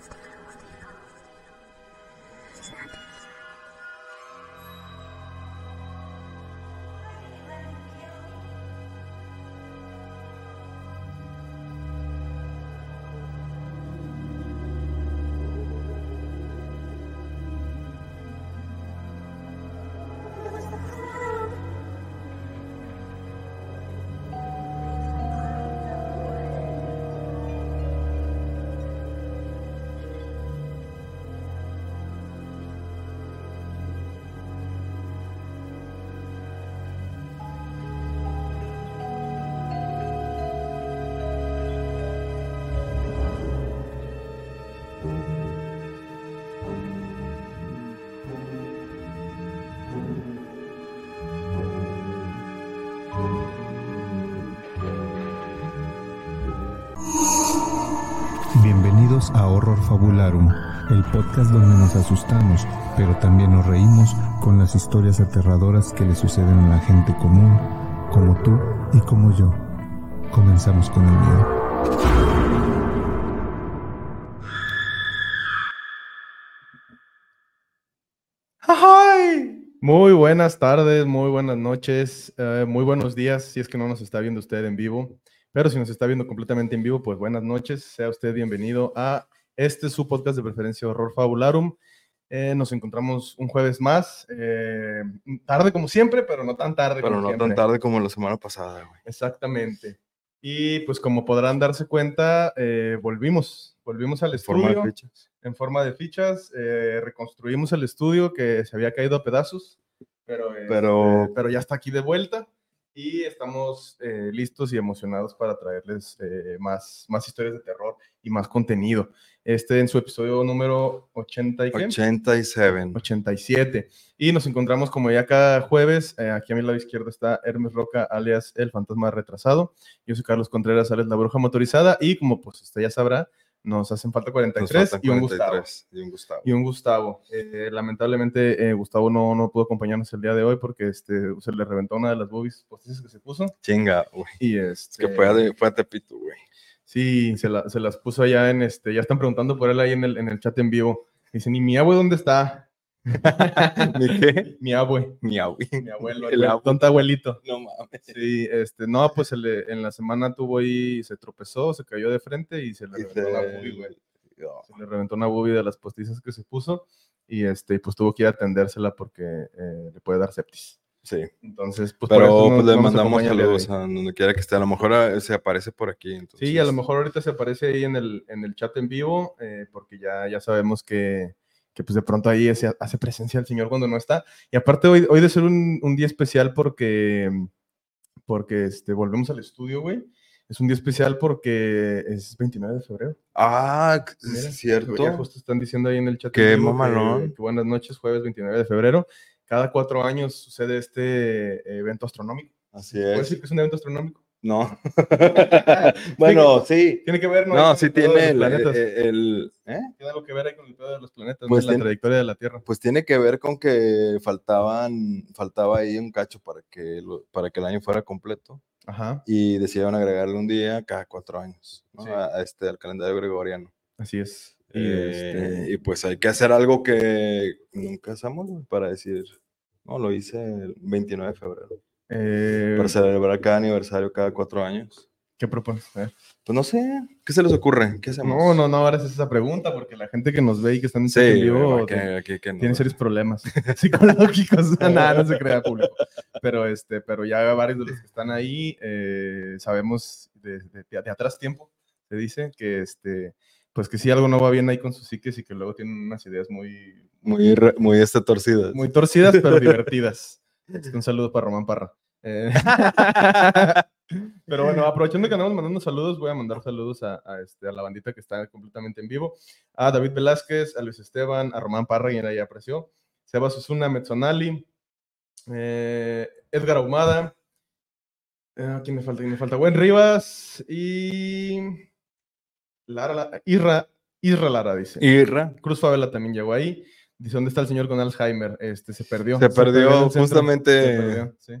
It's not Bienvenidos a Horror Fabularum, el podcast donde nos asustamos, pero también nos reímos con las historias aterradoras que le suceden a la gente común, como tú y como yo. Comenzamos con el miedo. ¡Ay! Muy buenas tardes, muy buenas noches, eh, muy buenos días, si es que no nos está viendo usted en vivo, pero si nos está viendo completamente en vivo, pues buenas noches, sea usted bienvenido a este su podcast de preferencia Horror Fabularum. Eh, nos encontramos un jueves más, eh, tarde como siempre, pero no tan tarde Pero como no siempre. tan tarde como la semana pasada, güey. Exactamente. Y pues como podrán darse cuenta, eh, volvimos, volvimos al En forma estudio de en forma de fichas, reconstruimos el estudio que se había caído a pedazos, pero, Pero- este, pero ya está aquí de vuelta y estamos eh, listos y emocionados para traerles eh, más, más historias de terror y más contenido. Este en su episodio número 80 y qué? 87. 87. Y nos encontramos como ya cada jueves. eh, aquí a mi lado izquierdo está Hermes Roca, alias El Fantasma Retrasado. Yo soy Carlos Contreras, alias La Bruja Motorizada. Y como pues usted ya sabrá, nos hacen falta Nos 43 faltan y un Gustavo. 43 Y un Gustavo. Y un Gustavo. Eh, lamentablemente, eh, Gustavo no, no pudo acompañarnos el día de hoy porque este, se le reventó una de las boobies postizas que se puso. Chinga, güey. Y Es este, que fue a, fue a Tepito, güey. Sí, se, la- se las puso allá en este. Ya están preguntando por él ahí en el, en el chat en vivo. Dicen, ¿y mi abue dónde está? ¿Mi qué? Mi abue. Miau, güey. Mi abuelo, El abue. tonto abuelito. No mames. Sí, este, no, pues en la semana tuvo ahí, se tropezó, se cayó de frente y se le Y reventó una se- boobie, güey. No. Se le reventó una boobie de las postizas que se puso y este, pues tuvo que ir a atendérsela porque eh, le puede dar septis. Sí. Entonces, pues por Pero eso no- pues, le no mandamos saludos a donde quiera que esté. A lo mejor ah, se aparece por aquí. Entonces, Sí, a lo mejor ahorita se aparece ahí en el, en el chat en vivo, eh, porque ya, ya sabemos que, que pues de pronto ahí hace presencia el señor cuando no está. Y aparte hoy, hoy de ser un, un día especial porque, porque este, volvemos al estudio, güey. Es un día especial porque es 29 de febrero. Ah, Mira, es cierto. Ya justo están diciendo ahí en el chat. Qué vivo que- mamalón. que buenas noches, jueves 29 de febrero. Cada cuatro años sucede este evento astronómico. Así ¿Puedes es. decir que es un evento astronómico? No. bueno, sí. Tiene que ver, ¿no? No, Con sí tiene los el, el- ¿eh? Tiene algo que ver ahí con el pedo de los planetas, Pues ¿no? la tiene- trayectoria de la Tierra. Pues tiene que ver con que faltaban, faltaba ahí un cacho para que, para que el año fuera completo Ajá, y decidieron agregarle un día cada cuatro años ¿no? Sí. a, a este, al calendario gregoriano. así es. Y, Eh, este, y pues hay que hacer algo que nunca hacemos para decir, no, lo hice el 29 de febrero, eh, para celebrar cada aniversario cada cuatro años. ¿Qué propones? A ver. Pues no sé, ¿qué se les ocurre? ¿Qué hacemos? No, no, no, ahora es esa pregunta porque la gente que nos ve y que está en, Sí, vivo no, tiene serios problemas psicológicos. Nada, no se crea público. Pero, este, pero ya varios de los que están ahí eh, sabemos de, de- de atrás tiempo, se dice, que este, pues que sí algo no va bien ahí con sus psiques y que luego tienen unas ideas muy, Muy, re- muy este, torcidas. muy torcidas, pero divertidas. Este, un saludo para Román Parra. Eh, pero bueno, aprovechando que andamos mandando saludos, voy a mandar saludos a, a, este, a la bandita que está completamente en vivo. A David Velázquez, a Luis Esteban, a Román Parra, quien ya apreció. Sebas Osuna, Metzonali, eh, Edgar Ahumada. Eh, ¿Quién me falta? ¿Quién me falta? Buen Rivas y Lara, La- Irra, Isra Lara, dice. Irra. Cruz Favela también llegó ahí. Dice, ¿dónde está el señor con Alzheimer? Este, se perdió. Se perdió, centro, justamente- se perdió, sí.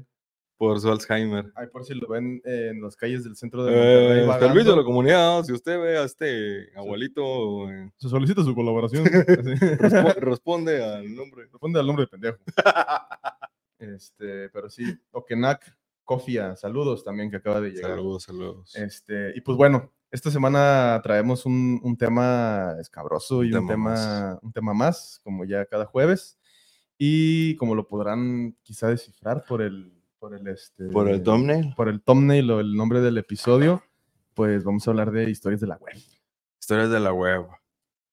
Por su Alzheimer. Ahí por si lo ven eh, en las calles del centro de Eh, Monterrey. servicio a la comunidad, si usted ve a este abuelito, eh, Se solicita su colaboración. así. respo- responde al nombre. Responde al nombre de pendejo. Este, pero sí, Okenak Kofia, saludos también que acaba de llegar. Saludos, saludos. Este, y pues bueno, esta semana traemos un, un tema escabroso y Un tema, un tema más, como ya cada jueves. Y como lo podrán quizá descifrar por el, por el, este, Por el thumbnail, por el thumbnail o el nombre del episodio, pues vamos a hablar de historias de la web. historias de la web.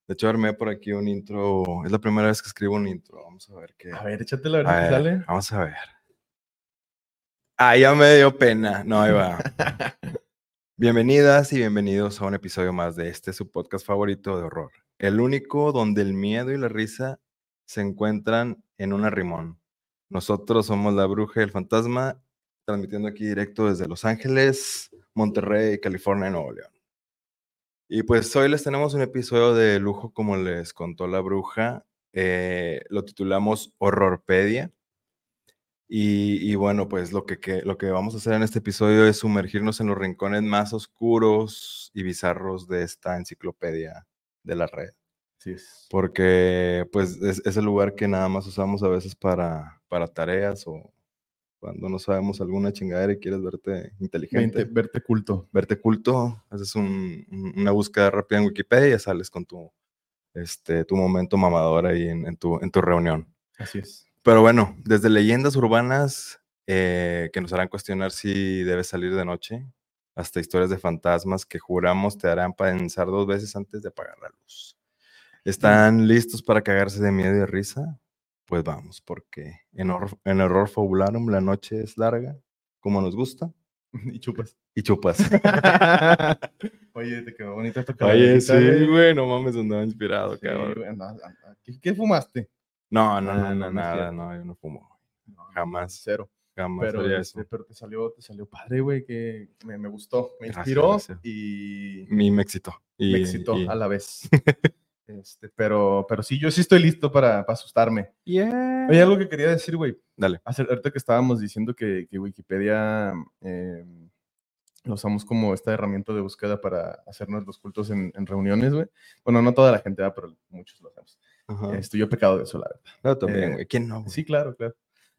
De hecho, armé por aquí un intro. Es la primera vez que escribo un intro. Vamos a ver qué. A ver, échatela a ver A ver, sale. Vamos a ver. Ah, ya me dio pena. No, ahí va. Bienvenidas y bienvenidos a un episodio más de este su podcast favorito de horror. El único donde el miedo y la risa se encuentran en un arrimón. Nosotros somos la bruja y el fantasma, transmitiendo aquí directo desde Los Ángeles, Monterrey, California, Nuevo León. Y pues hoy les tenemos un episodio de lujo, como les contó la bruja. eh, lo titulamos Horrorpedia. Y, y bueno, pues lo que, que- lo que vamos a hacer en este episodio es sumergirnos en los rincones más oscuros y bizarros de esta enciclopedia de la red. Es. Porque pues es, es el lugar que nada más usamos a veces para, para tareas o cuando no sabemos alguna chingadera y quieres verte inteligente, Verte, verte culto. verte culto, haces un- un- una búsqueda rápida en Wikipedia y sales con tu, este, tu momento mamador ahí en, en tu, en tu reunión. Así es. Pero bueno, desde leyendas urbanas eh, que nos harán cuestionar si debes salir de noche, hasta historias de fantasmas que juramos te harán pensar dos veces antes de apagar la luz. ¿Están listos para cagarse de miedo y de risa? Pues vamos, porque en, Hor- en Horror Fabularum la noche es larga, como nos gusta, y chupas. y chupas. Oye, te quedó bonita tu Oye, sí, güey, no mames, andaba inspirado, Sí, cabrón. anda- ¿Qué, qué fumaste? No, no, no, no, no, nada, no, yo no fumo. No, Jamás. Cero. Jamás Pero, este, eso. pero te salió, te salió padre, güey, que me, me gustó. Me Gracias, inspiró gracias. y Mi me excitó. Y, me excitó y- a la vez. este, pero, pero sí, yo sí estoy listo para, para asustarme. Yeah. Oye, algo que quería decir, güey. Dale. Hace, ahorita que estábamos diciendo que, que Wikipedia eh, lo usamos como esta herramienta de búsqueda para hacernos los cultos en, en reuniones, güey. Bueno, no toda la gente, ¿verdad? pero muchos lo hacemos. Ajá. Este, yo pecado de eso, la verdad. Yo también, eh, güey. ¿Quién no? Sí, claro, claro.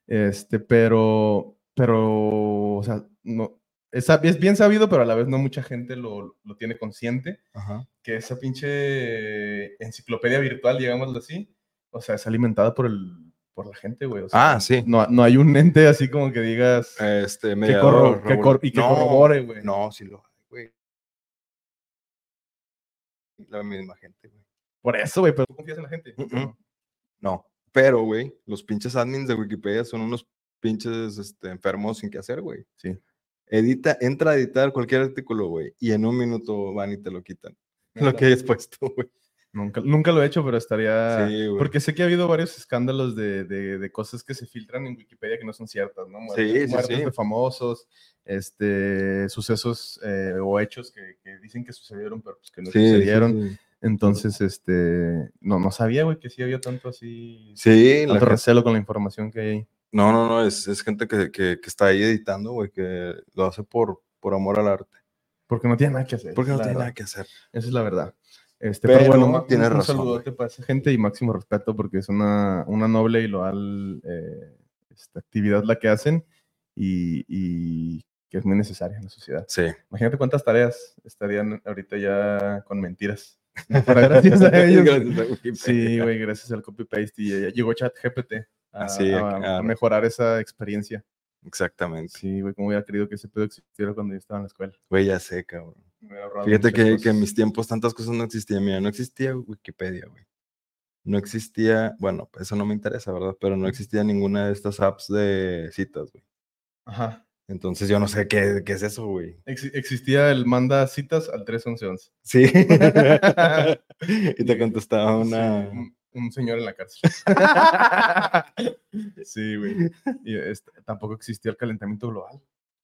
Este, pero, pero, o sea, no, es, es bien sabido, pero a la vez no mucha gente lo, lo tiene consciente, Ajá. que esa pinche enciclopedia virtual, digámoslo así, o sea, es alimentada por el, por la gente, güey. o sea, Ah, sí. No, no hay un ente así como que digas Este, que mediador. corro- que y que No, corrobore, güey. No, sí lo hay, güey. La misma gente, güey. Por eso, güey, pero tú confías en la gente. No, pero, güey, los pinches admins de Wikipedia son unos pinches este, enfermos sin qué hacer, güey. Sí. Edita, entra a editar cualquier artículo, güey, y en un minuto van y te lo quitan. Lo que hayas puesto, güey. Nunca, nunca lo he hecho, pero estaría... Sí, güey. Porque sé que ha habido varios escándalos de, de- de cosas que se filtran en Wikipedia que no son ciertas, ¿no? Muertes, sí, muertes sí. de famosos, este, sucesos eh, o hechos que, que dicen que sucedieron, pero pues que no sucedieron. Entonces, este, no, no sabía, güey, que sí había tanto así, Sí, la tanto gente- recelo con la información que hay ahí. No, no, no, es, es gente que, que, que está ahí editando, güey, que lo hace por, por amor al arte. Porque no tiene nada que hacer. Porque no tiene verdad. nada que hacer. Esa es la verdad. Este, Pero pero, bueno, tienes un, un razón, saludote para esa gente y máximo respeto porque es una, una noble y loal eh, esta actividad la que hacen y, y que es muy necesaria en la sociedad. Sí. Imagínate cuántas tareas estarían ahorita ya con mentiras. Para gracias a ellos. Gracias. Sí, güey, gracias al copy-paste y ya llegó ChatGPT a, Así, a- a claro. mejorar esa experiencia. Exactamente. Sí, güey, como hubiera querido que ese pedo existiera cuando yo estaba en la escuela. Güey, ya sé, cabrón. Fíjate que, que en mis tiempos tantas cosas no existían. Mira, no existía Wikipedia, güey. No existía, bueno, eso no me interesa, ¿verdad? Pero no existía ninguna de estas apps de citas, güey. Ajá. Entonces yo no sé qué, qué es eso, güey. Ex- existía el manda citas al 311. Sí. y te contestaba una... Sí, un, señor en la cárcel. sí, güey. Y este, tampoco existía el calentamiento global.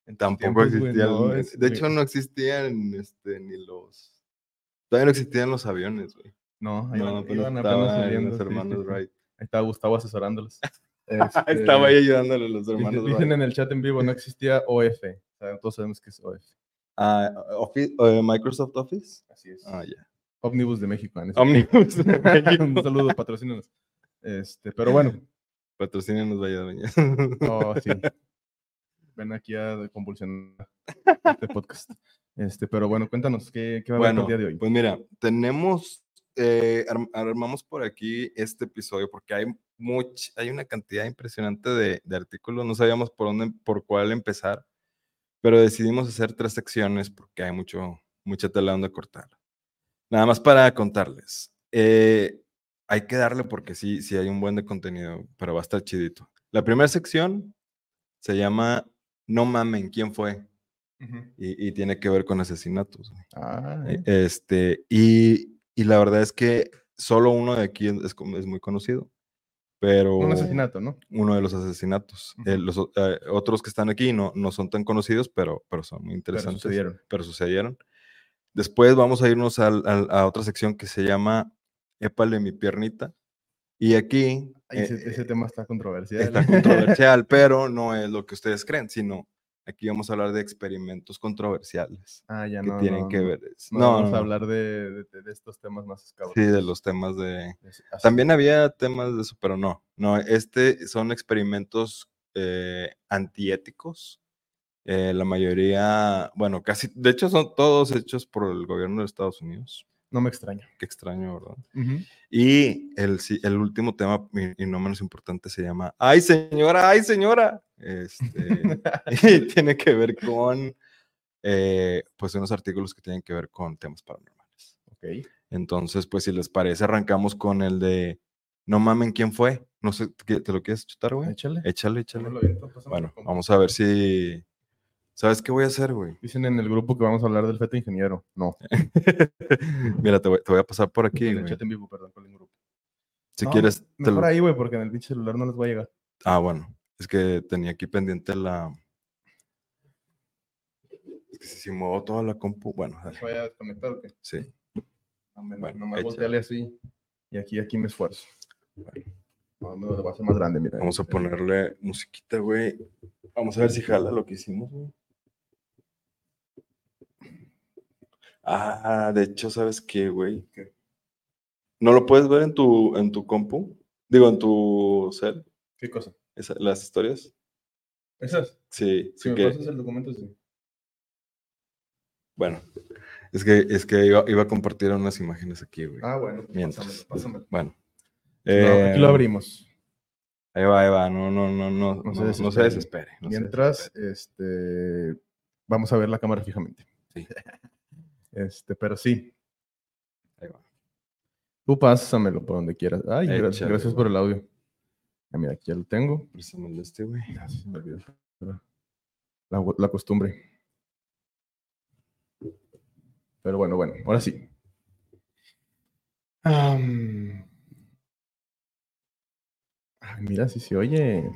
en Tampoco tiempos, güey, existía. no, el- es- de hecho, no existían este, ni los. Todavía no existían los aviones, güey. No, ahí No, apenas iban apenas estaban saliendo, los sí, hermanos sí. Wright. Ahí estaba Gustavo asesorándolos. Este, Estaba ahí ayudándole a los hermanos. Dicen en el chat en vivo, no existía OF. O sea, todos sabemos que es OF. Ah, Office- eh, Microsoft Office. Así es. Ah, ya. Omnibus de México. Omnibus de México. Un saludo, patrocínanos. Este, pero bueno, Patrocínenos Vaya Doña. oh, sí. Ven aquí a convulsionar este podcast. Este, pero bueno, cuéntanos, ¿qué, qué va a haber el día de hoy? pues mira, tenemos, eh, arm- armamos por aquí este episodio porque hay much, hay una cantidad impresionante de, de artículos, no sabíamos por dónde, por cuál empezar, pero decidimos hacer tres secciones porque hay mucho, mucha tela donde cortar. Nada más para contarles, eh, hay que darle porque sí, sí hay un buen de contenido, pero va a estar chidito. La primera sección se llama No mamen, ¿quién fue? Y, y tiene que ver con asesinatos. Ah, Eh, eh. Este, y, y la verdad es que solo uno de aquí es, es como- es muy conocido, pero un asesinato, ¿no? uno de los asesinatos. Eh, Ujú. los eh, otros que están aquí no, no son tan conocidos, pero, pero son muy Pero interesantes. sucedieron. pero sucedieron. Después vamos a irnos a otra sección que se llama Épale mi piernita. Y aquí eh, ese, ese tema está controversial. está controversial, pero no es lo que ustedes creen, sino aquí vamos a hablar de experimentos controversiales ah, ya que no. tienen no, que ver. No, No, vamos no, a hablar de, de- de estos temas más escabrosos. Sí, de los temas de... Así. También había temas de eso, pero no. No, este son experimentos eh, antiéticos. Eh, la mayoría, bueno, casi, de hecho son todos hechos por el gobierno de Estados Unidos. No me extraña. Qué extraño, ¿verdad? Y el, el último tema, y, y no menos importante, se llama ¡Ay, señora! ¡Ay, señora! Este, y tiene que ver con, eh, pues, unos artículos que tienen que ver con temas paranormales. Ok. Entonces, pues, si les parece, arrancamos con el de No mamen quién fue. No sé, ¿qué- ¿te lo quieres chutar, güey? Échale. Échale, échale. Bueno, vamos a ver si. ¿Sabes qué voy a hacer, güey? Dicen en el grupo que vamos a hablar del feto ingeniero. No. Mira, te voy, te voy a pasar por aquí, en el chat en vivo, perdón, con el grupo. Si No, quieres. te Mejor lo- ahí, güey, porque en el pinche celular no les va a llegar. Ah, bueno. Es que tenía aquí pendiente la. Es que si, si muevo toda la compu. Bueno, dale. ¿Voy a? Sí. No, me, Bueno, nomás échale. volteale así. Y aquí, aquí me esfuerzo. No, me lo va a hacer más grande, mira. Vamos a Este, ponerle musiquita, güey. Vamos a ver si jala lo que hicimos, güey. Ah, de hecho, ¿sabes qué, güey? ¿Qué? ¿No lo puedes ver en tu, en tu compu? Digo, en tu cel, ¿Qué cosa? esa- las historias. ¿Esas? Sí, Si me que, pasas el documento, sí. bueno. Es que, es que iba, iba a compartir unas imágenes aquí, güey. Ah, bueno. Mientras. Pásamelo, pásamelo. Bueno. No, aquí lo Eh, abrimos. Ahí va, ahí va. No, no, no, no. No, se no se desespere. se Mientras, desespere. este, vamos a ver la cámara fijamente. Sí. Este, pero sí, Ahí va. tú pásamelo por donde quieras. Ay, gra- Échale, gracias por el audio. Ah, mira, aquí ya lo tengo. Préstamelo este, güey. La, la costumbre. Pero bueno, bueno, ahora sí. Ay, mira, si se oye.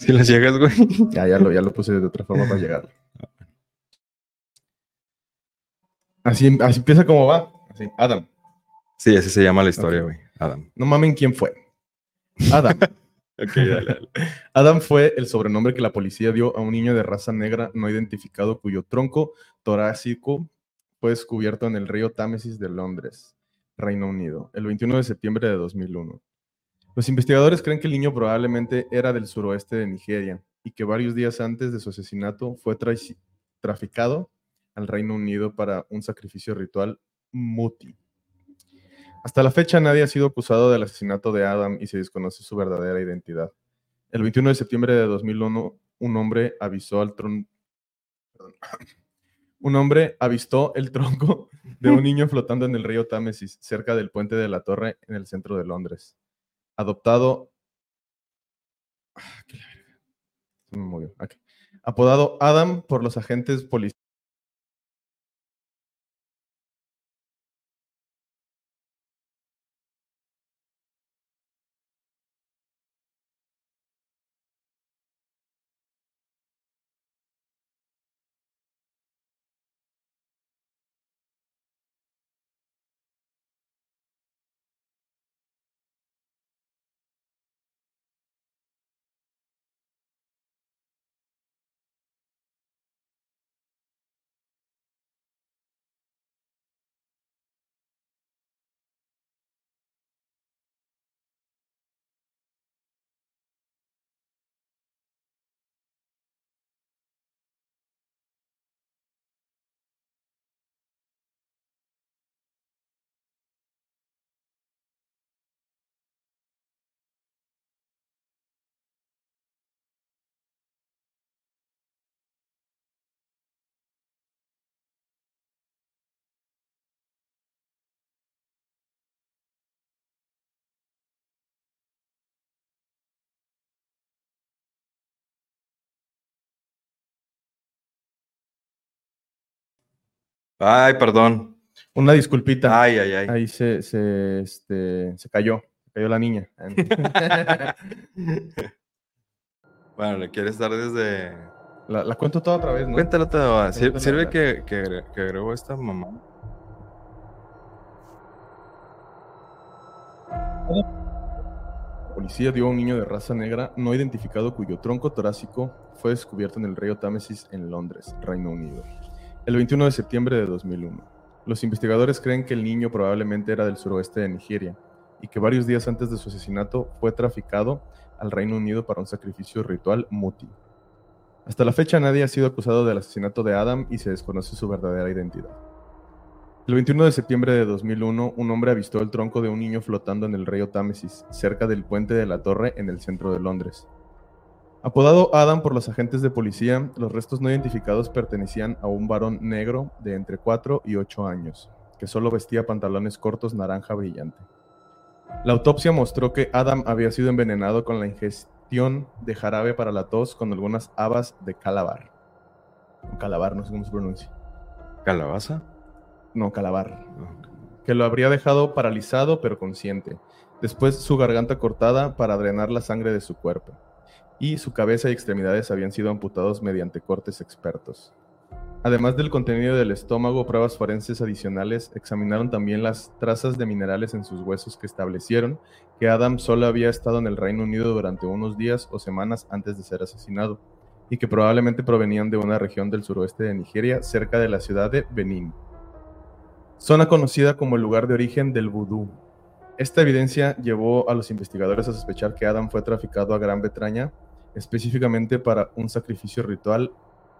Si las llegas, güey. Ya, ya lo, ya lo puse de otra forma para llegar. Así, así empieza como va. Así, Adam. Sí, así se llama la historia, güey. Adam. No mamen quién fue. Adam. Ok, dale, dale. Adam fue el sobrenombre que la policía dio a un niño de raza negra no identificado cuyo tronco torácico fue descubierto en el río Támesis de Londres, Reino Unido, el 21 de septiembre de 2001. Los investigadores creen que el niño probablemente era del suroeste de Nigeria y que varios días antes de su asesinato fue traficado al Reino Unido para un sacrificio ritual muti. Hasta la fecha nadie ha sido acusado del asesinato de Adam y se desconoce su verdadera identidad. El 21 de septiembre de 2001, un hombre avisó al. Un hombre avistó el tronco de un niño flotando en el río Támesis, cerca del puente de la Torre en el centro de Londres. Adoptado... Ah. Se me movió. Apodado Adam por los agentes policiales. Ay, perdón. Una disculpita. Ay, ay, ay. Ahí se, se, este, se cayó. Se cayó la niña. Bueno, le quieres dar desde. la, la cuento toda otra vez, ¿no? Sir- Cuéntala, Sirve la- que, que, que agregó esta mamá. La policía dio a un niño de raza negra no identificado cuyo tronco torácico fue descubierto en el río Támesis en Londres, Reino Unido, el 21 de septiembre de 2001. Los investigadores creen que el niño probablemente era del suroeste de Nigeria y que varios días antes de su asesinato fue traficado al Reino Unido para un sacrificio ritual muti. Hasta la fecha nadie ha sido acusado del asesinato de Adam y se desconoce su verdadera identidad. El 21 de septiembre de 2001, un hombre avistó el tronco de un niño flotando en el río Támesis, cerca del puente de la Torre en el centro de Londres. Apodado Adam por los agentes de policía, los restos no identificados pertenecían a un varón negro de entre 4 y 8 años, que solo vestía pantalones cortos naranja brillante. La autopsia mostró que Adam había sido envenenado con la ingestión de jarabe para la tos con algunas habas de calabar. Calabar, no sé cómo se pronuncia. ¿Calabaza? No, calabar. que lo habría dejado paralizado pero consciente. Después su garganta cortada para drenar la sangre de su cuerpo. Y su cabeza y extremidades habían sido amputados mediante cortes expertos. Además del contenido del estómago, pruebas forenses adicionales examinaron también las trazas de minerales en sus huesos que establecieron que Adam solo había estado en el Reino Unido durante unos días o semanas antes de ser asesinado, y que probablemente provenían de una región del suroeste de Nigeria, cerca de la ciudad de Benín. Zona conocida como el lugar de origen del vudú. Esta evidencia llevó a los investigadores a sospechar que Adam fue traficado a Gran Bretaña específicamente para un sacrificio ritual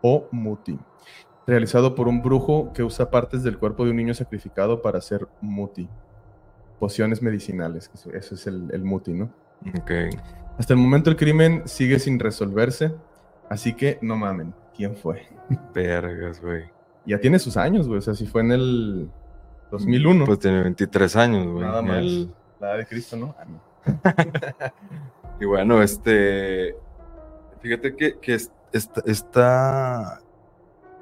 o muti, realizado por un brujo que usa partes del cuerpo de un niño sacrificado para hacer muti, pociones medicinales, eso- es el, el muti, ¿no? Ok. Hasta el momento el crimen sigue sin resolverse, así que no mamen, ¿quién fue? Vergas, güey. Ya tiene sus años, güey, o sea, si fue en el 2001. Pues tiene 23 años, güey. Nada más. El- La edad de Cristo, ¿no? Ah, no. Y bueno, este. Fíjate que, que es- esta,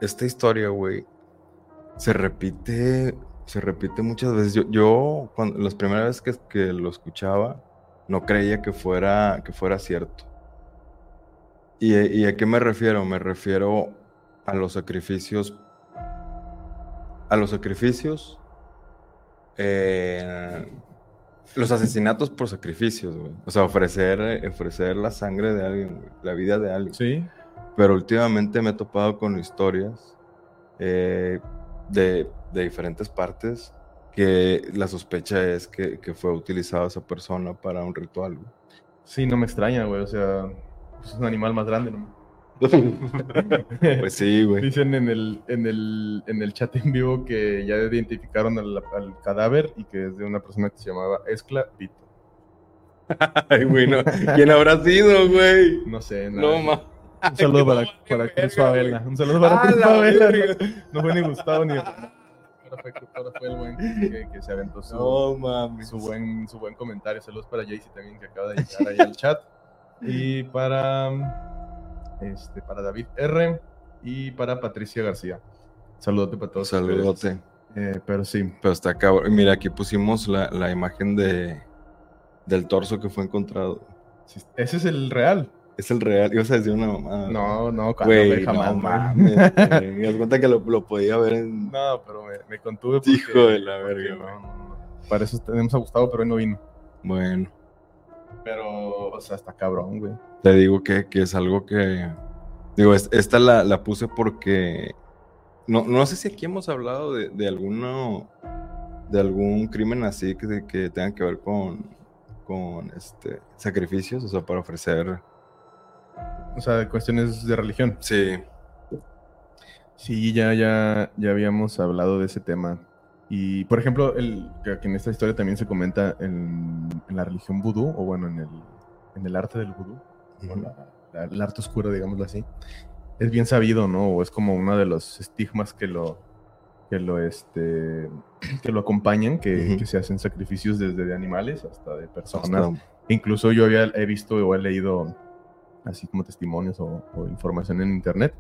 esta, historia, güey, se repite, se repite muchas veces. Yo, yo cuando, las primeras veces que, lo escuchaba, no creía que fuera, que fuera cierto. ¿Y, ¿Y a qué me refiero? Me refiero a los sacrificios. A los sacrificios. eh, los asesinatos por sacrificios, güey. O sea, ofrecer, eh, ofrecer la sangre de alguien, güey, la vida de alguien. Sí, Pero últimamente me he topado con historias eh, de, de diferentes partes que la sospecha es que, que fue utilizada esa persona para un ritual. güey. sí, no me extraña, güey, o sea, es un animal más grande, ¿no? Pues sí, güey. Dicen en el, en, el, en el chat en vivo que ya identificaron al, al cadáver y que es de una persona que se llamaba Escla Vito. Ay, güey, no. ¿Quién habrá sido, güey? No sé, nada. No, ma. Un saludo para, para Cruz Favela. Un saludo para ¡Ah, Cruz la Favela. No fue ni Gustavo ni. Ahora fue, ahora fue el buen que, que se aventó su, No, mames. su, buen, su buen comentario. Saludos para Jaycee también que acaba de llegar ahí al chat. Y para, este, para David R. Y para Patricia García. Saludote para todos. Saludote. Eh, pero sí, Pero está cabrón. Mira, aquí pusimos la, la imagen de, del torso que fue encontrado. ese es el real. Es el real. Ibas a decir una mamada. No, no, Güey, jamás. no mames. Me das cuenta que lo, lo podía ver en... No, pero me, me contuve. porque- Hijo de la verga, no, no. Para eso tenemos a Gustavo, pero hoy no vino. Bueno, Pero, o sea, está cabrón, güey. te digo que, que es algo que... Digo, es- esta la, la puse porque... No, no sé si aquí hemos hablado de, de alguno... De algún crimen así que, que tenga que ver con... Con este... Sacrificios, o sea, para ofrecer... O sea, de cuestiones de religión. Sí. Sí, ya, ya, ya habíamos hablado de ese tema. Y, por ejemplo, el, que en esta historia también se comenta en, en la religión vudú, o bueno, en el, en el arte del vudú, o la- la- el arte oscuro, digámoslo así. Es bien sabido, ¿no? O es como uno de los estigmas que lo, que lo, este, que lo acompañan, que, Ujú. que se hacen sacrificios desde de animales hasta de personas. Hasta- Incluso yo había, he visto o he leído así como testimonios o, o información en internet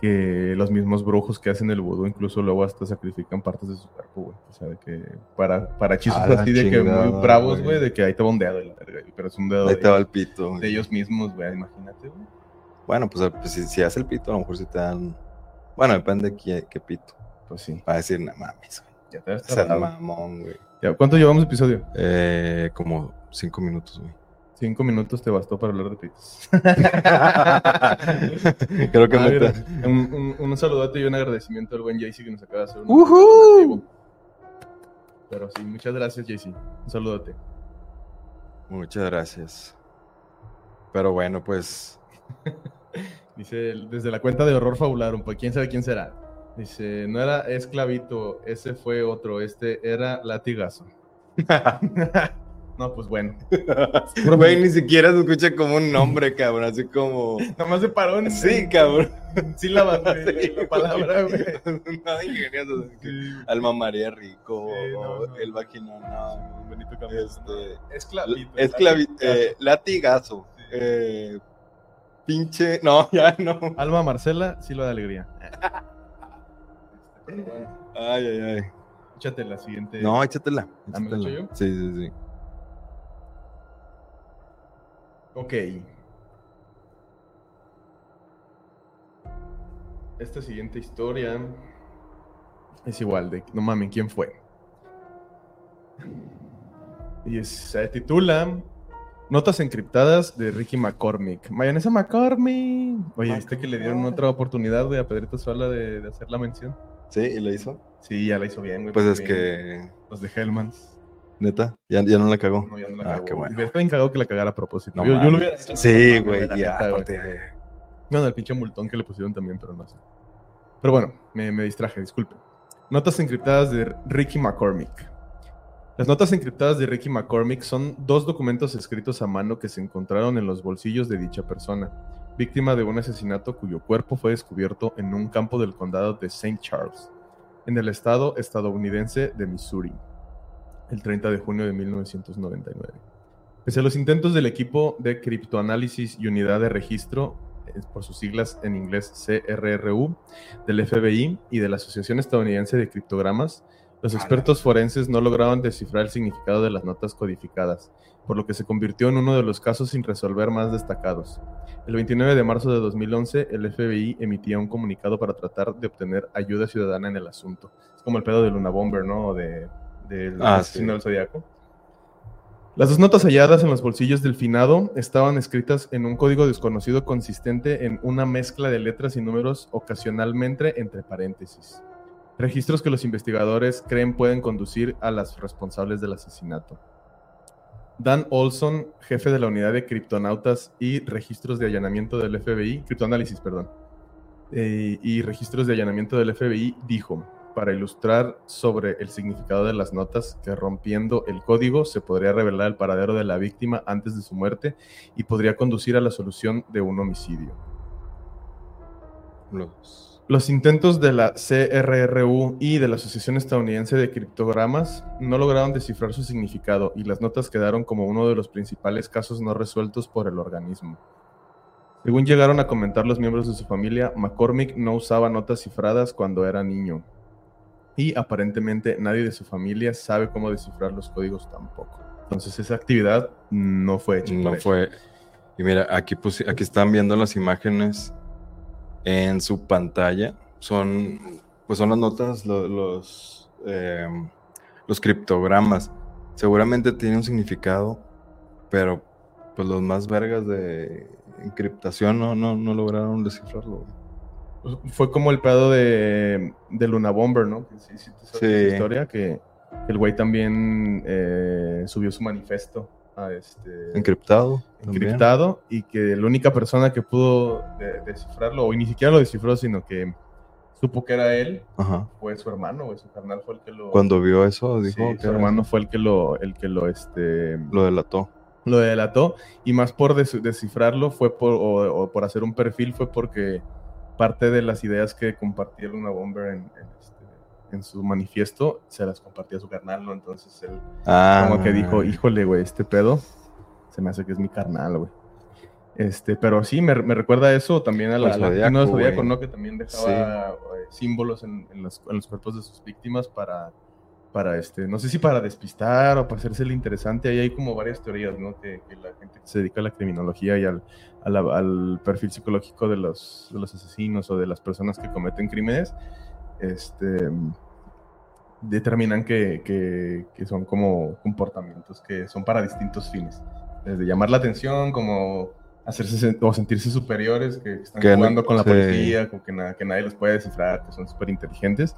que los mismos brujos que hacen el vudú incluso luego hasta sacrifican partes de su cuerpo, güey. O sea, de que para, para hechizos A la así de que muy bravos, güey. de que ahí te va un dedo, y la verga, pero es un dedo Ahí de, te va el pito. güey. de ellos mismos, güey, imagínate, güey. Bueno, pues, pues, si, si hace el pito, a lo mejor si te dan. Bueno, depende de qué, qué pito. Pues sí, Va a decir, no mames, güey. ya te sea, tardado. mamón, güey. ¿Cuánto llevamos de episodio? Eh, como cinco minutos, güey. Cinco minutos te bastó para hablar de pitos. Creo que Ah, me. mira, un, un, un saludote y un agradecimiento al buen Jaycee que nos acaba de hacer un donativo. Pero sí, muchas gracias, Jaycee. Un saludote. Muchas gracias. Pero bueno, pues. Dice desde la cuenta de horror fabularum, pues quién sabe quién será. Dice, no era esclavito, ese fue otro, este era latigazo. no, pues bueno. Güey, ni siquiera se escucha como un nombre, cabrón. Así como. Nada más se paró en Sí, cabrón. Sí, la palabra, güey. No, ingenioso. Sí, Alma María Rico. Sí, no, o no. el vaginal. No. Benito Camilo. Este. Esclavito. Esclavi latigazo. eh, latigazo. Eh, pinche. No, ya no. Alma Marcela, Silva de Alegría. Pero bueno, Ay, ay, ay. Échate la siguiente. No, échatela. ¿Ah, me la échatela. echo yo? Sí, sí, sí. Ok. Esta siguiente historia es igual de, no mames, ¿quién fue? Y se titula Notas encriptadas de Ricky McCormick. Mayonesa McCormick. Oye, ¿viste que le dieron otra oportunidad, güey, a Pedrito Sola de, de hacer la mención? Sí, y lo hizo. Sí, ya la hizo bien, güey. Pues es que. Los de Hellmans. Neta, ya, ya no la cagó. No, ya no la Ah, cagó. qué bueno. Hubiera estado cagado que la cagara a propósito. No yo, lo hubiera hecho. Sí, No, güey, ya. aparte- Bueno, el pinche multón que le pusieron también, pero no sé. Pero bueno, me, me distraje, disculpe. Notas encriptadas de Ricky McCormick. Las notas encriptadas de Ricky McCormick son dos documentos escritos a mano que se encontraron en los bolsillos de dicha persona, víctima de un asesinato cuyo cuerpo fue descubierto en un campo del condado de St. Charles, en el estado estadounidense de Missouri, el 30 de junio de 1999. Pese a los intentos del equipo de criptoanálisis y unidad de registro, eh, por sus siglas en inglés CRRU, del FBI y de la Asociación Estadounidense de Criptogramas, los expertos forenses no lograban descifrar el significado de las notas codificadas, por lo que se convirtió en uno de los casos sin resolver más destacados. El 29 de marzo de 2011, el FBI emitía un comunicado para tratar de obtener ayuda ciudadana en el asunto. Es como el pedo de Luna Bomber, ¿no? O de, del Ah, asesino sí. del Zodiaco. Las dos notas halladas en los bolsillos del finado estaban escritas en un código desconocido consistente en una mezcla de letras y números ocasionalmente entre paréntesis. Registros que los investigadores creen pueden conducir a las responsables del asesinato. Dan Olson, jefe de la unidad de criptonautas y registros de allanamiento del FBI, criptoanálisis, perdón, eh, y registros de allanamiento del FBI, dijo, para ilustrar sobre el significado de las notas, que rompiendo el código se podría revelar el paradero de la víctima antes de su muerte y podría conducir a la solución de un homicidio. Los- Los intentos de la CRRU y de la Asociación Estadounidense de Criptogramas no lograron descifrar su significado y las notas quedaron como uno de los principales casos no resueltos por el organismo. Según llegaron a comentar los miembros de su familia, McCormick no usaba notas cifradas cuando era niño. Y aparentemente nadie de su familia sabe cómo descifrar los códigos tampoco. Entonces esa actividad no fue hecha. No fue. Y mira, aquí, pusi- aquí están viendo las imágenes en su pantalla. Son, pues son las notas, lo- los, eh, los criptogramas. Seguramente tiene un significado, pero pues los más vergas de encriptación no, no, no lograron descifrarlo. Fue como el pedo de, de Luna Bomber, ¿no? Que sí, sí, Sí. historia, que el güey también eh, subió su manifiesto a este, Encriptado. también. encriptado y que la única persona que pudo de- descifrarlo, o ni siquiera lo descifró, sino que supo que era él, Ajá. fue su hermano, güey, su carnal fue el que lo... Cuando vio eso, dijo su que era- hermano fue el que lo, el que lo, este, lo delató. lo delató y más por des- descifrarlo fue por o, o por hacer un perfil fue porque parte de las ideas que compartía Luna Bomber en, en, este, en su manifiesto se las compartía a su carnal, ¿no? Entonces él Ah, como que dijo, híjole, güey, este pedo se me hace que es mi carnal, güey. Este, pero sí, me, me recuerda eso también a la, Al a la- Zodíaco. ¿no? Que también dejaba eh, símbolos en, en los, en los cuerpos de sus víctimas para, para este, no sé si para despistar o para hacerse el interesante. Ahí hay como varias teorías, ¿no? Que, que la gente que se dedica a la criminología y al, al perfil psicológico de los, de los asesinos o de las personas que cometen crímenes, este, determinan que, que- que son como comportamientos que son para distintos fines. Desde llamar la atención, como hacerse o sentirse superiores, que están no- jugando con la sí. policía, como que, na- que nadie los puede descifrar, que son súper inteligentes.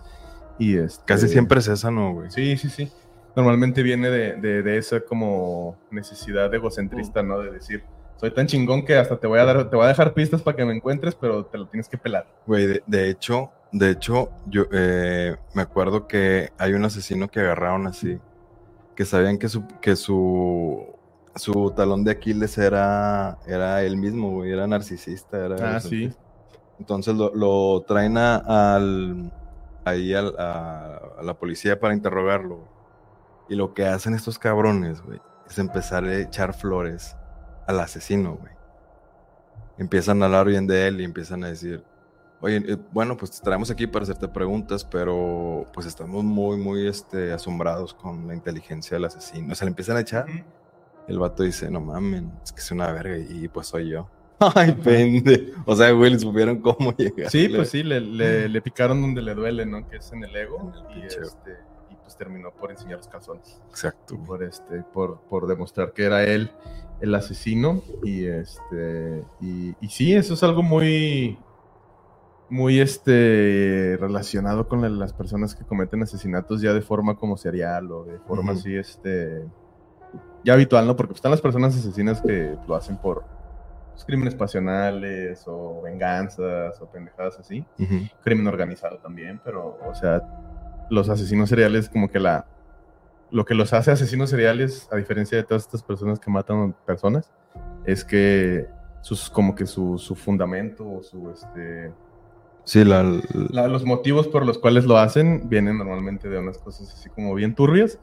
Y este, Casi siempre es esa, ¿no, güey? Sí, sí, sí. Normalmente viene de, de- de esa como necesidad egocentrista, ¿no? De decir, soy tan chingón que hasta te voy a dar, te voy a dejar pistas para que me encuentres, pero te lo tienes que pelar. Güey, de, de hecho, de hecho, yo eh, me acuerdo que hay un asesino que agarraron así, que sabían que su, que su, su talón de Aquiles era, era él mismo, güey, era narcisista, era Ah, sí. Entonces lo, lo traen a- al, ahí al- a, a la policía para interrogarlo. Y lo que hacen estos cabrones, güey, es empezar a echar flores al asesino, güey. Empiezan a hablar bien de él y empiezan a decir, oye, eh, bueno, pues te traemos aquí para hacerte preguntas, pero pues estamos muy, muy este, asombrados con la inteligencia del asesino. O sea, le empiezan a echar. El vato dice, no mamen, es que es una verga y pues soy yo. Ay, pende. O sea, güey, le supieron cómo llegar. Sí, pues sí, le, le- le picaron donde le duele, ¿no? Que es en el ego. En el y, este, y pues terminó por enseñar los calzones. Exacto. güey. Por, este, por, por demostrar que era él el asesino. Y, este, y, y sí, eso es algo muy, muy este, relacionado con la- las personas que cometen asesinatos ya de forma como serial o de forma Ujú. así, este, ya habitual, ¿no? Porque pues, están las personas asesinas que lo hacen por pues, crímenes pasionales o venganzas o pendejadas así crimen organizado también, pero, o sea, los asesinos seriales, como que la. Lo que los hace asesinos seriales, a diferencia de todas estas personas que matan personas, es que sus, como que su, su fundamento o su, este, Sí, la, la- los motivos por los cuales lo hacen vienen normalmente de unas cosas así como bien turbias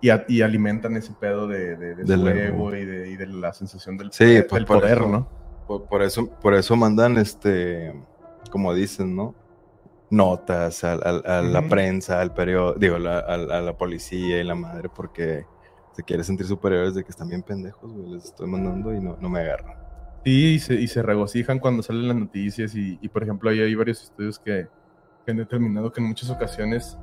y, a- y alimentan ese pedo de, de, de Del su ego. y de, y de la sensación del, Sí, pues, del poder, eso. ¿no? Por, por eso, por eso mandan, este, como dicen, ¿no? Notas a, a- a la Ujú. prensa, al periódico, digo, la- a, a la policía y la madre, porque se quiere sentir superiores de que están bien pendejos, güey, les estoy mandando y no, no me agarran. Sí, y se, y se regocijan cuando salen las noticias y, y, por ejemplo, ahí hay varios estudios que, que han determinado que en muchas ocasiones,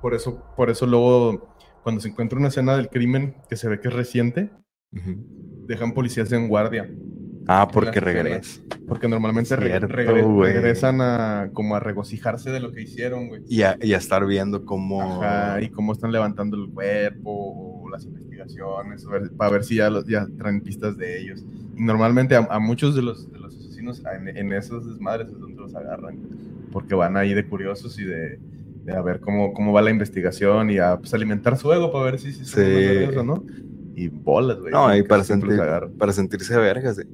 por eso, por eso luego, cuando se encuentra una escena del crimen que se ve que es reciente, Ujú. dejan policías en guardia, Ah, porque las escenas. regresa. porque normalmente Cierto, regre- güey. regresan a como a regocijarse de lo que hicieron, güey. Y a, y a estar viendo cómo... Ajá, y cómo están levantando el cuerpo, o las investigaciones, ver- para ver si ya, los- ya traen pistas de ellos. Y normalmente a, a muchos de los, de los asesinos en, en esos desmadres es donde los agarran, porque van ahí de curiosos y de, de a ver cómo, cómo va la investigación y a pues, alimentar su ego para ver si, si Sí. vergas o no. Y bolas, güey. No, y para, sentir, para sentirse vergas, de,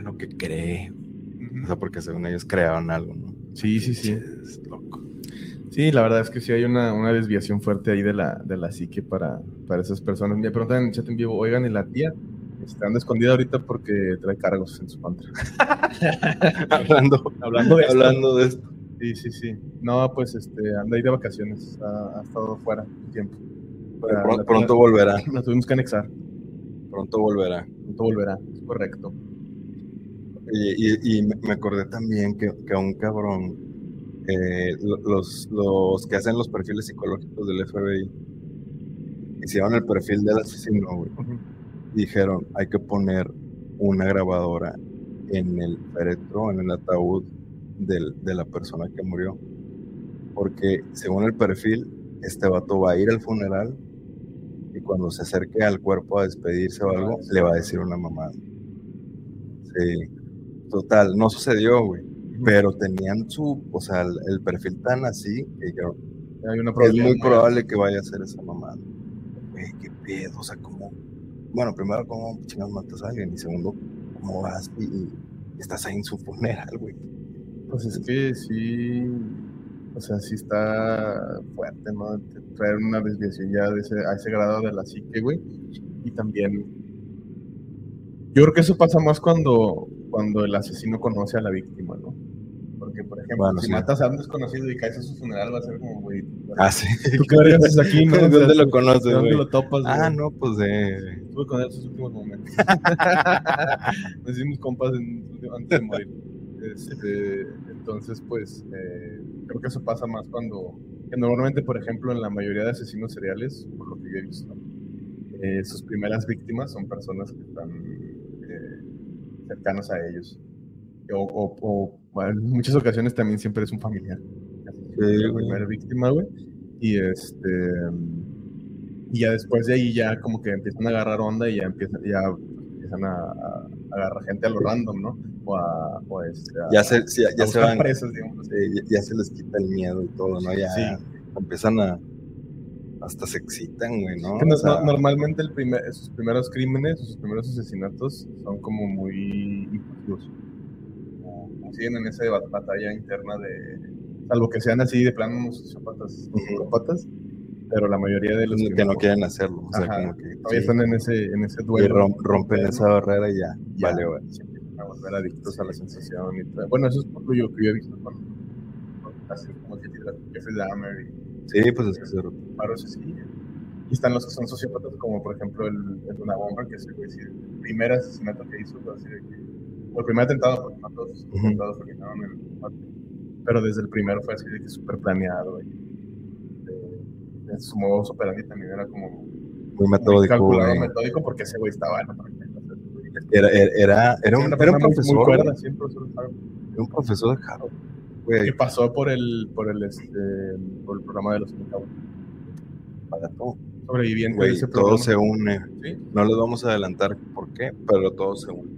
"Mira lo que cree. O sea, porque según ellos crearon algo, ¿no? Sí, sí, sí. Pinches loco. Sí, la verdad es que sí hay una, una desviación fuerte ahí de la, de la psique para, para esas personas. Me preguntan en el chat en vivo, oigan, ¿y la tía? Está anda escondida ahorita porque trae cargos en su contra. hablando, Hablando de esto. hablando de esto. Sí, sí, sí. No, pues este, anda ahí de vacaciones. Ha, ha estado fuera un tiempo. Pronto, la- pronto volverá. La tuvimos que anexar. Pronto volverá. Pronto volverá. Es correcto. Y, y- y me acordé también que, que a un cabrón, eh, lo- los, los que hacen los perfiles psicológicos del FBI, hicieron el perfil del asesino, güey. Dijeron, hay que poner una grabadora en el féretro, en el ataúd del- de la persona que murió. Porque según el perfil, este vato va a ir al funeral y cuando se acerque al cuerpo a despedirse o algo, le va a decir una mamada. Sí. Total, no sucedió, güey. Pero tenían su, o sea, el, el perfil tan así que Hay una es muy probable que vaya a ser esa mamada. Güey, qué pedo, o sea, cómo. Bueno, primero, cómo chingados matas a alguien, y segundo, cómo vas y, y estás ahí en su funeral, güey. Pues es que sí, o sea, sí está fuerte, ¿no? Traer una desviación ya de ese, a ese grado de la psique, güey. Y también, Yo creo que eso pasa más cuando, cuando el asesino conoce a la víctima, ¿no? Porque, por ejemplo, Bueno, si sí. matas a un desconocido y caes a su funeral, va a ser como, güey, Ah, sí. ¿tú qué haces aquí, no? ¿De O sea, dónde lo ¿de conoces, ¿De dónde güey? lo topas, Ah, güey? no, pues de... Estuve con él en sus últimos momentos. Nos hicimos compas en- antes de morir. Este, entonces, pues, eh, creo que eso pasa más cuando, que normalmente, por ejemplo, en la mayoría de asesinos seriales, por lo que yo he visto, eh, sus primeras víctimas son personas que están eh, cercanos a ellos. O, o- o, bueno, en muchas ocasiones también siempre es un familiar. Sí, la primera víctima, güey. Y este. Y ya después de ahí ya como que empiezan a agarrar onda y ya empiezan, ya empiezan a, a- a agarrar gente a lo random, ¿no? O a, o este, a- Ya se, sí, a ya se van... presas, digamos. sí, ya, ya se les quita el miedo y todo, ¿no? Ya Sí. empiezan a... Hasta se excitan, güey, ¿no? Que no- O sea, no- normalmente el primer, sus primeros crímenes, sus primeros asesinatos son como muy impulsivos. Siguen en esa bat- batalla interna de. Salvo que sean así de plano sociópatas, psicópatas, pero la mayoría de los que no quieren hacerlo. O sea, Ajá, como que... todavía sí, están en ese, en ese y duelo. rom- rompen interno. esa barrera y ya. ya Vale, güey. a volver adictos a la sensación y. Bueno, eso es por lo que yo he visto con, con así como Jeffrey Jeffrey Dahmer y Sí, pues es que se... varios así. Y están los que son sociópatas, como por ejemplo el, el Luna Bomber, que es el, sí, primer asesinato que hizo, así de que, o el primer atentado, porque no todos los atentados terminaron en el pero desde el primero fue así de que súper planeado. Y, eh, en su modo operandi también era como Muy muy metódico, calculado, güey. metódico, porque ese güey estaba en otro nivel, o sea, ese güey- Era, era, era, un, una era un muy- profesor, muy cuerda, de era un profesor de Harvard, que pasó por el, por el, este, por el programa de los para todo. Sobreviviente de Güey, ese todo programa. se une. Sí. No les vamos a adelantar por qué, pero todo se une.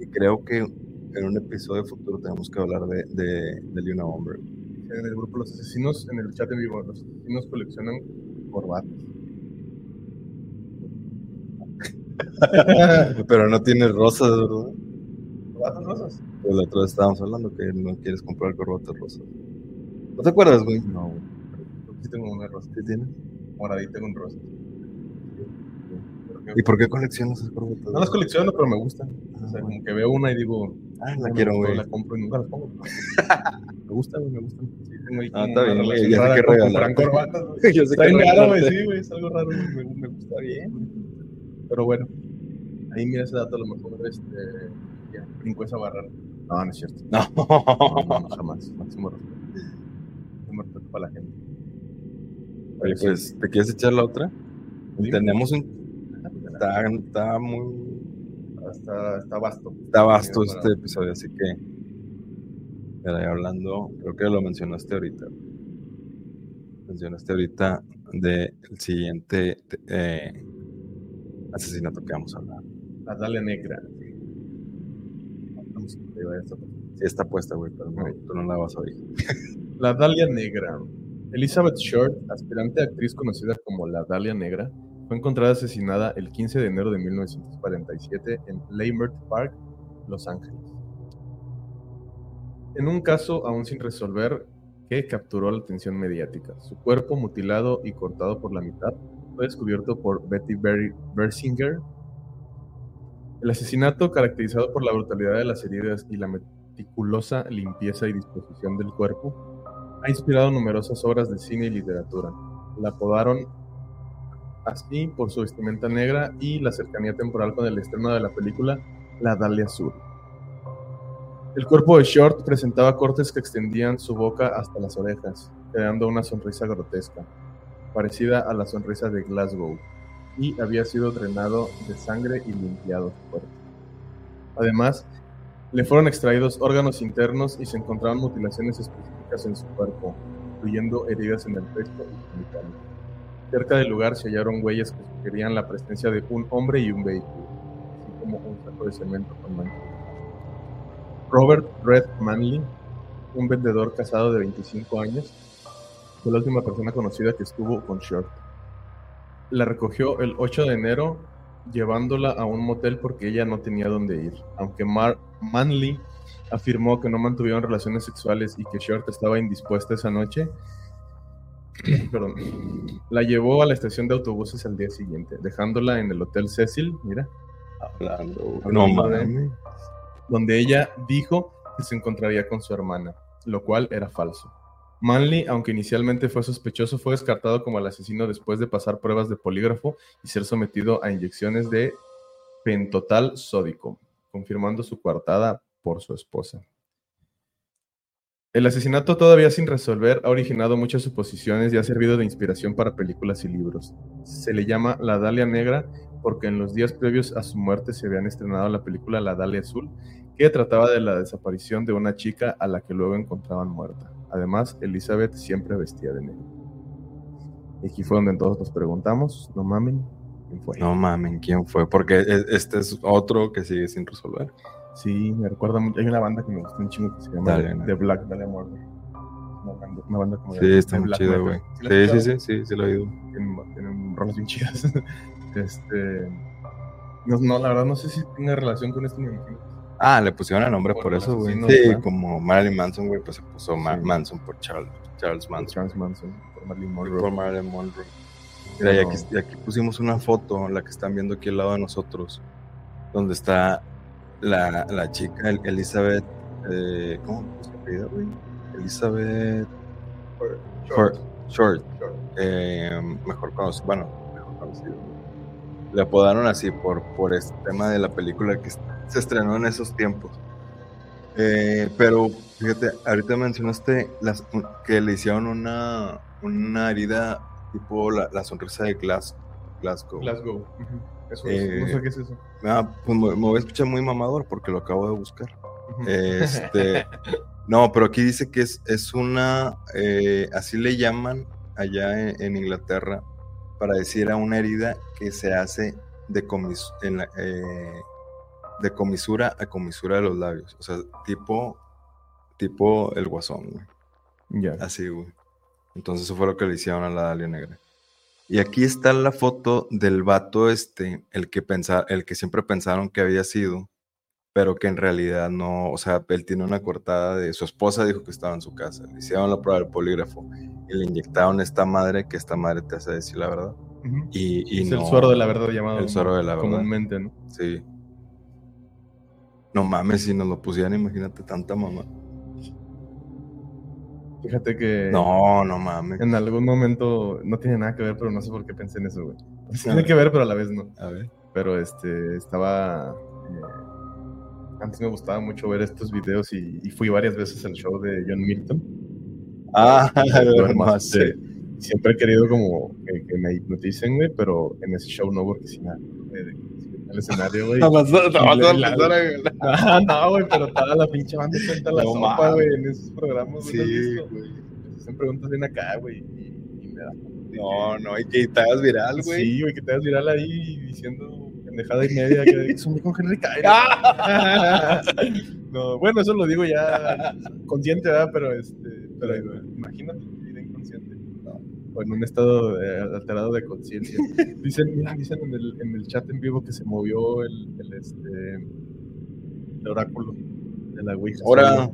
Y creo que en un episodio futuro tenemos que hablar de, de, de Luna Bomber. en el grupo Los Asesinos, en el chat en vivo, los asesinos coleccionan corbatas. Pero no tiene rosas, ¿verdad? ¿Corbatas rosas? El otro día estábamos hablando que no quieres comprar corbatas rosas. ¿No te acuerdas, güey? No, güey. Que Sí tengo una rosa. ¿Qué tienes? Moradita con rosas. Que- ¿Y por qué coleccionas esas corbatas? No las colecciono, pero me gustan. O sea, como que veo una y digo, Ah, la "Ah, quiero, güey. La compro y nunca las pongo. me gustan, güey, me gustan. Sí, tengo ahí Ah, está bien, güey, ya sé regalarte. comprar corbatas, güey. Está que bien raro, güey, sí, güey, es algo raro, güey, me, me gusta bien. Pero bueno, ahí mira ese dato, a lo mejor este, ya, brincó esa barrera. No, no es cierto. No. No, no, jamás. Máximo respeto. Máximo respeto para la gente. Oye, pues, ¿te quieres echar la otra? Tenemos un... Está, está muy... Está, está vasto. Está vasto este episodio, así que... Mira, hablando, creo que lo mencionaste ahorita. Mencionaste ahorita del siguiente eh, asesinato que vamos a hablar. La Dalia Negra. Esto. Sí está puesta, güey, pero no, tú no la vas a oír. La Dalia Negra. Elizabeth Short, aspirante actriz conocida como la Dalia Negra, fue encontrada asesinada el 15 de enero de 1947 en Lambert Park, Los Ángeles. En un caso aún sin resolver que capturó la atención mediática, su cuerpo mutilado y cortado por la mitad fue descubierto por Betty Berry Bersinger. El asesinato, caracterizado por la brutalidad de las heridas y la meticulosa limpieza y disposición del cuerpo, ha inspirado numerosas obras de cine y literatura. La apodaron así por su vestimenta negra y la cercanía temporal con el estreno de la película La Dalia Sur. El cuerpo de Short presentaba cortes que extendían su boca hasta las orejas, creando una sonrisa grotesca, parecida a la sonrisa de Glasgow, y había sido drenado de sangre y limpiado su cuerpo. Además, le fueron extraídos órganos internos y se encontraron mutilaciones específicas en su cuerpo, incluyendo heridas en el pecho y genitales. Cerca del lugar se hallaron huellas que sugerían la presencia de un hombre y un vehículo, así como un saco de cemento con manchas. Robert Red Manley, un vendedor casado de 25 años, fue la última persona conocida que estuvo con Short. La recogió el 8 de enero llevándola a un motel porque ella no tenía dónde ir. Aunque Mar Manley afirmó que no mantuvieron relaciones sexuales y que Short estaba indispuesta esa noche, perdón, la llevó a la estación de autobuses al día siguiente, dejándola en el Hotel Cecil, mira, Hablando. No mames. donde ella dijo que se encontraría con su hermana, lo cual era falso. Manley, aunque inicialmente fue sospechoso, fue descartado como el asesino después de pasar pruebas de polígrafo y ser sometido a inyecciones de pentotal sódico, confirmando su coartada por su esposa. El asesinato todavía sin resolver ha originado muchas suposiciones y ha servido de inspiración para películas y libros. Se le llama la Dalia Negra porque en los días previos a su muerte se habían estrenado la película La Dalia Azul, que trataba de la desaparición de una chica a la que luego encontraban muerta. Además, Elizabeth siempre vestía de negro. Y aquí fue donde todos nos preguntamos, no mamen, ¿quién fue? No mames, ¿quién fue? Porque e- este es otro que sigue sin resolver. Sí, me recuerda mucho. Hay una banda que me gusta un chingo que se llama The- Black Dalia Murder. Una banda, una banda como de- Sí, está de muy black chido, metal. güey. ¿Sí Sí, sí, sí, sí lo he oído. tienen, tienen rolas bien chidas. este. No, no, la verdad no sé si tenga relación con esto, me imagino. Ah, le pusieron el nombre Por eso, güey. Sí, ¿verdad? como Marilyn Manson, güey, pues se puso Ma- Sí. Manson por Charles, Charles Manson. Charles Manson, por Marilyn Monroe. Por Marilyn Monroe. Mira, y aquí, y aquí pusimos una foto, la que están viendo aquí al lado de nosotros, donde está la, la chica El- Elizabeth. eh, ¿Cómo se apellida, güey? Elizabeth Short. Short. Short. eh, mejor conocido, bueno, mejor conocido. Le apodaron así por, por este tema de la película que se estrenó en esos tiempos. Eh, pero fíjate, ahorita mencionaste las, que le hicieron una, una herida tipo la, la sonrisa de Glas, Glasgow. Glasgow. Eso es, no Eh, sé qué es eso. Ah, pues me, me voy a escuchar muy mamador porque lo acabo de buscar. Este, no, pero aquí dice que es, es una, eh, así le llaman allá en, en Inglaterra para decir a una herida que se hace de, comis- en la- de comisura a comisura de los labios. O sea, tipo, tipo el guasón, güey. Ya. Así, güey. Entonces eso fue lo que le hicieron a la Dalia Negra. Y aquí está la foto del vato este, el que pensa, el que siempre pensaron que había sido, pero que en realidad no, o sea, él tiene una cortada de su esposa dijo que estaba en su casa. Le hicieron la prueba del polígrafo y le inyectaron esta madre que esta madre te hace decir la verdad. Y, y es no, el suero de la verdad llamado el suero de la verdad. comúnmente, ¿no? Sí. No mames, si nos lo pusieran, imagínate tanta mamá. Fíjate que No, no mames. en algún momento no tiene nada que ver, pero no sé por qué pensé en eso, güey. Sí Tiene que ver, pero a la vez no. A ver. Pero este, estaba. eh, antes me gustaba mucho ver estos videos y, y fui varias veces al show de John Milton. Ah, Duermo, no este. Siempre he querido como que, que me hipnoticen, güey, pero en ese show no, porque si nada, eh, el escenario, güey. La- la- Ah, no, güey, pero toda la pinche banda cuenta la sopa, güey, en esos programas, güey. ¿no has Sí, güey. Hacen preguntas bien acá, güey, y, me da. No, no, y que te hagas viral, güey. Sí, güey, que te das viral ahí diciendo pendejada y media que es un con Henry Cavill. no, bueno, eso lo digo ya consciente, ¿verdad? Pero, este, pero imagínate vivir inconsciente. O en un estado eh, alterado de conciencia. Dicen, mira, dicen en el, en el chat en vivo que se movió el, el, este, el oráculo de la Ouija. Ahora,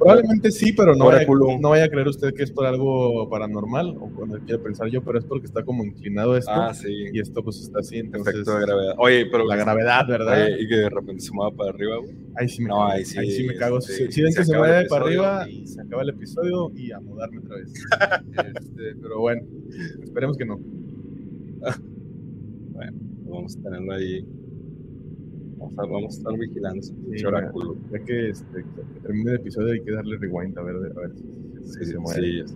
Probablemente sí, pero no vaya, no vaya a creer usted que es por algo paranormal o cuando quiere pensar yo, pero es porque está como inclinado esto ah, sí. y esto pues está así, entonces Efecto de gravedad. Oye, pero la gravedad, ¿verdad? Oye, y que de repente se mueva para arriba, güey. ahí sí me No, cago. ahí sí, ahí sí me cago. sí, Si, si ven que se mueve para arriba, y- se acaba el episodio y a mudarme otra vez. Este, pero bueno, esperemos que no. Vamos a tenerlo ahí. Vamos a, vamos a estar vigilando ese Sí, oráculo. Ya que, este, que termine el episodio hay que darle rewind a ver, a ver si, si Sí, se sí, mueve. sí, ya sé.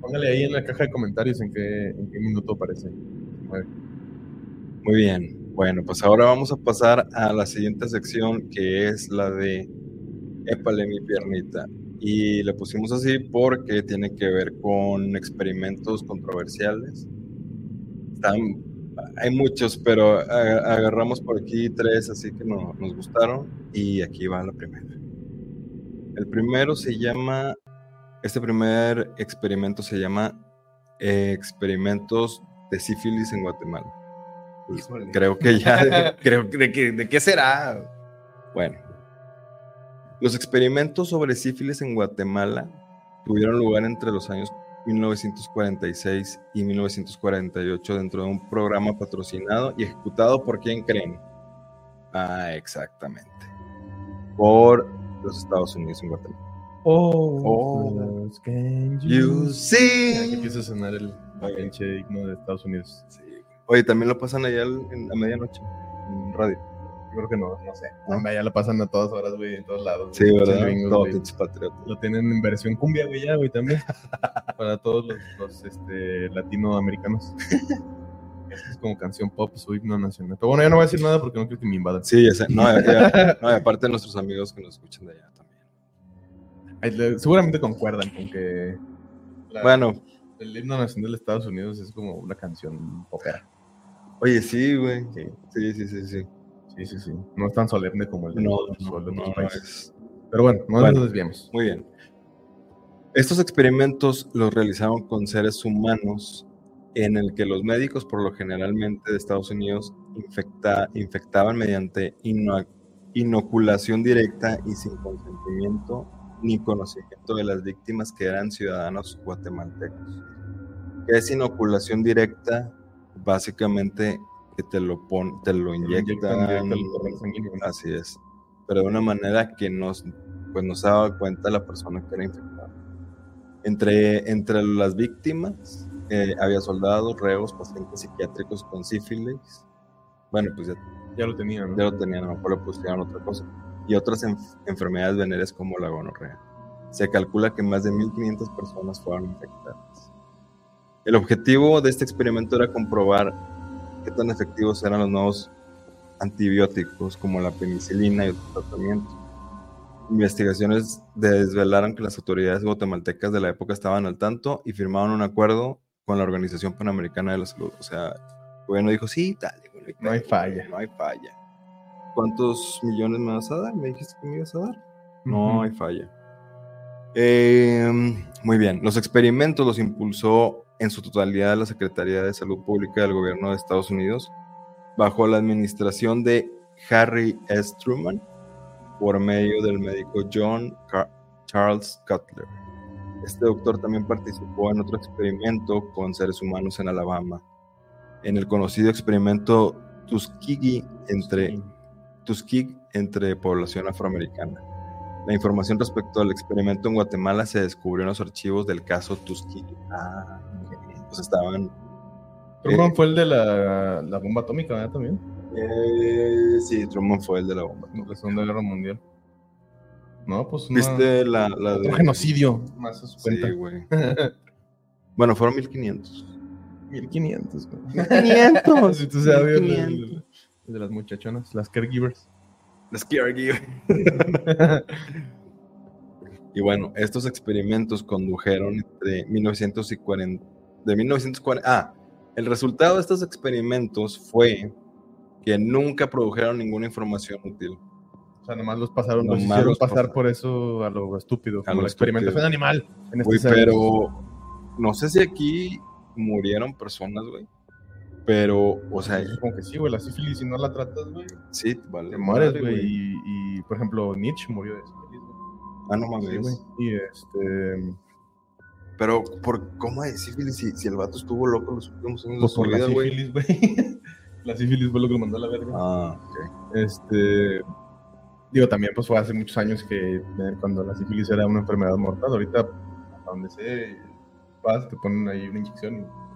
Póngale ahí en la caja de comentarios en qué, en qué minuto aparece. Muy bien. Bueno, pues ahora vamos a pasar a la siguiente sección que es la de Épale mi piernita. Y le pusimos así porque tiene que ver con experimentos controversiales. Están, hay muchos, pero agarramos por aquí tres así que no- nos gustaron y aquí va la primera. El primero se llama, este primer experimento se llama eh, Experimentos de sífilis en Guatemala. Pues, creo que ya, creo que de, de qué será. Bueno, los experimentos sobre sífilis en Guatemala tuvieron lugar entre los años 1946 y 1948 dentro de un programa patrocinado y ejecutado por quién creen? Ah, exactamente. Por los Estados Unidos en Guatemala. Oh, Oh. can You see. empieza a sonar el pinche himno de Estados Unidos. Sí. Oye, también lo pasan allá en- a medianoche en radio. Creo que no, no sé. Ya lo pasan a todas horas, güey, en todos lados. Sí, güey. ¿verdad? Todo patriotas. Lo tienen en versión cumbia, güey, ya, güey, también. Para todos los, los, este, latinoamericanos. es como canción pop, su himno nacional. Pero bueno, ya no voy a decir nada porque no quiero que me invadan. Sí, ya sé. No, ya- aparte de nuestros amigos que nos escuchan de allá también. Ay, le- Seguramente concuerdan con que la- Bueno, el himno nacional de Estados Unidos es como una canción popera. oye, sí, güey. Sí, Sí, sí, sí, sí. Sí, sí, sí. No es tan solemne como el de No, no, otros no, países. es. Pero bueno, no Bueno. nos desviamos. Muy bien. Estos experimentos los realizaron con seres humanos en el que los médicos, por lo generalmente de Estados Unidos, infecta- infectaban mediante ino- inoculación directa y sin consentimiento ni conocimiento de las víctimas que eran ciudadanos guatemaltecos. ¿Qué es inoculación directa? Básicamente que te lo, pon, te lo inyectan así es, pero de una manera que nos, pues no se daba cuenta la persona que era infectada. Entre, entre las víctimas eh, había soldados, reos, pacientes psiquiátricos con sífilis. Bueno, pues ya, Ya lo tenían, ya ¿no? lo tenían, a lo mejor le pusieron otra cosa. Y otras enf- enfermedades venéreas como la gonorrea. Se calcula que más de 1.500 personas fueron infectadas. El objetivo de este experimento era comprobar qué tan efectivos eran los nuevos antibióticos como la penicilina y otros tratamientos. Investigaciones desvelaron que las autoridades guatemaltecas de la época estaban al tanto y firmaron un acuerdo con la Organización Panamericana de la Salud. O sea, el gobierno dijo, sí, dale, güey, No hay falla. No hay falla. ¿Cuántos millones me vas a dar? ¿Me dijiste que me ibas a dar? No hay falla. Eh, muy bien, los experimentos los impulsó en su totalidad la Secretaría de Salud Pública del Gobierno de Estados Unidos, bajo la administración de Harry S. Truman, por medio del médico John Car- Charles Cutler. Este doctor también participó en otro experimento con seres humanos en Alabama, en el conocido experimento Tuskegee entre Tuskegee entre población afroamericana. La información respecto al experimento en Guatemala se descubrió en los archivos del caso Tuskegee. Ah, ok. pues estaban. Truman Eh, fue el de la, la bomba atómica, ¿verdad? También. eh, sí, Truman fue el de la bomba. La Segunda Guerra Mundial. No, pues una- ¿Viste la, la otro de. genocidio. Más a su cuenta. Sí, güey. Bueno, fueron 1500. 1500, güey. 1500. Si tú sabes, el- 1500. el de las muchachonas, las caregivers. Las Caregiver. Y bueno, estos experimentos condujeron entre 1940, de 1940. Ah, el resultado de estos experimentos fue que nunca produjeron ninguna información útil. O sea, nomás los pasaron, los Nomás hicieron los pasar por eso a lo estúpido, como lo la experimentación estúpido. animal. En años. pero no sé si aquí murieron personas, güey. Pero, o sea, Como que sí, güey, la sífilis, si no la tratas, güey, sí, vale. te mueres, güey. Y, y, por ejemplo, Nietzsche murió de sífilis, güey. Ah, no mames. Sí, güey. Y este. Pero, ¿por cómo hay sífilis si, si el vato estuvo loco los últimos años de Pues su por la vida, güey? sífilis, güey. la sífilis fue lo que lo mandó a la verga. Ah, ok. Este. Digo, también pues fue hace muchos años que eh, cuando la sífilis era una enfermedad mortal. Ahorita, a donde se vas, te ponen ahí una inyección y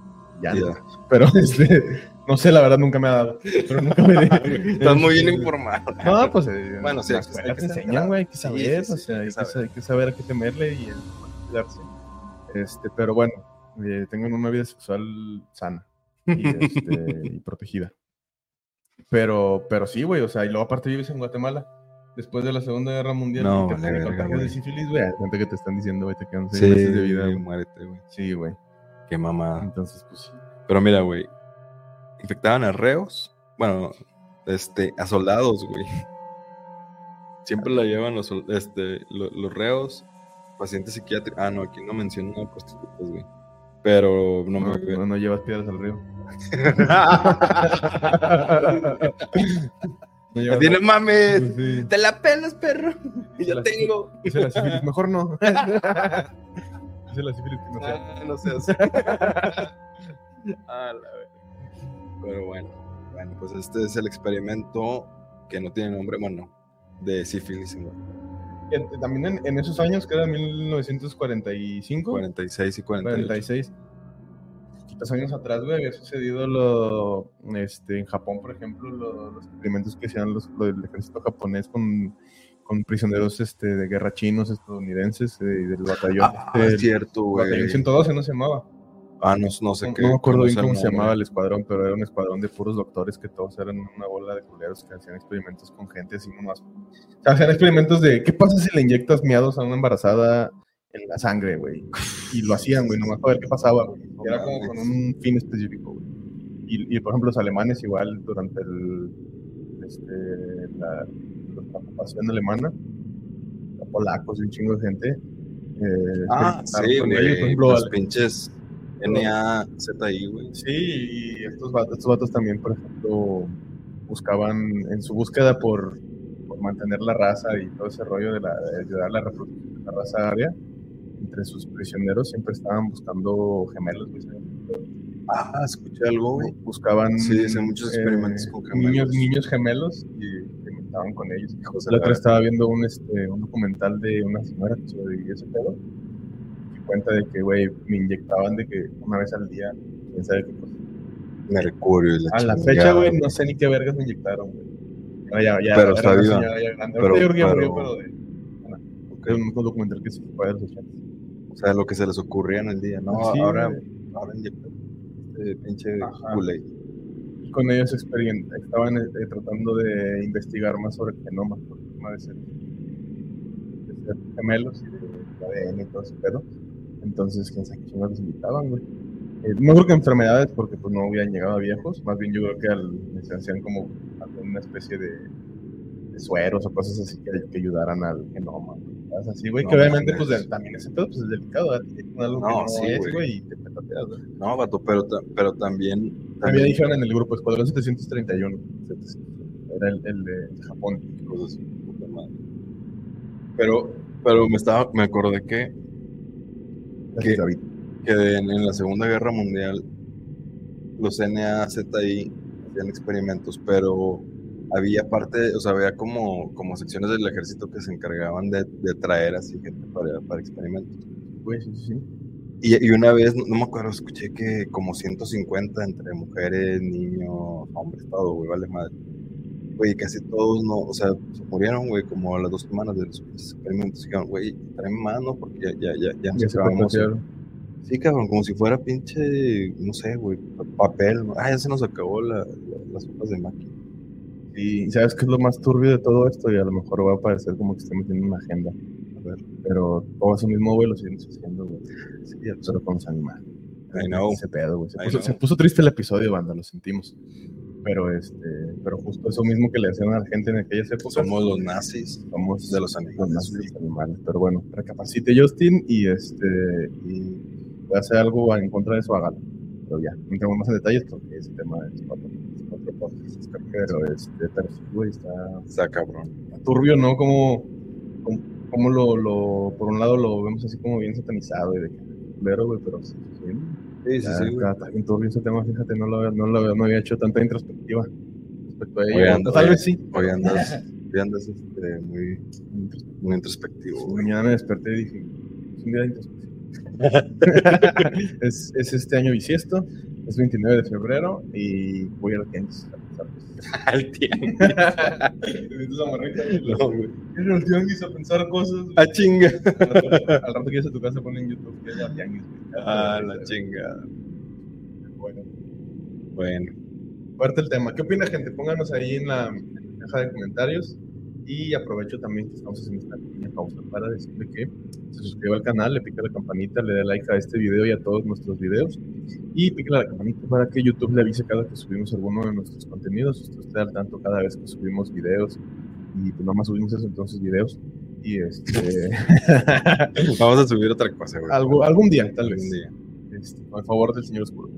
ya. Ya. Pero este, no sé, la verdad nunca me ha dado. Pero nunca me Estás muy bien informado. No, pues eh, Bueno, sí, hay que- escuela hay que te estar enseñan, güey, hay que Sí, saber, sí, o sea, hay hay que saber. sa- hay que saber a qué temerle y cuidarse. Este, pero bueno, eh, tengo una vida sexual sana y, este, y protegida. Pero, pero sí, güey, o sea, y luego aparte vives en Guatemala. Después de la Segunda Guerra Mundial, No, y te vale, de sífilis, güey. cuenta que te están diciendo, güey, te quedan seis Sí, meses de vida. güey. muérete, güey. Sí, güey. Qué mamada. Entonces, pues sí. Pero mira, güey. Infectaban a reos. Bueno, este, a soldados, güey. Siempre la llevan los, este, lo- los, reos, pacientes psiquiátricos. Ah, no, aquí no mencionan prostitutas, güey. Pero no, No, me. no, no llevas piedras al río. No Tiene mames. Pues sí. Te la pelas, perro. Y la- tengo. Mejor no. Dice la sífilis que no sea. Ah, no seas. ah, la verga. Pero bueno, bueno, pues este es el experimento que no tiene nombre, bueno, de sífilis. ¿no? En- también en, en esos años, que era 1945, 46 y 48. 46. Poquitos años atrás, güey, había sucedido lo, este, en Japón, por ejemplo, lo- los experimentos que hacían los, lo del ejército japonés con, con prisioneros este, de guerra chinos, estadounidenses, eh, y del batallón. Ah, este, es cierto, güey. batallón 112, ¿no se llamaba? Ah, no, no sé No, qué. no me acuerdo bien cómo se llamaba el escuadrón, pero era un escuadrón de puros doctores que todos eran una bola de culeros que hacían experimentos con gente así nomás. O sea, hacían experimentos de qué pasa si le inyectas miados a una embarazada en la sangre, güey. Y lo hacían, güey, nomás para ver qué pasaba, güey. Era como con un fin específico, güey. Y, y, por ejemplo, los alemanes igual durante el, este, la, la ocupación alemana, polacos y un chingo de gente. eh, Ah, sí, ellos. Por güey. ejemplo, Los pinches NAZI, güey. Sí, y estos vatos, estos vatos también, por ejemplo, buscaban en su búsqueda por, por mantener la raza y todo ese rollo de, la, de ayudar a la reproducción de la raza aria, entre sus prisioneros siempre estaban buscando gemelos. güey. Ah, escuché algo, güey. Buscaban Sí, hacen muchos experimentos con gemelos. Niños, niños gemelos y experimentaban con ellos. Hijos de La la otra estaba viendo un, este, un documental de una señora que sobrevivió ese pedo. Y cuenta de que, güey, me inyectaban de que una vez al día, quién sabe qué cosa. Mercurio y la A la fecha, güey, no sé ni qué vergas me inyectaron, güey. Ya, ya, Pero está viva. Pero- yo que murió, pero- pero de. bueno, Es un documental que se fue de los 80. O sea, lo que se les ocurría en el día. No, Sí, ahora, güey. ahora inyectan este pinche Ajá. Con ellos estaban eh, tratando de investigar más sobre el genoma, por el tema de ser, gemelos y de ADN y todo ese pedo. Entonces, quién sabe qué los invitaban, güey. Eh, no creo que enfermedades, porque pues no habían llegado a viejos. Más bien yo creo que al, les como alguna especie de, de sueros o cosas así que, que ayudaran al genoma. Así, güey. No que obviamente, pues también ese pedo pues, es delicado, ¿verdad? Que No, sí, es, güey. y te petateas, güey. No, vato, pero, pero también. También dijeron en el grupo Escuadrón 731. Era el, el de Japón. cosas así, puta madre. Pero, pero me estaba, me acordé que, que en, en la Segunda Guerra Mundial los NAZI hacían experimentos, pero había parte, o sea, había como, como secciones del ejército que se encargaban de, de traer así gente para, para experimentos. Güey, sí, sí. Y, y una vez, no, no me acuerdo, escuché que como 150 entre mujeres, niños, hombres, todo, güey, vale madre. Güey, casi todos no, o sea, se murieron, güey, como a las dos semanas de los experimentos. Dijeron, güey, traen mano porque ya, ya, ya, ya Ya se acabamos. Sí, cabrón, como si fuera pinche, no sé, güey, papel. ¿no? Ah, ya se nos acabó la, la- las hojas de máquina. Y ¿sabes qué es lo más turbio de todo esto? Y a lo mejor va a parecer como que estamos metiendo una agenda. A ver, pero todo eso mismo, güey, lo seguimos haciendo, güey. Sí, pero con los animales. I know. Ese pedo, güey. Se puso, know. se puso triste el episodio, banda, lo sentimos. Pero, este, pero justo eso mismo que le hacían a la gente en aquellas épocas. Somos los nazis. somos de los animales, los nazis los animales. Pero bueno, recapacite Justin y este y voy a hacer algo en contra de eso, hágalo. Pero ya, no entremos más en detalles porque ese tema es para es otro podcast. Pero este, pero está, Está cabrón. está turbio, ¿no? Como, como, como lo, lo, por un lado lo vemos así como bien satanizado y de culero, güey, pero sí, sí, Sí, sí, sí, está- está bien turbio ese tema, fíjate, no lo, no lo no había hecho tanta introspectiva respecto a ello. Tal vez sí. Hoy andas, hoy andas este, muy, muy introspectivo. Mañana me desperté y dije, es un día de introspección. es, es este año bisiesto, es 29 de febrero y voy a la tianguis. a pensar cosas. Al lo- No, güey. Ir al tianguis a pensar cosas. güey. A chinga. Al rato- Al rato que llegues a tu casa pon en YouTube que haya tianguis. güey. Ah, la chingada. Bueno, Bueno, fuerte el tema. ¿Qué opina gente? Pónganos ahí en la, en la caja de comentarios. Y aprovecho también que estamos haciendo esta pequeña pausa para decirle que se suscriba al canal, le pique la campanita, le dé like a este video y a todos nuestros videos. Y pique la campanita para que YouTube le avise cada que subimos alguno de nuestros contenidos. Usted esté al tanto cada vez que subimos videos. Y pues nada más subimos eso, entonces videos. Y este. vamos a subir otra cosa, güey. algo, algún día, tal vez. Día. Este, el favor del señor oscuro,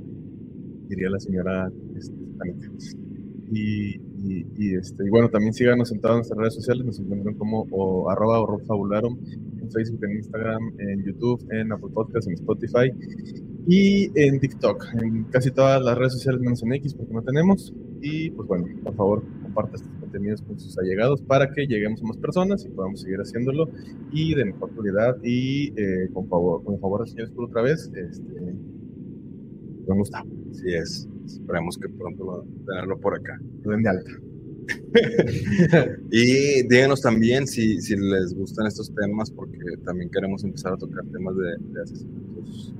diría la señora este. Y, y, este, y bueno, también síganos en todas nuestras redes sociales, nos encuentran como o, arroba horror fabularum, en Facebook, en Instagram, en YouTube, en Apple Podcasts, en Spotify y en TikTok, en casi todas las redes sociales menos en X porque no tenemos. Y pues bueno, por favor, comparta contenido contenidos con sus allegados para que lleguemos a más personas y podamos seguir haciéndolo y de mejor calidad y eh, con favor, con favor al señor por otra vez, este, con Gustavo. Así es. Esperemos que pronto tenerlo por acá. Lo den de alta. Y díganos también si, si les gustan estos temas, porque también queremos empezar a tocar temas de, de asesinatos.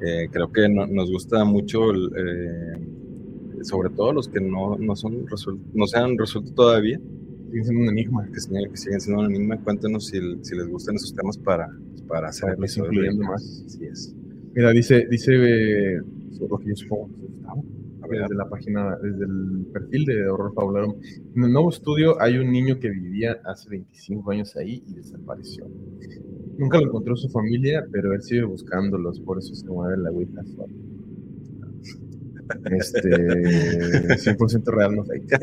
Eh, creo que no- nos gusta mucho, el, eh, sobre todo los que no, no, son no se han resuelto todavía, Sigue siendo un enigma. que, siguen- siguen siendo un enigma. Cuéntenos si, si les gustan esos temas para, para hacer Para episodios más. Así es. Mira, dice, dice eh, Gustavo. A ver, desde la página, desde el perfil de Horror Fabularum. En el nuevo estudio hay un niño que vivía hace 25 años ahí y desapareció. Nunca lo encontró su familia, pero él sigue buscándolos, por eso se mueve la Ouija. Este, 100% real, no fake.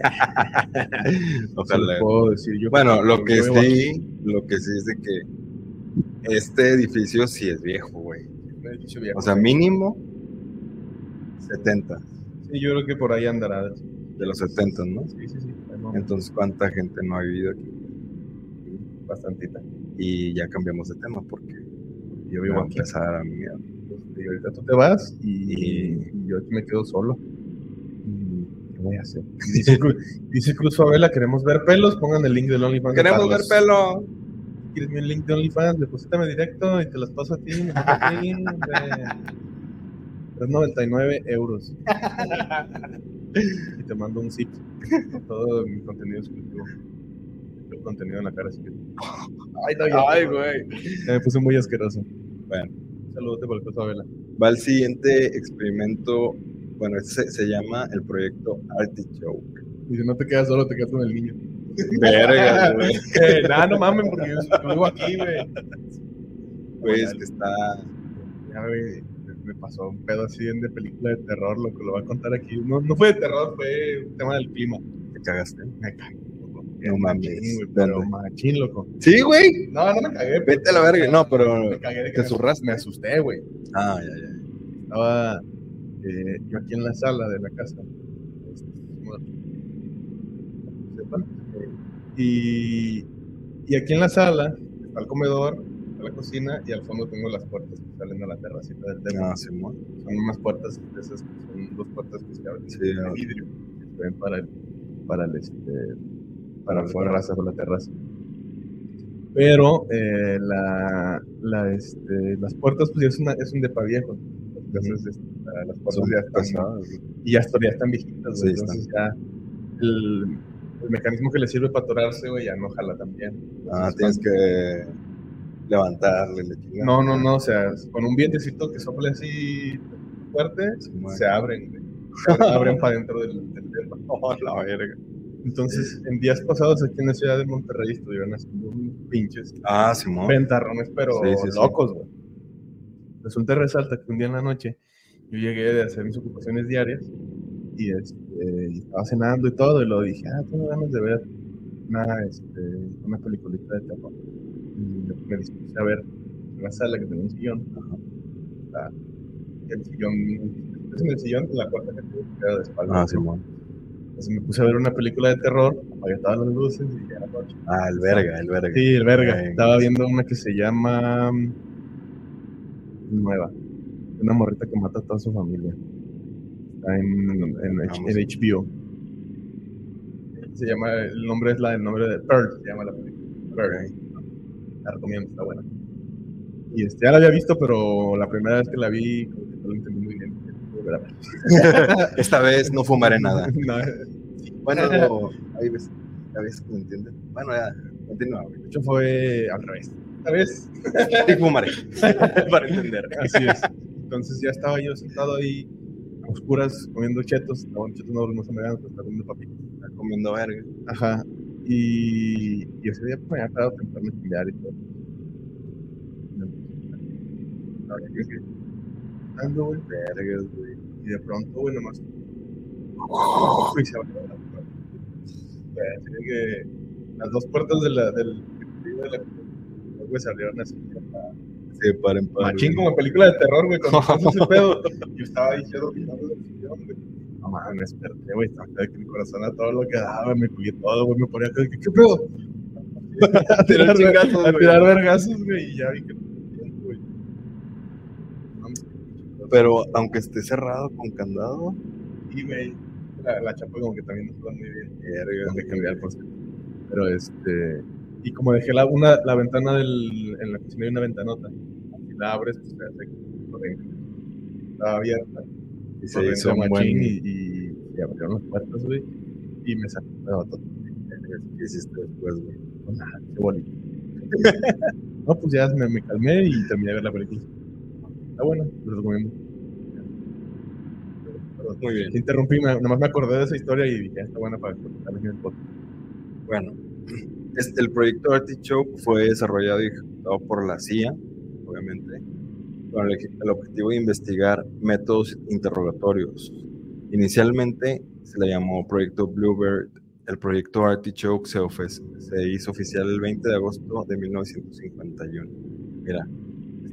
Ojalá. puedo decir yo. Bueno, lo que sí, lo que sí es de que este edificio sí es viejo, güey. O sea, mínimo 70, Sí, yo creo que por ahí andará. de los 70, ¿no? Sí, sí, sí. Entonces, ¿cuánta gente no ha vivido aquí? bastantita. Y ya cambiamos de tema porque Yo vivo voy a empezar a miedo. Y ahorita tú te vas y, Y- y yo aquí me quedo solo. Y, ¿Qué voy a hacer? Dice, dice Cruz Favela, queremos ver pelos, pongan el link del OnlyFans. de ¡Queremos ver pelo! ¿Quieres mi link de OnlyFans? Deposítame directo y te las paso a ti. me paso a ti, hombre. Es 99 euros. y te mando un zip con todo mi contenido exclusivo. El contenido en la cara, así que. Ay, no, ya, ¡Ay, güey! ya me puse muy asqueroso. Bueno. Saludos por el Cruz Favela. Va el siguiente experimento. Bueno, este se, se llama el proyecto Artichoke. Y si no te quedas solo, te quedas con el niño. Verga, güey. Eh, Nada, no mames, porque yo vivo aquí, güey. Güey, es que está. Ya, güey, me- pasó un pedo así en de película de terror, lo que lo voy a contar aquí. No, no fue de terror, fue un tema del clima. Te cagaste. Me cagué, loco. No mames. Machín, güey, pero machín, loco. Sí, güey. No, no me cagué. Vete a la verga. No, pero. Me cagué de que ¿Te zurraste? Me asusté, güey. Ah, ya, ya. Estaba eh, yo aquí en la sala de la casa. este, eh, Y, y aquí en la sala está el comedor, la cocina y al fondo tengo las puertas que salen a la terracita del templo. No, Simón. Son unas puertas de esas son dos puertas que se abren Sí, de no. vidrio que ven para el, para el este para la terraza, por la terraza. Pero eh, la, la, este, las puertas, pues ya es, una, es un depa viejo. Entonces, este, la- las puertas ya están, pesadas, y ya, están- ya están viejitas. Sí, entonces ya el, el mecanismo que le sirve para atorarse, güey, ya no jala tan bien. Ah, tienes que levantarle chingada. No, no, no, o sea, con un vientecito que sople así fuerte, se abren. Se abren, para dentro del. Oh, la verga. Entonces, en días pasados aquí en la ciudad de Monterrey estuvieron haciendo pinches Ah, ventarrones, pero Sí, sí, sí. locos, güey. Resulta y resalta que un día en la noche yo llegué de hacer mis ocupaciones diarias y este, y estaba cenando y todo, y lo dije, ah, tengo ganas de ver una, este, una peliculita de terror. Me, dispuse a ver en la sala que tenía un sillón. El sillón, es en el sillón, la puerta que tengo queda de espalda. Ah. Entonces me puse a ver una película de terror, apagué todas las luces y ya era noche. Ah, el verga, el verga. Sí, el verga. Estaba viendo una que se llama mm, Nueva. Una morrita que mata a toda su familia. Está en, en HBO. Se llama, el nombre es la del nombre de Pearl, se llama la película. Pearl. La recomiendo, está buena. Y este, ya la había visto, pero la primera vez que la vi, como que no la entendí muy bien. A. Esta vez no fumaré nada. No, Bueno, ahí ves, ya ves que me entienden. Bueno, ya, continúa, güey. de hecho fue al revés. Esta vez Sí fumaré. Para entender. Así es. Entonces ya estaba yo sentado ahí a oscuras comiendo chetos. No, chetos no, no se me dan, pues estaba comiendo papitas. Está comiendo verga. Ajá. Y, y ese día pues, me había quedado temprano a cambiar y todo. Que- ando, güey, Vergas, güey. y de pronto, güey, nomás. Y se abrió la puerta. Así que las dos puertas de la, del, de la, güey, se abrieron así. Sí, paren, paren. Machín como película de terror, güey, cuando pasa ese pedo. Yo estaba ahí quedo mirando del sillón, güey. Mames, me desperté, güey, estaba de que mi corazón a todo lo que daba, me cuidé todo, güey, me ponía que, ¿qué, qué pedo? a tirar, chingazos, a güey. tirar vergazos, güey, y ya vi que güey. No, Pero aunque esté cerrado con candado, Y, güey, la, la chapa como que también no estaba muy bien. Que cambiar, por. Pero este. Y como dejé la, una, la ventana del. En la cocina hay una ventanota. Si la abres, pues se hace corriente. Estaba abierta. Y se hizo un buen... y, y, y abrieron las puertas, güey. Y me sacó pedo todo. ¿Qué hiciste después, güey? Nada, qué bonito. no, pues ya me, me calmé y terminé de ver la película. Está bueno, lo recomiendo. Muy bien. Te interrumpí, me, nomás me acordé de esa historia y dije, "Ah, está buena para contarles en el podcast. Bueno, este, el proyecto Artichoke fue desarrollado y ejecutado por la CIA, obviamente, con el, el objetivo de investigar métodos interrogatorios. Inicialmente se le llamó Proyecto Bluebird. El proyecto Artichoke se, se hizo oficial el 20 de agosto de 1951. Mira,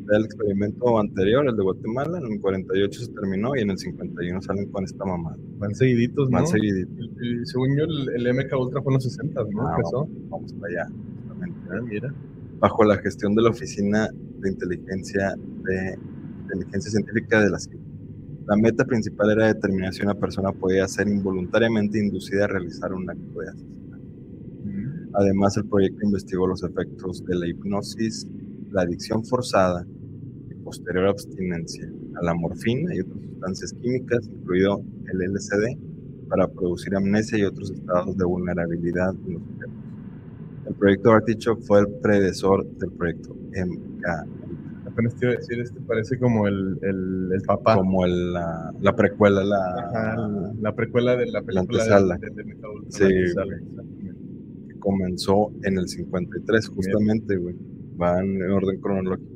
está el experimento anterior, el de Guatemala, en el 48 se terminó y en el 51 salen con esta mamada. Van seguiditos, ¿no? Más seguidito. El- el- según yo, el, el MK Ultra fue en los 60, ¿no? Ah, Empezó. Vamos para allá. justamente. Ah, mira. bajo la gestión de la Oficina de Inteligencia de Inteligencia Científica de la CIA. La meta principal era determinar si una persona podía ser involuntariamente inducida a realizar un acto de asesinato. Además, el proyecto investigó los efectos de la hipnosis, la adicción forzada y posterior abstinencia a la morfina y otras sustancias químicas, incluido el LSD, para producir amnesia y otros estados de vulnerabilidad en los. El proyecto Artichoke fue el predecesor del proyecto Apenas te iba a decir, este parece como el, el, el papá. como el, la, la precuela, la, Ajá, la precuela de la película de, de, de Sí, la que comenzó en el 53, justamente, güey. Van en orden cronológico.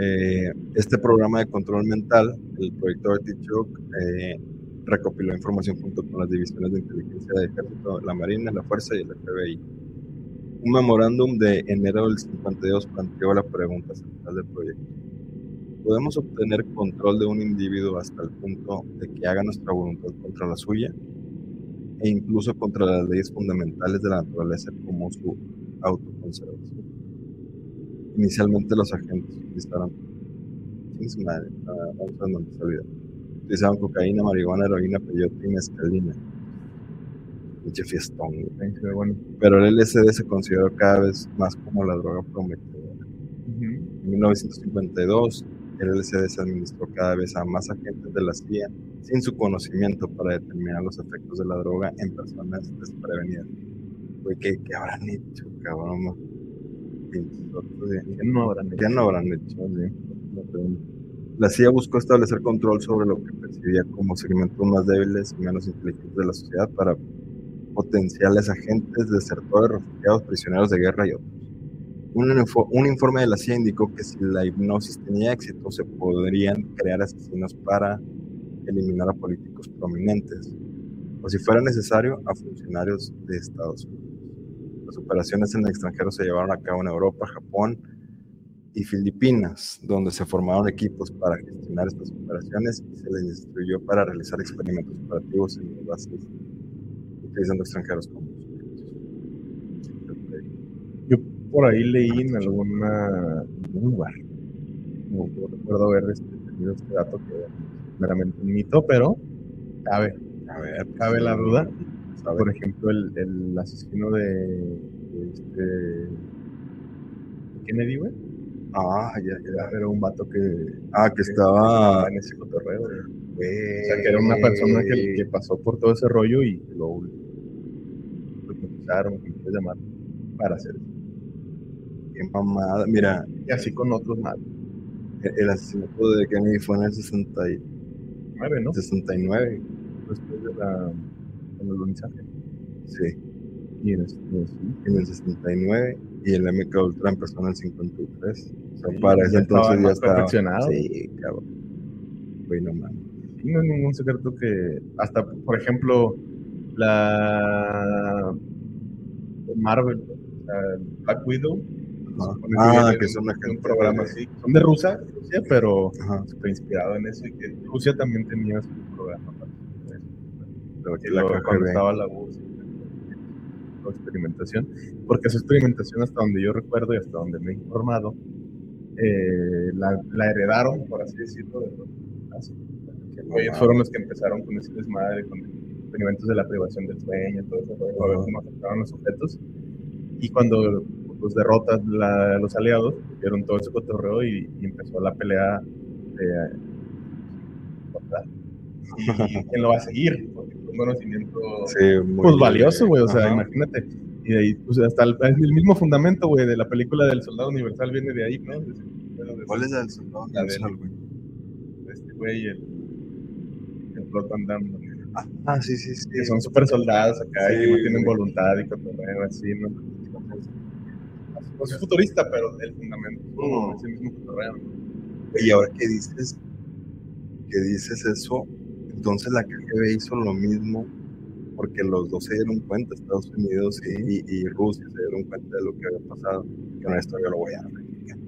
Eh, este programa de control mental, el proyecto Artichoke, eh, recopiló información junto con las divisiones de inteligencia del Ejército, la Marina, la Fuerza y el FBI. Un memorándum de enero del 52 planteó la pregunta central del proyecto. ¿Podemos obtener control de un individuo hasta el punto de que haga nuestra voluntad contra la suya? E incluso contra las leyes fundamentales de la naturaleza como su autoconservación. Inicialmente los agentes utilizaron, ¿quién es madre? Utilizaban cocaína, marihuana, heroína, peyote y mescalina. Pinche fiestón, bueno. Pero el LSD se consideró cada vez más como la droga prometedora. En 1952, el LSD se administró cada vez a más agentes de la CIA sin su conocimiento para determinar los efectos de la droga en personas desprevenidas. Güey, ¿qué, qué habrán hecho, cabrón? ¿Qué no habrán hecho? ¿Qué no habrán hecho? La CIA buscó establecer control sobre lo que percibía como segmentos más débiles y menos inteligentes de la sociedad para potenciales agentes, desertores, refugiados, prisioneros de guerra y otros. Un, un informe de la CIA indicó que si la hipnosis tenía éxito, se podrían crear asesinos para eliminar a políticos prominentes, o si fuera necesario, a funcionarios de Estados Unidos. Las operaciones en el extranjero se llevaron a cabo en Europa, Japón y Filipinas, donde se formaron equipos para gestionar estas operaciones y se les instruyó para realizar experimentos operativos en las bases utilizando extranjeros como. Yo por ahí leí en alguna, en algún lugar, no, no recuerdo haber tenido este dato que es meramente un mito, pero cabe, A ver, cabe la duda. ¿sabe? Por ejemplo, el, el asesino de, de este de Kennedy, güey, Ah, ya, ya. era un vato que, Ah, que estaba. en ese cotorreo. Güey. O sea, que era una persona que, que pasó por todo ese rollo y lo llamar, para hacer eso. Qué mamada. Mira, Y así con otros más. el, el asesinato de Kennedy fue en el 60 y- Nueve, ¿no? 69. Después de la del. Sí, Y en el 69. Y el MK Ultra empezó en el 53. O sea, Sí, para ese entonces ya estaba. perfeccionado. Sí, cabrón. Güey, no mames. No es ningún secreto que, hasta, por ejemplo, la Marvel, o sea, Black Widow, supone Ah, viene que de son un- de un programa de- así. Son de Rusia, Rusia, pero Ajá. inspirado en eso y que Rusia también tenía su programa. para eso. Aquí que la lo- cuando estaba la voz la experimentación, porque esa experimentación hasta donde yo recuerdo y hasta donde me he informado, eh, la, la heredaron, por así decirlo, de los nazis. Ellos fueron los que empezaron con ese desmadre, con experimentos de la privación del sueño, todo eso, para ver cómo afectaban los objetos. Y cuando pues, derrotas la- los aliados, dieron todo ese cotorreo y, y empezó la pelea de. ¿Y quién lo va a seguir? Porque fue un conocimiento Sí, muy pues valioso, güey. O sea, Ajá. imagínate. Y de ahí, pues hasta el, el mismo fundamento, güey, de la película del Soldado Universal viene de ahí, ¿no? ¿Cuál es el soldado La universal, güey? este güey, el, el Van Damme. Ah, sí, sí, sí. que son super soldados acá y que Sí, no tienen güey. voluntad y cotorreo así, ¿no? Pues es futurista, pero el fundamento Mm. es el mismo cotorreo. ¿no? Y ahora que dices, que dices eso, entonces la KGB hizo lo mismo porque los dos se dieron cuenta, Estados Unidos y, y- y Rusia se dieron cuenta de lo que había pasado. Que no, esto yo lo voy a replicar.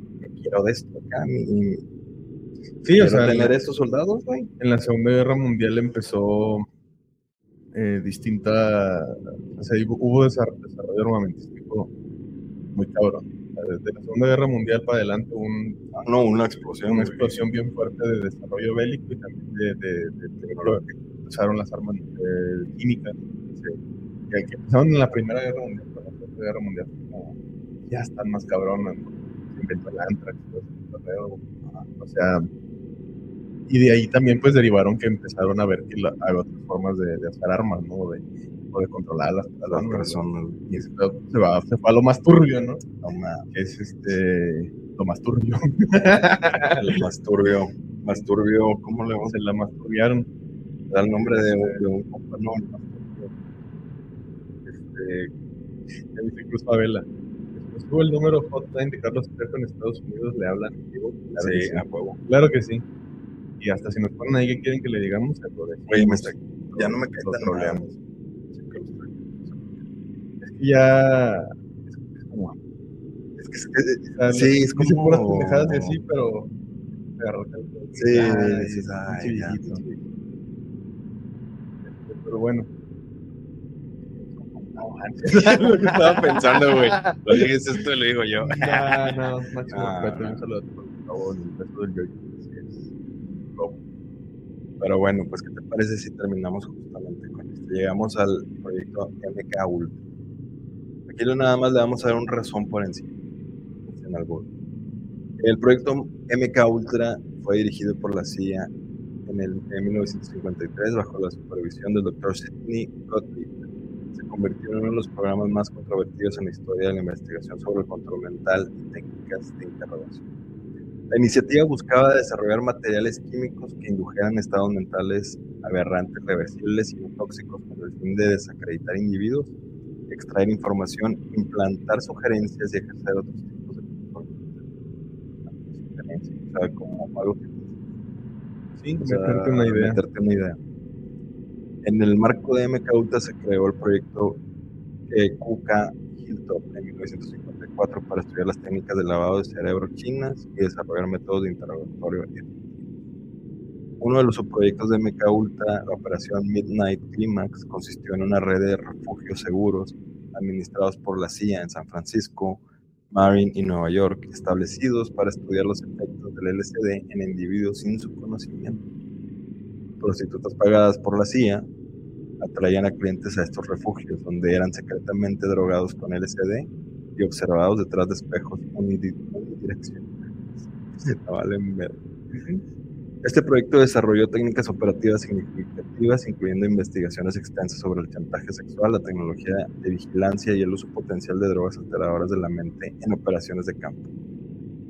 Quiero de esto acá. mi- Sí, o sea, tener en, estos soldados, güey. en la Segunda Guerra Mundial empezó eh, distinta, o sea, hubo- hubo desar- desarrollo armamentístico muy cabrón. Desde la Segunda Guerra Mundial para adelante un, Ah, no, una explosión. una explosión bien fuerte de desarrollo bélico y también de, de, de tecnología. Usaron las armas eh, químicas que, que empezaron en la Primera Guerra Mundial, pero la Segunda Guerra Mundial como, ya están más cabronas, ¿no? Se inventó el antrax, o sea, y de ahí también pues derivaron que empezaron a ver que la- hay otras formas de, de hacer armas, ¿no? De, o de controlar las A las personas. Y pedo se va, se fue a lo más turbio, ¿no? Es este, lo más turbio. El más turbio. Más turbio, ¿cómo le vamos se la masturbiaron. a dar el nombre de, de un compa? No. Este, ya dice Cruz Favela. Después tuvo el número hotline de Carlos Trejo en Estados Unidos, le hablan en vivo. Claro sí. a huevo. Claro que sí. Y hasta si nos ponen ahí que quieren que le digamos. Oye, me está- ya no me cae tan mal. Es que ya. Es, es como. Es que, es que- o sea, Sí, es como- puras pendejadas y así, pero. Sí, Ay, dices, ay, pinche ya, viejito. sí. Este, Pero bueno. lo que estaba pensando, güey. Lo dices esto y lo digo yo. No, no, máximo Ah. respeto. Un saludo por favor, el beso del yoyo. Pero bueno, pues, ¿qué te parece si terminamos justamente con esto? Llegamos al proyecto MK Ultra. Aquí nada más le vamos a dar un razón por encima. En. El proyecto MK Ultra fue dirigido por la CIA en, el, en 1953 bajo la supervisión del Dr. Sidney Gottlieb. Se convirtió en uno de los programas más controvertidos en la historia de la investigación sobre el control mental y técnicas de interrogación. La iniciativa buscaba desarrollar materiales químicos que indujeran estados mentales aberrantes, reversibles y no tóxicos con el fin de desacreditar individuos, extraer información, implantar sugerencias y ejercer otros tipos de control. Sugerencias, O sea, como algo que Sí, o sea, meterte una idea. meterte una idea. En el marco de MK Ultra se creó el proyecto eh, QK Hilltop en 1954 para estudiar las técnicas de lavado de cerebro chinas y desarrollar métodos de interrogatorio. Uno de los subproyectos de MK Ultra, la operación Midnight Climax, consistió en una red de refugios seguros administrados por la CIA en San Francisco, Marin y Nueva York, establecidos para estudiar los efectos del LSD en individuos sin su conocimiento. Prostitutas pagadas por la CIA atraían a clientes a estos refugios, donde eran secretamente drogados con LSD y observados detrás de espejos unidi- unidireccionales. Este proyecto desarrolló técnicas operativas significativas, incluyendo investigaciones extensas sobre el chantaje sexual, la tecnología de vigilancia y el uso potencial de drogas alteradoras de la mente en operaciones de campo.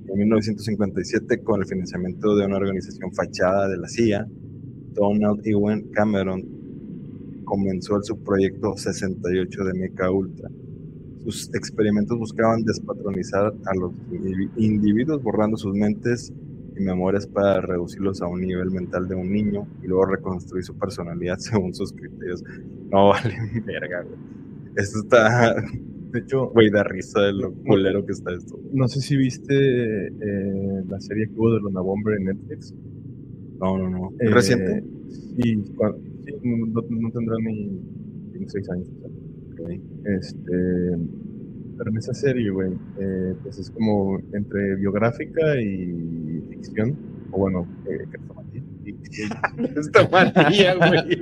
En 1957, con el financiamiento de una organización fachada de la CIA, Donald Ewan Cameron comenzó el subproyecto 68 de Mecha Ultra. Sus experimentos buscaban despatronizar a los indivi- individuos borrando sus mentes y memorias para reducirlos a un nivel mental de un niño y luego reconstruir su personalidad según sus criterios. No vale verga, güey. Esto está, De hecho, güey, da risa de lo culero que está esto. no sé si viste eh, la serie que hubo de Luna Bomber en Netflix. No, no, no. Eh, ¿Reciente? Sí, sí, no, no tendrá ni, ni seis años. o Este, pero en esa serie, güey, eh, pues es como entre biográfica y ficción, o bueno, eh, güey.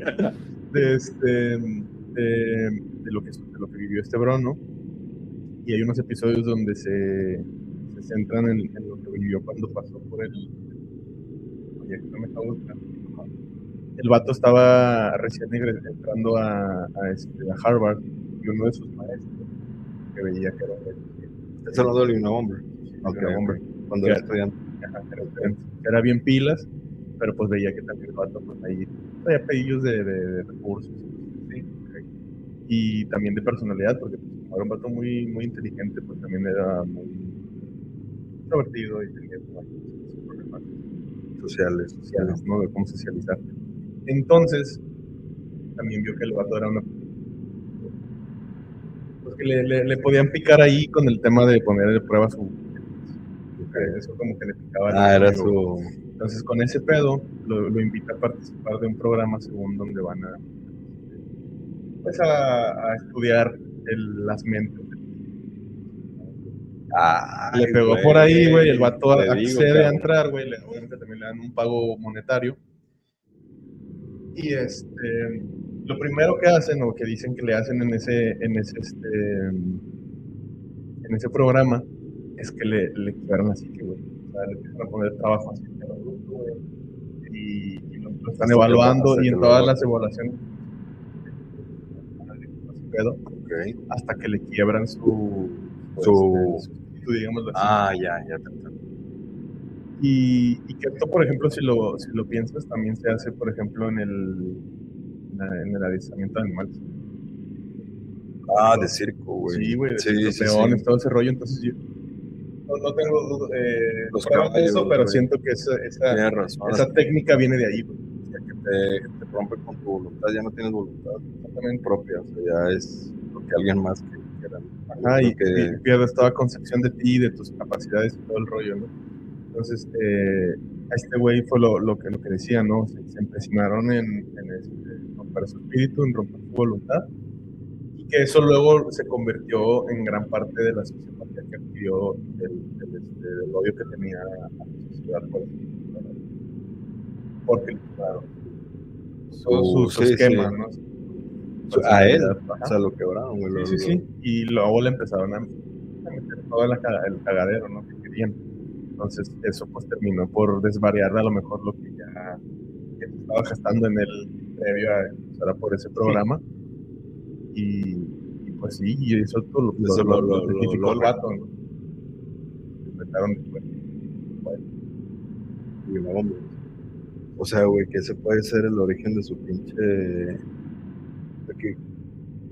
de, este, de, de lo que, de lo que vivió este bro, ¿no? Y hay unos episodios donde se, se centran en, en lo que vivió cuando pasó por el... Oye, no me acabo de- El vato estaba recién entrando a, a, este, a Harvard y uno de sus maestros que veía que era un Eso no duele un hombre. Ok, Ok, hombre. Cuando era estudiante. Era, era bien pilas, pero pues veía que también el vato pues ahí traía pedillos de, de, de recursos. ¿sí? Y también de personalidad, porque pues, como era un vato muy, muy inteligente, pues también era muy introvertido y tenía sus problemas Sociales. sociales, ¿no? De cómo socializar. Entonces, también vio que el vato era una... Que le, le, le podían picar ahí con el tema de poner de prueba su... Eso como que le picaba. Ah, era su. Entonces, con ese pedo, lo, lo invita a participar de un programa según donde van a, pues a, a estudiar el- las mentes. le pegó por ahí, güey, el vato digo, accede a entrar, güey, obviamente también le dan un pago monetario. Y este, lo primero que hacen, o que dicen que le hacen en ese, en ese, este, en ese programa, es que le, le quiebran la psique, güey. O sea, le empiezan a poner trabajo así, que lo güey. Y, y lo, lo están que evaluando, y que en todas las evaluaciones, pedo, Ok. hasta que le quiebran su, Su- este, su así. Ah, ya, ya. Y, y que esto, por ejemplo, si lo, si lo piensas, también se hace, por ejemplo, en el, en el adiestramiento de animales. Ah, de circo, güey. Sí, güey, Sí, los sí, sí. todo ese rollo. Entonces, yo no, no tengo eh, Los pruebas de eso, caballos, pero güey. siento que esa, esa, razón. esa técnica viene de ahí, güey. que te, te rompe con tu voluntad, ya no tienes voluntad también propia, o sea, ya es lo que alguien más que quiera. Ajá, y, Yo creo que- y pierdes toda concepción de ti, de tus capacidades y todo el rollo, ¿no? Entonces, eh, a este güey fue lo, lo, que, lo que decía, ¿no? Se, se empecinaron en, en este, romper su espíritu, en romper su voluntad, y que eso luego se convirtió en gran parte de la sociopatía que adquirió del, del, este, del odio que tenía a la sociedad por. Porque, claro, su, su sí, esquema, sí. ¿no? Su A él, o sea, lo quebraron, güey. Sí, sí, lo- sí. Y luego le empezaron a, meter todo la el cagadero, ¿no? Que querían. Entonces, eso pues terminó por desvariar a lo mejor lo que ya, estaba gestando en el previo a empezar a por ese programa. Y, y, pues sí, y eso todo lo, Eso lo, lo- lo, lo- identificó lo- el vato, ¿no? Inventaron después. y no, hombre. O sea, güey, que ese puede ser el origen de su pinche. de que-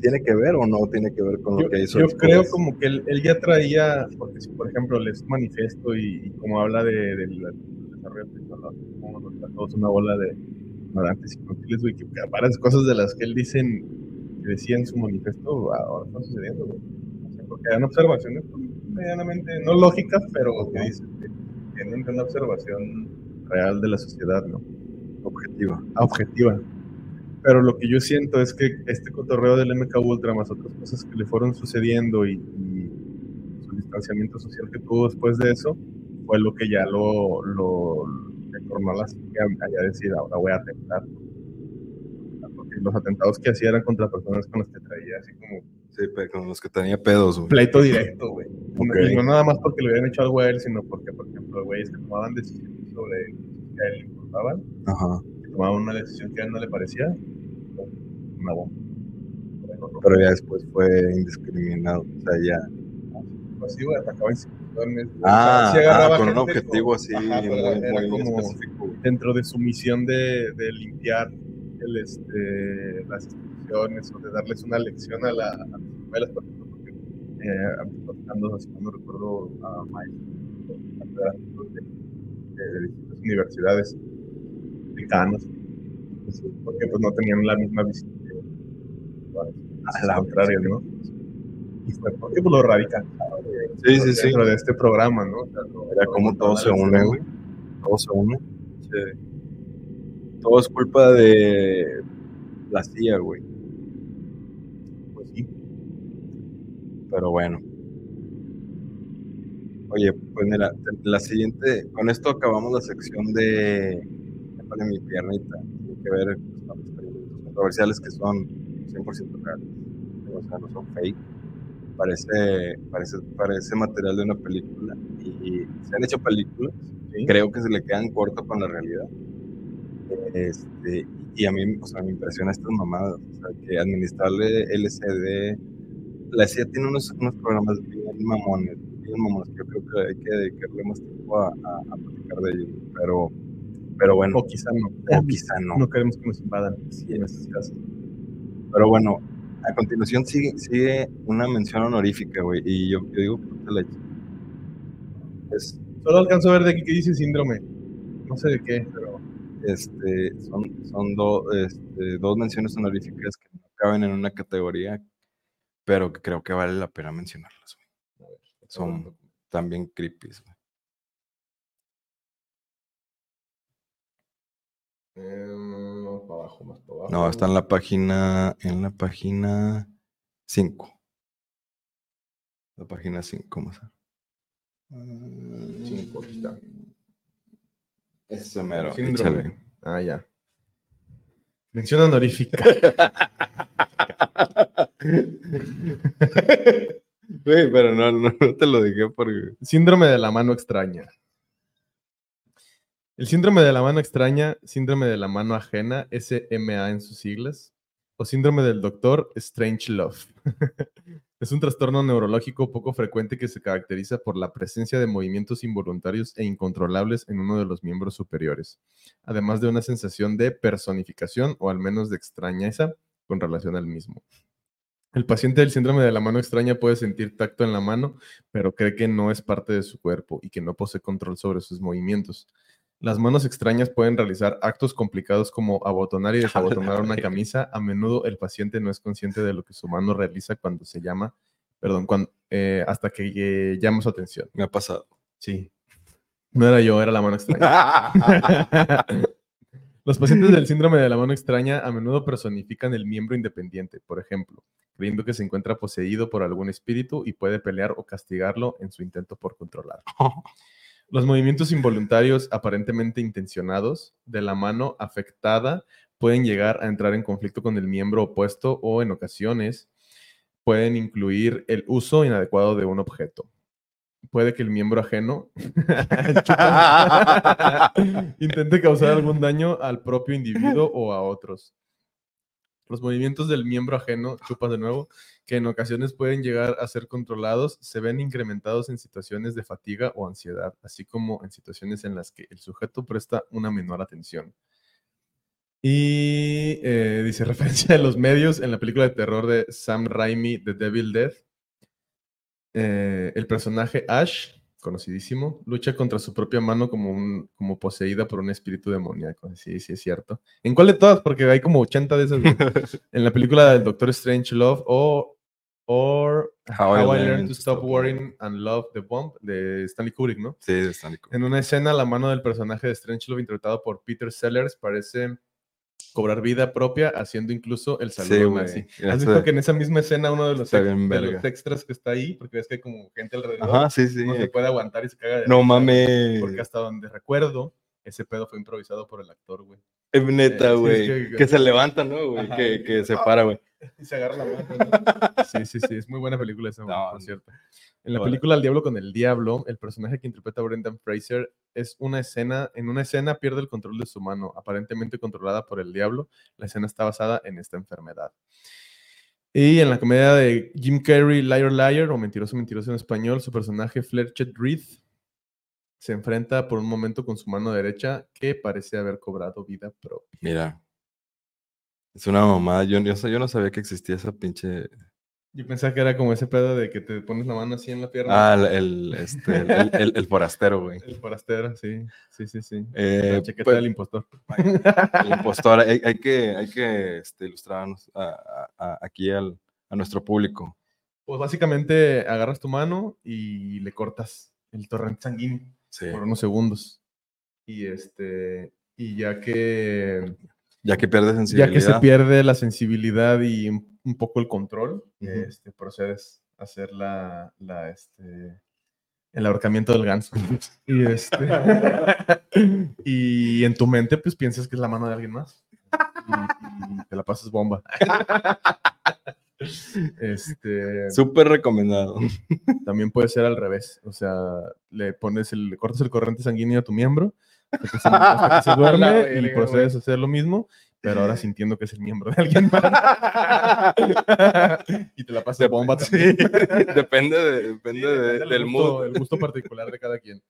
¿Tiene que ver o no tiene que ver con lo Yo, que hizo? yo después? creo como que él, él ya traía, porque si por ejemplo lees un manifiesto y, y como habla de, del desarrollo tecnológico, como nos una bola de ignorantes y inútiles, güey, que varias cosas de las que él dicen, que decía en su manifiesto, ahora están sucediendo, güey. O sea, porque eran observaciones medianamente, no lógicas, pero que dicen que tienen una observación real de la sociedad, ¿no? Objetiva. objetiva. Pero lo que yo siento es que este cotorreo del MK Ultra, más otras cosas que le fueron sucediendo y, y su distanciamiento social que tuvo después de eso, fue lo que ya lo, lo le tornó a la psique a, a ya decir, ahora voy a atentar. Porque los atentados que hacía eran contra personas con las que traía así como Sí, pero con los que tenía pedos, güey. pleito directo, güey. Ok. Y no nada más porque le habían hecho algo a él, sino porque, por ejemplo, güeyes que tomaban decisiones sobre cosas que a él le importaban, Ajá. que tomaban una decisión que a él no le parecía, una bomba. Pero ya después fue indiscriminado. O sea, ya. Pues sí, güey, atacaba instituciones. güey. Ah, Sí agarraba ah, con un gente objetivo con- así, Ajá, muy, era muy como específico. dentro de su misión de, de limpiar el, este, las instituciones o de darles una lección a, la, a las escuelas, por ejemplo, porque eh, si no recuerdo, a catedráticos de, distintas universidades, pues, porque pues no tenían la misma visión que a la contraria, ¿no? Y fue porque pues, lo radical Sí, sí, sí. dentro de este programa, ¿no? O sea, Era como todo se une, güey. Todo se une. todo es culpa de la CIA, güey. Pues sí. Pero bueno. Oye, pues mira, la siguiente, con esto acabamos la sección de, mi piernita. Tiene que ver pues, con experimentos controversiales que son 100% reales. O sea, no son fake. Parece, parece, parece material de una película. Y se han hecho películas. Sí. Creo que se le quedan corto con la realidad. Este, y a mí, o sea, me impresiona estas mamadas. O sea, que administrarle LCD. La CIA tiene unos, unos programas bien mamones, bien mamones, que yo creo que hay que dedicarle más tiempo a, a, a platicar de ellos. Pero, pero bueno, O quizá no. o quizá no. No queremos que nos invadan en estos casos. Pero bueno, a continuación sigue, sigue una mención honorífica, güey. Y yo, yo digo, puta la es, Solo alcanzo a ver de que dice síndrome. No sé de qué, pero este, son, son do- este, dos menciones honoríficas que no caben en una categoría, pero que creo que vale la pena mencionarlas, güey. Son también creepy, güey. Eh, más para abajo, más para abajo. No, está en la página, en la página 5. La página 5, más. Cinco, aquí está. Ese mero, Síndrome. échale. Ah, ya. Mención honorífica. Güey, pero no, no, no te lo dije porque. Síndrome de la mano extraña. El síndrome de la mano extraña, síndrome de la mano ajena, SMA en sus siglas, o síndrome del doctor Strange Love. es un trastorno neurológico poco frecuente que se caracteriza por la presencia de movimientos involuntarios e incontrolables en uno de los miembros superiores, además de una sensación de personificación o al menos de extrañeza con relación al mismo. El paciente del síndrome de la mano extraña puede sentir tacto en la mano, pero cree que no es parte de su cuerpo y que no posee control sobre sus movimientos. Las manos extrañas pueden realizar actos complicados como abotonar y desabotonar una camisa. A menudo el paciente no es consciente de lo que su mano realiza cuando se llama, perdón, cuando, eh, hasta que eh, llama su atención. Me ha pasado. Sí. No era yo, era la mano extraña. Los pacientes del síndrome de la mano extraña a menudo personifican el miembro independiente, por ejemplo, creyendo que se encuentra poseído por algún espíritu y puede pelear o castigarlo en su intento por controlarlo. Los movimientos involuntarios aparentemente intencionados de la mano afectada pueden llegar a entrar en conflicto con el miembro opuesto o en ocasiones pueden incluir el uso inadecuado de un objeto. Puede que el miembro ajeno intente causar algún daño al propio individuo o a otros. Los movimientos del miembro ajeno, chupas de nuevo, que en ocasiones pueden llegar a ser controlados, se ven incrementados en situaciones de fatiga o ansiedad, así como en situaciones en las que el sujeto presta una menor atención. Y eh, dice referencia de los medios en la película de terror de Sam Raimi, The Devil Death. Eh, el personaje Ash, conocidísimo, lucha contra su propia mano como, un, como poseída por un espíritu demoníaco. Sí, sí, es cierto. ¿En cuál de todas? Porque hay como 80 de esas. en la película del Doctor Strange Love o or How, I Learned to Stop Worrying and Love the Bomb de Stanley Kubrick, ¿no? Sí, de Stanley Kubrick. En una escena, la mano del personaje de Strange Love, interpretado por Peter Sellers, parece cobrar vida propia, haciendo incluso el saludo Sí, güey. Ya ¿Has visto que en esa misma escena uno de los, ex- de los extras que está ahí, porque ves que hay como gente alrededor, Ajá, sí, sí. no se puede aguantar y se caga de No mames. Porque hasta donde recuerdo, ese pedo fue improvisado por el actor, güey. Es neta, Eh, sí, güey. es que- que, se levanta, ¿no, güey? Que, que se para, güey. Y se agarra la mano. ¿no? Sí, sí, sí, es muy buena película esa, güey, No, por cierto. En la película El Diablo con el Diablo, el personaje que interpreta a Brendan Fraser es una escena, en una escena pierde el control de su mano, aparentemente controlada por el diablo. La escena está basada en esta enfermedad. Y en la comedia de Jim Carrey, Liar Liar, o Mentiroso Mentiroso en español, su personaje Fletcher Reed se enfrenta por un momento con su mano derecha que parece haber cobrado vida propia. Mira. Es una mamada. Yo, yo, yo no sabía que existía esa pinche. Yo pensaba que era como ese pedo de que te pones la mano así en la pierna. Ah, el, el, este, el, el- el- el forastero, güey. El forastero, sí, sí, sí, sí. Eh, la chaqueta pues, del impostor. el impostor. Hay, hay que, hay que este, ilustrarnos a- a- a- aquí al, a nuestro público. Pues básicamente agarras tu mano y le cortas el torrente sanguíneo Sí. por unos segundos. Y este y ya que, Ya que pierdes ya sensibilidad. que se pierde la sensibilidad y un, un poco el control, este, procedes a hacer la, la, este, el ahorcamiento del ganso. y, este, y en tu mente, pues piensas que es la mano de alguien más. Y, y te la pasas bomba. Este, Súper recomendado. también puede ser al revés. O sea, le pones el, le cortas el corriente sanguíneo a tu miembro hasta que se, hasta que se duerme La y procedes a hacer lo mismo, pero ahora sintiendo que es el miembro de alguien más. y te la pasas bomba Sí, también. depende, de- depende Sí, de- depende del gusto, mood. el gusto particular de cada quien.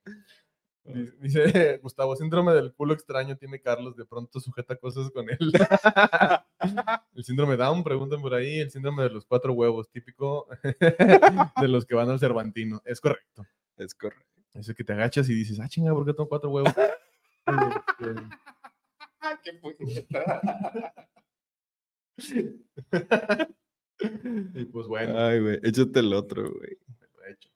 Dice- Dice Gustavo, síndrome del culo extraño tiene Carlos, de pronto sujeta cosas con él. el síndrome Down, preguntan por ahí, el síndrome de los cuatro huevos, típico de los que van al Cervantino. Es correcto. Es correcto. Eso que te agachas y dices, ah, chinga, ¿por qué tengo cuatro huevos? Este, Qué puñeta. y pues bueno, Ay, güey, échate el otro, güey. lo he hecho.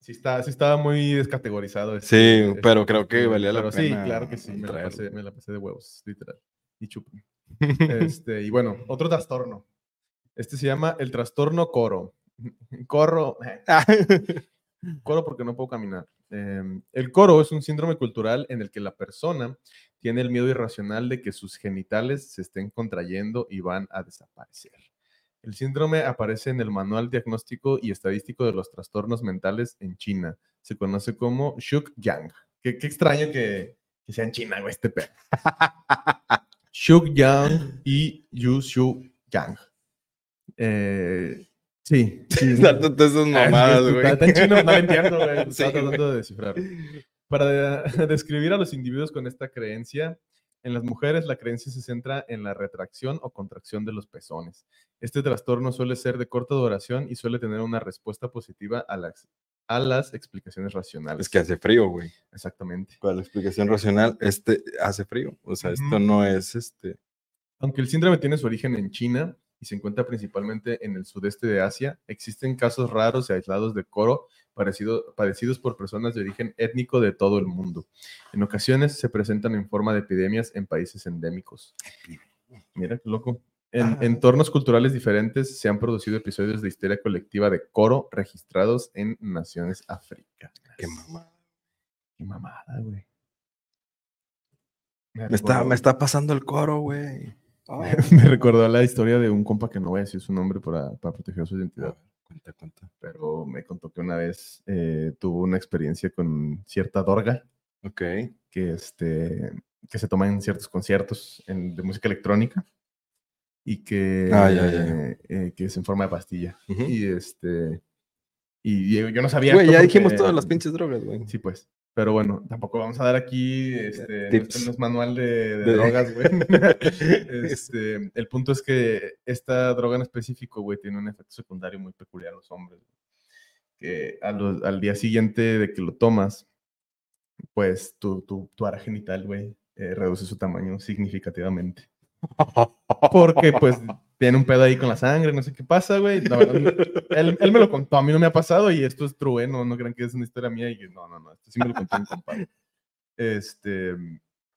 Sí, está, sí estaba muy descategorizado. este- Sí, este pero creo que valía la pero pena Sí, claro que sí, me la, pasé, me la pasé de huevos, literal. Y chupen. Este, y bueno, otro trastorno. Este se llama el trastorno coro. Corro, coro porque no puedo caminar. Eh, el coro es un síndrome cultural en el que la persona tiene el miedo irracional de que sus genitales se estén contrayendo y van a desaparecer. El síndrome aparece en el Manual Diagnóstico y Estadístico de los Trastornos Mentales en China. Se conoce como Shuk Yang. Qué, qué extraño que, que sea en China, güey, este pedo. Shuk Yang y Yu Shu Yang. Eh, sí, sí. Dándote esas mamadas, güey. Está en chino, no lo entiendo, güey. Estaba tratando de descifrar. Para de- describir a los individuos con esta creencia, en las mujeres la creencia se centra en la retracción o contracción de los pezones. Este trastorno suele ser de corta duración y suele tener una respuesta positiva a las, a las explicaciones racionales. Es que hace frío, güey. Exactamente. Para la explicación racional, este hace frío. O sea, esto no es este. Aunque el síndrome tiene su origen en China y se encuentra principalmente en el sudeste de Asia, existen casos raros y aislados de coro parecido- padecidos por personas de origen étnico de todo el mundo. En ocasiones se presentan en forma de epidemias en países endémicos. Mira qué loco. En entornos culturales diferentes se han producido episodios de histeria colectiva de coro registrados en naciones africanas. Qué mamá. Qué mamada, güey. Me está, me está pasando el coro, güey. Ah. me recordó la historia de un compa que no voy a decir su nombre para, para proteger su identidad, Cuenta, cuenta. pero me contó que una vez eh, tuvo una experiencia con cierta dorga Ok. que, este, que se toma en ciertos conciertos en- de música electrónica y que, Ah, ya, ya. eh, que es en forma de pastilla. Y este y yo yo no sabía. Güey, ya dijimos todas las pinches drogas, güey. Sí, pues. Pero bueno, tampoco vamos a dar aquí este, Tips. este no es manual de, de drogas, güey. Este, el punto es que esta droga en específico, güey, tiene un efecto secundario muy peculiar a los hombres. güey. Que a los- al día siguiente de que lo tomas, pues tu, tu, tu área genital, güey, eh, reduce su tamaño significativamente. Porque, pues, tiene un pedo ahí con la sangre, no sé qué pasa, güey. Verdad, él, él me lo contó, a mí no me ha pasado y esto es true, ¿eh? no, no crean que es una historia mía y que no, no, no, esto sí me lo contó mi compadre. Este,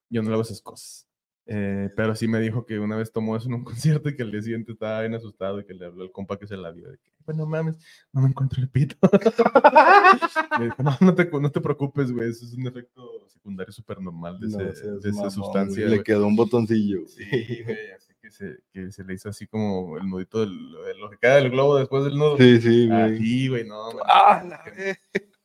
yo no le hago esas cosas. Eh, pero sí me dijo que una vez tomó eso en un concierto y que al día siguiente estaba bien asustado y que le habló al compa que se la vio. De que, bueno, mames, no me encuentro el pito. Le dijo, no, no te, no te preocupes, güey, eso es un efecto secundario súper normal de, No ese- de esa mamón, sustancia. güey. Le güey. quedó un botoncillo. Sí, güey, así que se, que se le hizo así como el nudito, del, de lo que queda del globo después del nudo. Sí, sí, güey. Así, güey, no. man, Ah, la.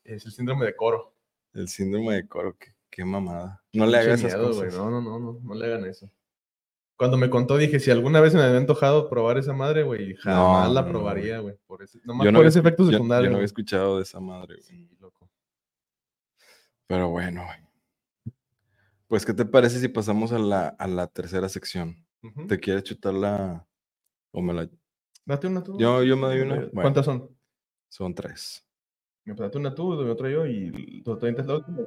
Es el síndrome de coro. El síndrome de coro, qué, qué mamada. No le hagas esas miedo, cosas. güey, No, no, no, no, no le hagan eso. Cuando me contó, dije, si alguna vez me había antojado probar esa madre, güey, jamás No, la no, no, probaría, güey. Por ese, nomás Yo no por había ese efecto secundario. Yo no había escuchado de esa madre, güey. Sí, loco. Pero bueno, güey. Pues, ¿qué te parece si pasamos a la, a la tercera sección? ¿Te quieres chutar la... o me la... Date una tú. Yo- yo me doy una. Eh, Bueno. ¿Cuántas son? Son tres. Me date una tú, doy otra yo y tú te la última.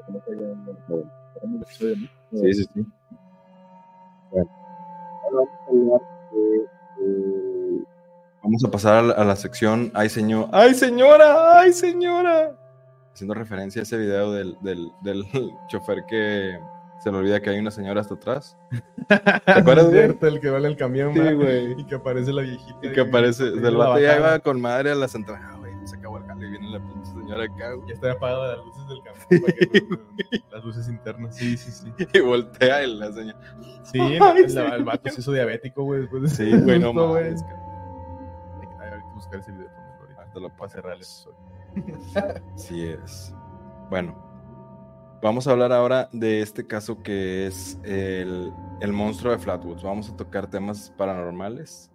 Sí, sí, sí. Vamos a pasar a la, a la sección Ay, señor. ¡Ay, señora! ¡Ay, señora! Haciendo referencia a ese video del, del, del chofer que se le olvida que hay una señora hasta atrás. ¿Te acuerdas, güey? el que va en el camión, Sí, güey. Y que aparece la viejita. Y que aparece, y del vato ya iba con madre a la central. Ah, güey, se acabó el jale y viene la pinche señora acá, güey. Ya está apagada las luces del camión. para que no- las luces internas. Sí, sí, sí. Y voltea y la señora. Sí, Ay, el, sí. el vato se hizo diabético, güey. Después de Sí, güey, no mames. Hay que- buscar ese video ponerlo ahorita. Ahorita lo Para cerrar el episodio. Sí es. Bueno, vamos a hablar ahora de este caso que es el, el monstruo de Flatwoods. Vamos a tocar temas paranormales,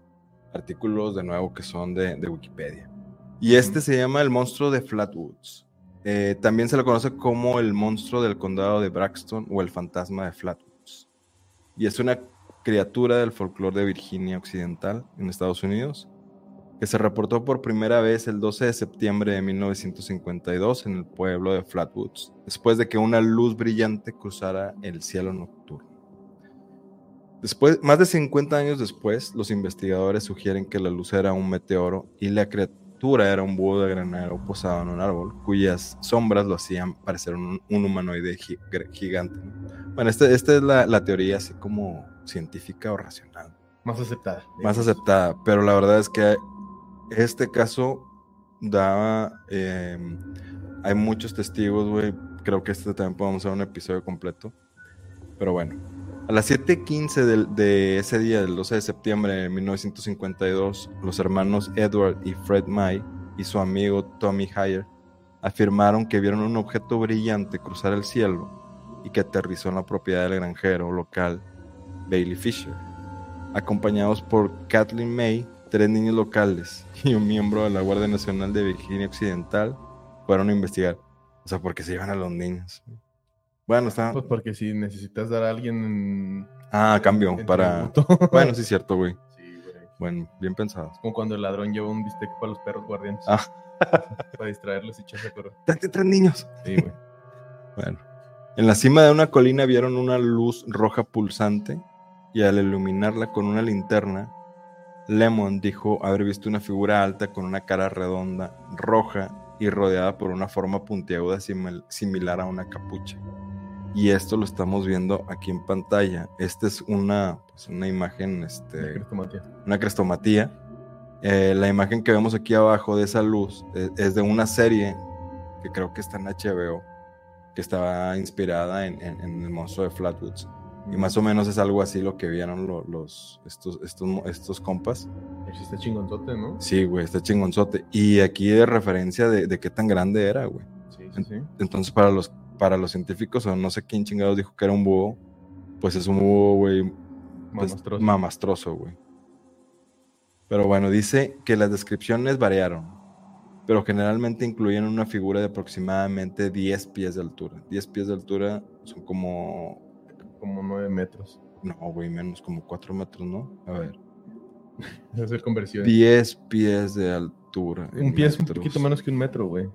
artículos de nuevo que son de, de Wikipedia. Y este se llama el monstruo de Flatwoods. Eh, también se lo conoce como el monstruo del condado de Braxton o el fantasma de Flatwoods. Y es una criatura del folclore de Virginia Occidental en Estados Unidos que se reportó por primera vez el 12 de septiembre de 1952 en el pueblo de Flatwoods, después de que una luz brillante cruzara el cielo nocturno. Después, más de 50 años después, los investigadores sugieren que la luz era un meteoro y la criatura era un búho de granero posado en un árbol, cuyas sombras lo hacían parecer un, un humanoide gi- gigante. Bueno, esta este es la, la teoría así como científica o racional Más aceptada. más aceptada, pero la verdad es que este caso da, eh, hay muchos testigos, güey, creo que este también podemos hacer un episodio completo, pero bueno, a las 7.15 del- de ese día, del 12 de septiembre de 1952, los hermanos Edward y Fred May y su amigo Tommy Heyer afirmaron que vieron un objeto brillante cruzar el cielo y que aterrizó en la propiedad del granjero local Bailey Fisher acompañados por Kathleen May, tres niños locales y un miembro de la Guardia Nacional de Virginia Occidental, fueron a investigar. O sea, porque se iban a los niños. Bueno, está. Pues porque si necesitas dar a alguien. Ah, cambio, en para. Bueno, sí, es cierto, güey. Sí, güey. Bueno, bien pensado. Como cuando el ladrón lleva un bistec para los perros guardianes. Ah. Para distraerlos y echarse a correr. Date tres niños. Sí, güey. Bueno. En la cima de una colina vieron una luz roja pulsante y al iluminarla con una linterna, Lemon dijo haber visto una figura alta con una cara redonda, roja y rodeada por una forma puntiaguda simil- similar a una capucha. Y esto lo estamos viendo aquí en pantalla. Esta es una, pues, una imagen, este, crestomatía. una crestomatía. Eh, la imagen que vemos aquí abajo de esa luz eh, es de una serie que creo que está en HBO, que estaba inspirada en, en- en el monstruo de Flatwoods. Y más o menos es algo así lo que vieron lo- los, estos, estos, estos compas. Sí, está chingonzote, ¿no? Sí, güey, está chingonzote. Y aquí de referencia de, de qué tan grande era, güey. Sí, sí, sí. Entonces, para los, para los científicos, o no sé quién chingados dijo que era un búho, pues es un búho, güey, pues, Mamastroso. mamastroso, güey. Pero bueno, dice que las descripciones variaron, pero generalmente incluyen una figura de aproximadamente 10 pies de altura. 10 pies de altura son como, Como nueve metros. no, güey, menos, como 4 metros, ¿no? A ver. Es hacer conversión. 10 pies de altura. Un pie es un poquito menos que un metro, güey.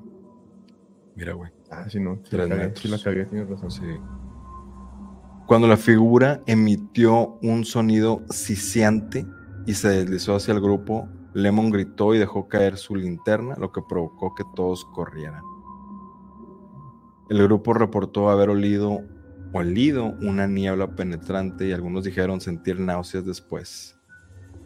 Mira, güey. Ah, sí, no. Sí Tres la cagué, metros. sí la cagué, tienes razón. Sí. Cuando la figura emitió un sonido siseante y se deslizó hacia el grupo, Lemon gritó y dejó caer su linterna, lo que provocó que todos corrieran. El grupo reportó haber olido, una niebla penetrante y algunos dijeron sentir náuseas después.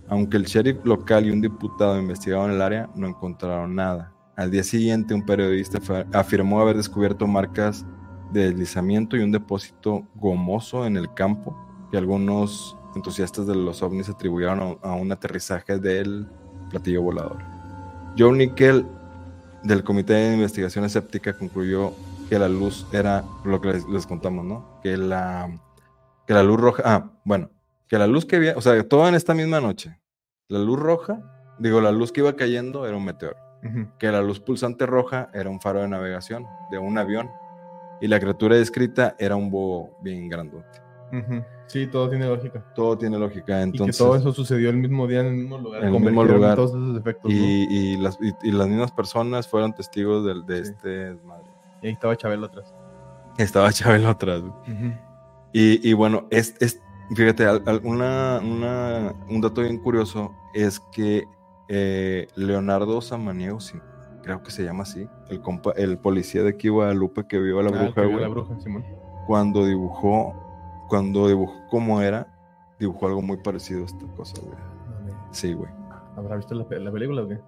Aunque el sheriff local y un diputado investigaron el área, no encontraron nada. Al día siguiente, un periodista afirmó haber descubierto marcas de deslizamiento y un depósito gomoso en el campo que algunos entusiastas de los ovnis atribuyeron a, un aterrizaje del platillo volador. Joe Nickel del Comité de Investigación Escéptica concluyó que la luz era lo que les, les contamos, ¿no? Que la, que la luz roja, ah, bueno, que la luz que había, o sea, todo en esta misma noche, la luz roja, digo, la luz que iba cayendo era un meteoro Ujú. que la luz pulsante roja era un faro de navegación de un avión y la criatura descrita era un búho bien grandote. Ujú. Sí, todo tiene lógica. Todo tiene lógica, y entonces. que todo eso sucedió el mismo día en el mismo lugar. En el mismo lugar. Todos esos efectos. ¿no? y, y las, y, y las mismas personas fueron testigos del- de, Sí. este. Y ahí estaba Chabelo atrás. Estaba Chabelo atrás. Y, y bueno, es, es- fíjate, una, una- un dato bien curioso es que eh, Leonardo Samaniego, sí, creo que se llama así, el, compa- el policía de aquí Guadalupe que vio a la Ah, bruja, güey, la bruja, Simón. cuando dibujó cuando dibujó como era, dibujó algo muy parecido a esta cosa, güey. Sí, güey. ¿Habrá visto la, la película o qué?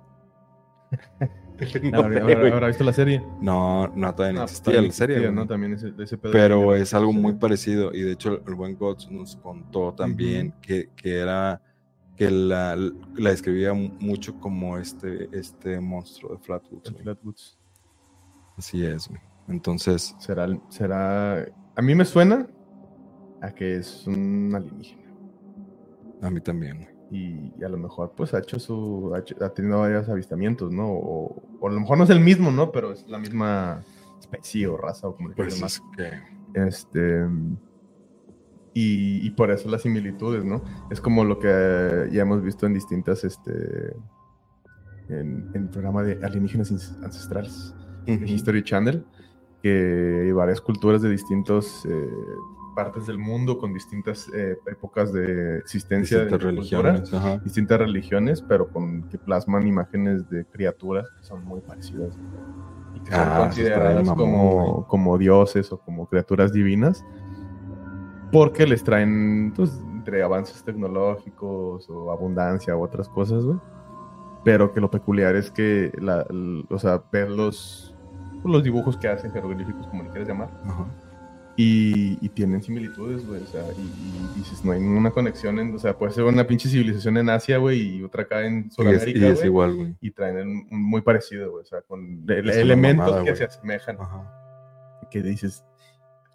No, ¿Habrá, güey. habrá- habrá visto la serie? no, no, todavía no Ah, existía la serie, existía. ¿no? También ese, ese pedo Pero es algo muy parecido. Y de hecho, el buen Gods nos contó también que, que era que la, la describía mu- mucho como este, este monstruo de Flatwoods. Así es, güey. Entonces, Será, será. A mí me suena a que es un alienígena. a mí también, güey. Y, y a lo mejor, pues, ha hecho su. Ha, hecho- ha tenido varios avistamientos, ¿no? O, o a lo mejor no es el mismo, ¿no? Pero es la misma especie o raza o como le Pues es que Este. Y, y por eso las similitudes, ¿no? Es como lo que ya hemos visto en distintas, este. En, en el programa de alienígenas ancestrales en History Channel, que hay varias culturas de distintas partes del mundo con distintas eh, épocas de existencia de distintas cultura, religiones. Distintas religiones, pero con que plasman imágenes de criaturas que son muy parecidas y que son Ah, consideradas mamón, como, güey. como dioses o como criaturas divinas, porque les traen, pues, entre avances tecnológicos o abundancia u otras cosas, güey. Pero que lo peculiar es que, la, o sea, ver los, los dibujos que hacen, jeroglíficos, como le quieras llamar, Ajá. Y, y tienen similitudes, güey. O sea, y, y dices, no hay ninguna conexión. En, o sea, puede ser una pinche civilización en Asia, güey, y otra acá en Y es, Sudamérica, y es güey, igual, güey. Y traen un- un muy parecido, güey. O sea, con Es elementos mamada, que güey. se asemejan. Ajá. Que dices,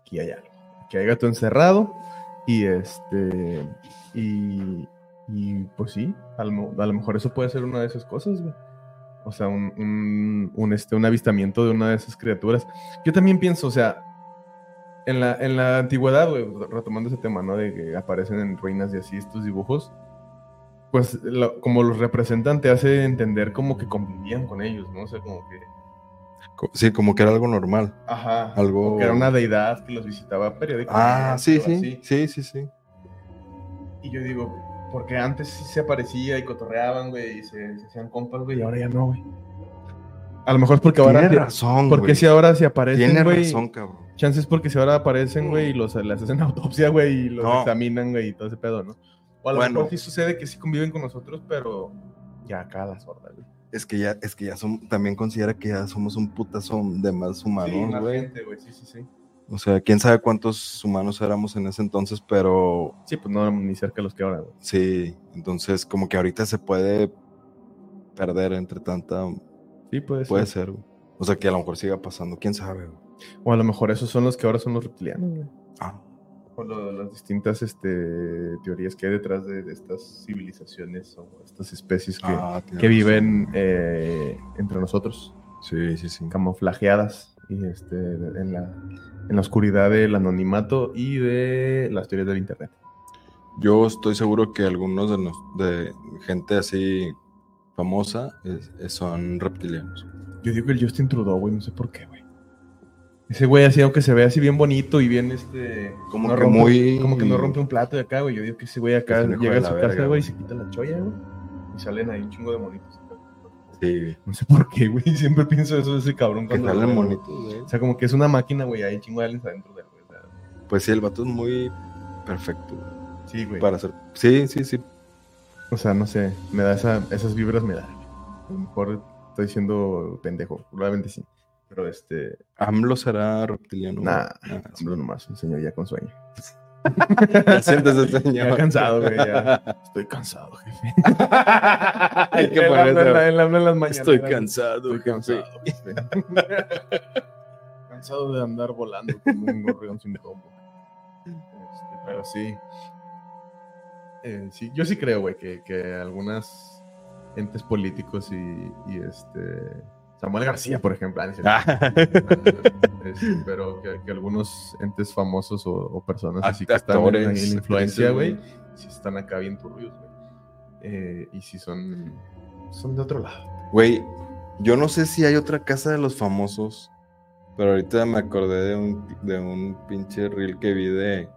aquí hay algo. Aquí hay gato encerrado. Y este. Y. Y pues sí, a lo, a lo mejor eso puede ser una de esas cosas, güey. O sea, un, un, un, este, un avistamiento de una de esas criaturas. Yo también pienso, o sea, en la, en la antigüedad, güey, retomando ese tema, ¿no? De que aparecen en ruinas y así estos dibujos, pues lo- como los representan te hace entender como que convivían con ellos, ¿no? O sea, como que... Sí, como que era algo normal. Ajá. Algo- o que era una deidad que los visitaba periódicamente. Ah, sí, sí. así. Sí, sí, sí. Y yo digo, porque antes sí se aparecía y cotorreaban, güey, y se, se hacían compas, güey, y ahora ya no, güey. A lo mejor es porque ahora... Tiene razón, Porque güey. si ahora se aparecen, Tiene güey, razón, cabrón. Chances porque si ahora aparecen, güey, y los les hacen autopsia, güey, y los No. examinan, güey, y todo ese pedo, ¿no? O a lo Bueno. mejor sí sucede que sí conviven con nosotros, pero ya acá a la sorda, güey. Es que ya, es que ya son, también considera que ya somos un putazo de más Sí, humanos, güey. gente, güey, sí, sí, sí. O sea, quién sabe cuántos humanos éramos en ese entonces, pero Sí, pues no éramos ni cerca de los que ahora, güey. sí, entonces como que ahorita se puede perder entre tanta, Sí, puede ser. puede ser, güey. O sea, que a lo mejor siga pasando, quién sabe, güey. O a lo mejor esos son los que ahora son los reptilianos, güey. Ah, O lo- las distintas este, teorías que hay detrás de, de estas civilizaciones o estas especies que, ah, que viven eh, entre nosotros, Sí, sí, sí. camuflajeadas y este, en, la, en la oscuridad del anonimato y de las teorías del internet. Yo estoy seguro que algunos de, nos, de gente así famosa es- es- son reptilianos. Yo digo el Justin Trudeau, güey, no sé por qué, güey. Ese güey así, aunque se ve así bien bonito y bien este. Como no que rompe- muy- Como que no rompe un plato de acá, güey. Yo digo que ese güey acá Es llega a su verga, casa, güey, güey. y se quita la cholla, güey. Y salen ahí un chingo de monitos. Sí, No sé por qué, güey. Siempre pienso eso de ese cabrón que salen veo. bonitos, güey. O sea, como que es una máquina, güey. Hay chingo de aliens adentro de él, güey. Pues sí, el vato es muy perfecto, güey. sí, güey. Para hacer. Sí, sí, sí. O sea, no sé. Me da esa, esas vibras, me da. A lo mejor estoy siendo pendejo. Probablemente sí. Pero este. AMLO será reptiliano. Nah, Nah, hombre, nomás. Un señor ya con sueño. Ya sientes ese señor. Ya cansado, güey. Ya. Estoy cansado, jefe. Hay que Él poner habla en la- en las mañanas. Estoy cansado, Estoy cansado, cansado de andar volando como un gorrión sin rumbo. Este, pero sí. Eh, sí. Yo sí creo, güey, que, que algunas entes políticos y, y este. Samuel García, por ejemplo. ah, es. Este, pero que, que algunos entes famosos o, o personas así que están en, la- en influencia, güey, sí están acá bien turbios, güey. Eh, y si son, son de otro lado. Güey, yo no sé si hay otra casa de los famosos, pero ahorita me acordé de un, de un pinche reel que vi de,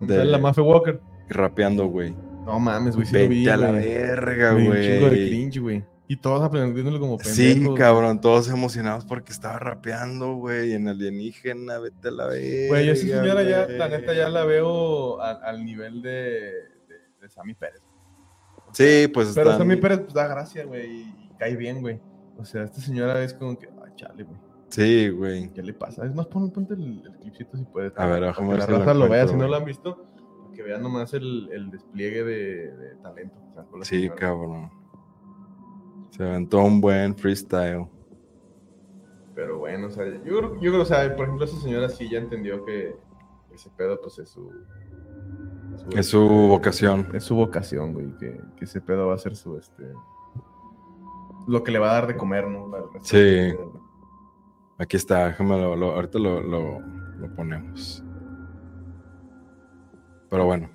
¿Está la Mafia Walker? rapeando, güey. No mames, güey, sí lo vi, Vete a la güey. verga, dio un chingo de güey. cringe, güey. Y todos aprendiéndolo como Sí, pendejos. cabrón, todos emocionados porque estaba rapeando, güey, en alienígena, vete a la vez. Güey, yo esa señora ya, la neta, ya la veo al, al nivel de, de, de Sammy Pérez. Sí, pues Pero están- Sammy Pérez, pues da gracia, güey, y cae bien, güey. O sea, esta señora es como que, ay, chale, güey. Sí, güey. ¿Qué le pasa? Es más, pon, ponte el, el clipcito si puedes. A ver, déjame la si lo raza lo vea, si no lo han visto, que vean nomás el, el despliegue de, de talento. Sí, señora. cabrón. Se aventó un buen freestyle. Pero bueno, o sea, yo creo, yo creo, o sea, por ejemplo, esa señora sí ya entendió que ese pedo, pues es su. Es su vocación. Es su vocación, güey, que, que ese pedo va a ser su, este. Lo que le va a dar de comer, ¿no? Sí. Aquí está, déjame lo, lo- ahorita lo, lo- lo ponemos. Pero bueno,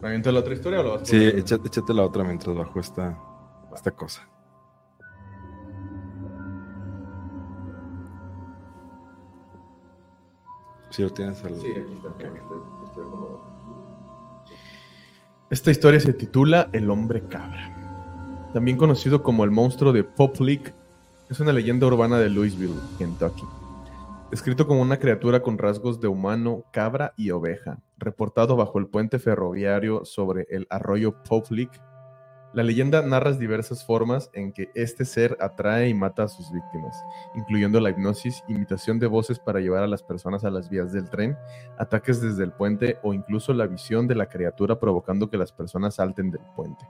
¿Me aviento la otra historia o lo vas a sí, échate, échate la otra mientras bajo esta, esta cosa. Si lo tienes al... Sí, aquí está. aquí Esta historia se titula El hombre cabra. También conocido como el monstruo de Pop Leak, es una leyenda urbana de Louisville, Kentucky. Descrito como una criatura con rasgos de humano, cabra y oveja, reportado bajo el puente ferroviario sobre el arroyo Pop Leak, la leyenda narra diversas formas en que este ser atrae y mata a sus víctimas, incluyendo la hipnosis, imitación de voces para llevar a las personas a las vías del tren, ataques desde el puente o incluso la visión de la criatura provocando que las personas salten del puente.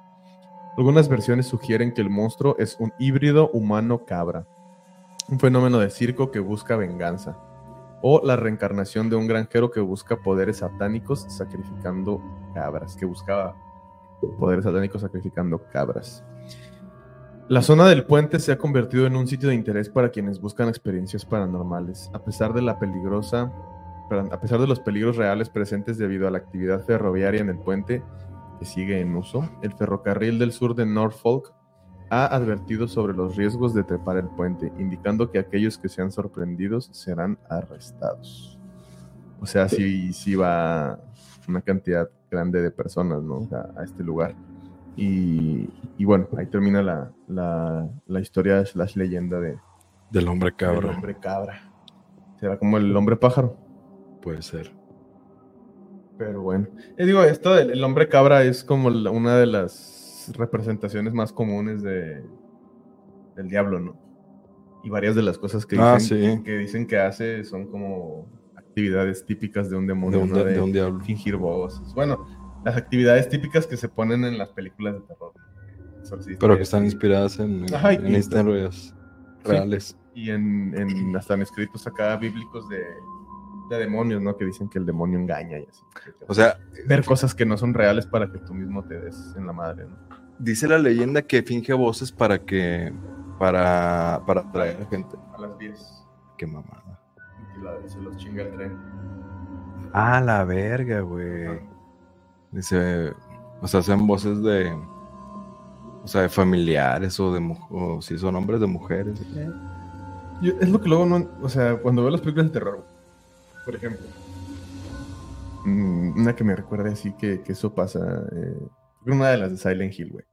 Algunas versiones sugieren que el monstruo es un híbrido humano-cabra, un fenómeno de circo que busca venganza, o la reencarnación de un granjero que busca poderes satánicos sacrificando cabras, que buscaba poderes satánicos sacrificando cabras. La zona del puente se ha convertido en un sitio de interés para quienes buscan experiencias paranormales, a pesar de la peligrosa, a pesar de los peligros reales presentes debido a la actividad ferroviaria en el puente que sigue en uso. El ferrocarril del sur de Norfolk ha advertido sobre los riesgos de trepar el puente, indicando que aquellos que sean sorprendidos serán arrestados. O sea, si sí va una cantidad grande de personas, ¿no? A, a este lugar. Y, y bueno, ahí termina la, la, la historia slash leyenda de Del hombre del cabra. hombre cabra. Será como el hombre pájaro. Puede ser. Pero bueno. Eh, digo, esto del el hombre cabra es como la- una de las representaciones más comunes de, del diablo, ¿no? Y varias de las cosas que Ah, dicen, que dicen que hace son como actividades típicas de un De demonio, un, ¿no? de un diablo. fingir voces. Bueno, las actividades típicas que se ponen en las películas de terror. Pero que están inspiradas en, Ajá, en historias reales. Y en, en- hasta en escritos acá bíblicos de, de demonios, ¿no? Que dicen que el demonio engaña y así. O sea, ver cosas que no son reales para que tú mismo te des en la madre, ¿no? dice la leyenda que finge voces para que. para. para atraer a gente. A las 10. Qué mamada. La- se los chinga el tren. Ah, la verga, güey. Dice. O sea, hacen voces de. O sea, de familiares o de mu- o si son hombres de mujeres. Yo- es lo que luego no. O sea, cuando veo las películas de terror, por ejemplo, mm, una que me recuerde así que, que eso pasa. eh, una de las de Silent Hill, güey.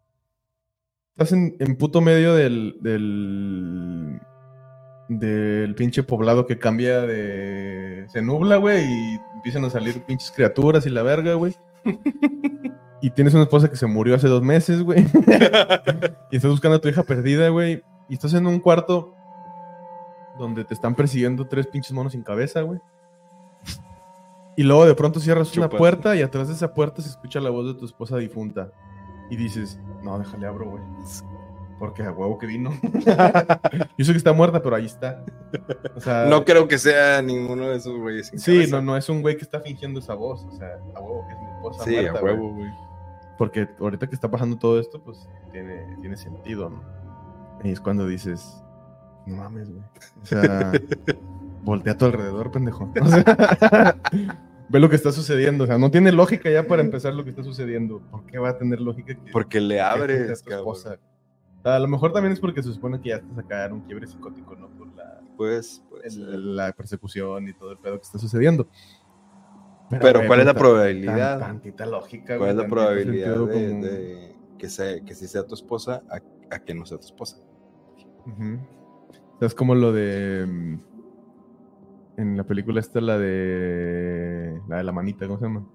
Estás en, en puto medio del, del. Del pinche poblado que cambia de. se nubla, güey, y empiezan a salir pinches criaturas y la verga, güey. Y tienes una esposa que se murió hace dos meses, güey. y estás buscando a tu hija perdida, güey. Y estás en un cuarto donde te están persiguiendo tres pinches monos sin cabeza, güey. Y luego de pronto cierras una puerta y atrás de esa puerta se escucha la voz de tu esposa difunta. Y dices, no, déjale abro, güey. Porque a huevo que vino. Yo sé que está muerta, pero ahí está. O sea, No creo que sea ninguno de esos güeyes. Sí, cabeza. no, no es un güey que está fingiendo esa voz. O sea, a huevo que es mi esposa. Sí, muerta, a huevo, güey. Porque ahorita que está pasando todo esto, pues tiene, tiene sentido, ¿no? Y es cuando dices, no mames, güey. O sea, voltea a tu alrededor, pendejo. O sea, ve lo que está sucediendo. O sea, no tiene lógica ya para empezar lo que está sucediendo. ¿Por qué va a tener lógica que, Porque le que abres, finja a tu cabrón. esposa? A lo mejor también es porque se supone que ya estás acá en un quiebre psicótico, ¿no? Por la, Pues, pues, el- la persecución y todo el pedo que está sucediendo. Pero, ¿cuál es la tan- probabilidad? tan- Tantita lógica, ¿Cuál es la probabilidad de, que, sea, que sí sea tu esposa a, a que no sea tu esposa? O sea, es como lo de. mm, En la película esta, la de. La de la manita, ¿cómo se llama?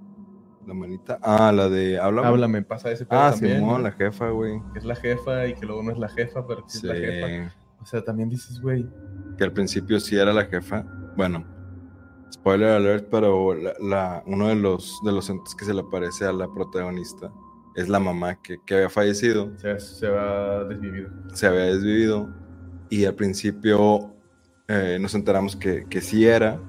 La manita. Ah, la de Háblame. Háblame, pasa ese pedo Ah, también. Simón, la jefa, güey. Que es la jefa y que luego no es la jefa, pero sí Sí. es la jefa. O sea, también dices, güey. Que al principio sí era la jefa. Bueno, spoiler alert, pero la, la- uno de los, de los entes que se le aparece a la protagonista es la mamá que, que había fallecido. Se, se va desvivido. se había desvivido y al principio eh, nos enteramos que, que sí era,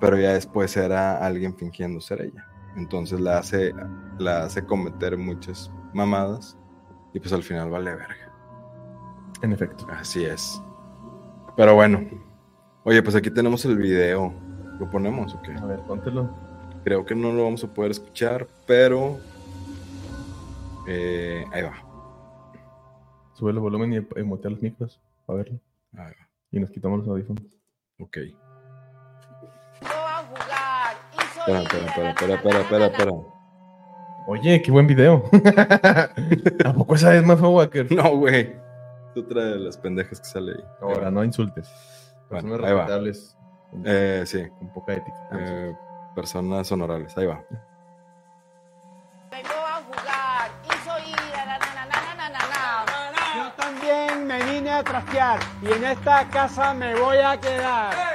pero ya después era alguien fingiendo ser ella. Entonces la hace, la hace cometer muchas mamadas y pues al final vale verga. En efecto. Así es. Pero bueno, oye, pues aquí tenemos el video. ¿Lo ponemos o qué? A ver, póntelo. Creo que no lo vamos a poder escuchar, pero eh, ahí va. Sube el volumen y, y mutea los micros. A verlo. Ahí va. Y nos quitamos los audífonos. Ok. Espera, espera, espera, espera, espera, espera. Oye, qué buen video. ¿Tampoco esa es Mafia Walker? No, güey. otra de las pendejas que sale ahí. Ahora, no insultes. Personas bueno. Eh, sí. Con poca ética. Eh, personas honorables. Ahí va. Vengo a jugar y soy na, na, Yo también me vine a trastear y en esta casa me voy a quedar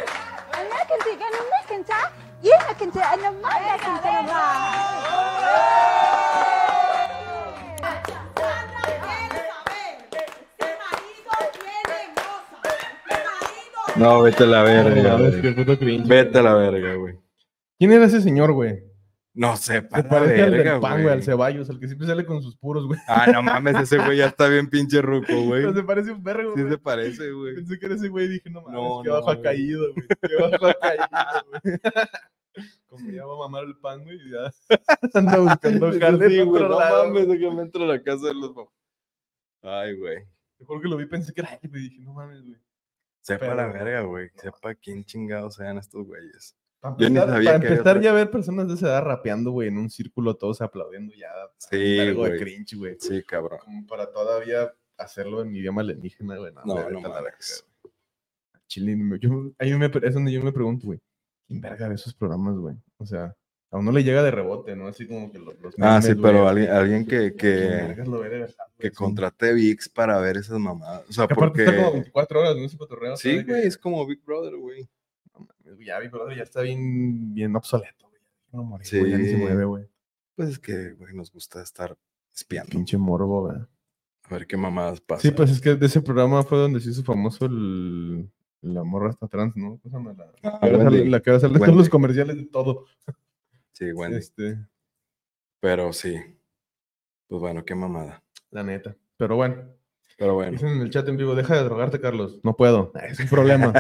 كانوا المكنتة يا مكنتي أنا ما مكنتي أنا No, vete a la verga. Mames, güey. qué puto cringe. Vete a la verga, güey. ¿Quién era ese señor, güey? No sé, Se para la parece al del pan, güey, al Ceballos, al que siempre sale con sus puros, güey. Ah, no mames, ese güey ya está bien pinche ruco, güey. Pero se parece un perro, Sí güey. se parece, güey. Pensé que era ese güey y dije, no mames, No, qué no bajo ha caído, güey. Qué bajo ha caído, güey. Como ya va a mamar el pan, güey, y ya anda buscando jale Sí, güey, no mames, déjame entro a la casa de los papás. Ay, güey. Mejor que lo vi pensé que era él, güey. Dije, no mames, güey. Sepa Pero- la verga, güey. Sepa quién chingados sean estos güeyes. Para empezar, para ya ver personas de esa edad rapeando, güey, en un círculo todos aplaudiendo ya. Sí, algo de cringe, güey. Sí, cabrón. Como para todavía hacerlo en idioma alienígena, güey. No, No, no a la. Chile, yo, ahí me, es donde yo me pregunto, güey. ¿Quién verga ve esos programas, güey? O sea, a uno le llega de rebote, ¿no? Así como que los. los Ah, sí, pero alguien, alguien que, ¿Quién que, de que contrate VIX para ver esas mamadas. O sea, Que aparte está como porque... 24 horas, ¿no? Ese cotorreo. Sí, de güey, es como Big Brother, güey. Ya, mi brother ya está bien, bien obsoleto, güey. No morir, güey, ya ni se mueve, güey. Pues es que, güey, nos gusta estar espiando. Pinche morbo, güey. A ver qué mamadas pasa. Sí, pues es que de ese programa fue donde se hizo famoso el, la morra hasta trans, ¿no? La, Ah, la que va a salir todos los comerciales de todo. Sí, Wendy. Este, Pero sí. Pues bueno, qué mamada. la neta. Pero bueno, Pero bueno. dicen en el chat en vivo, deja de drogarte, Carlos. No puedo. Es un problema.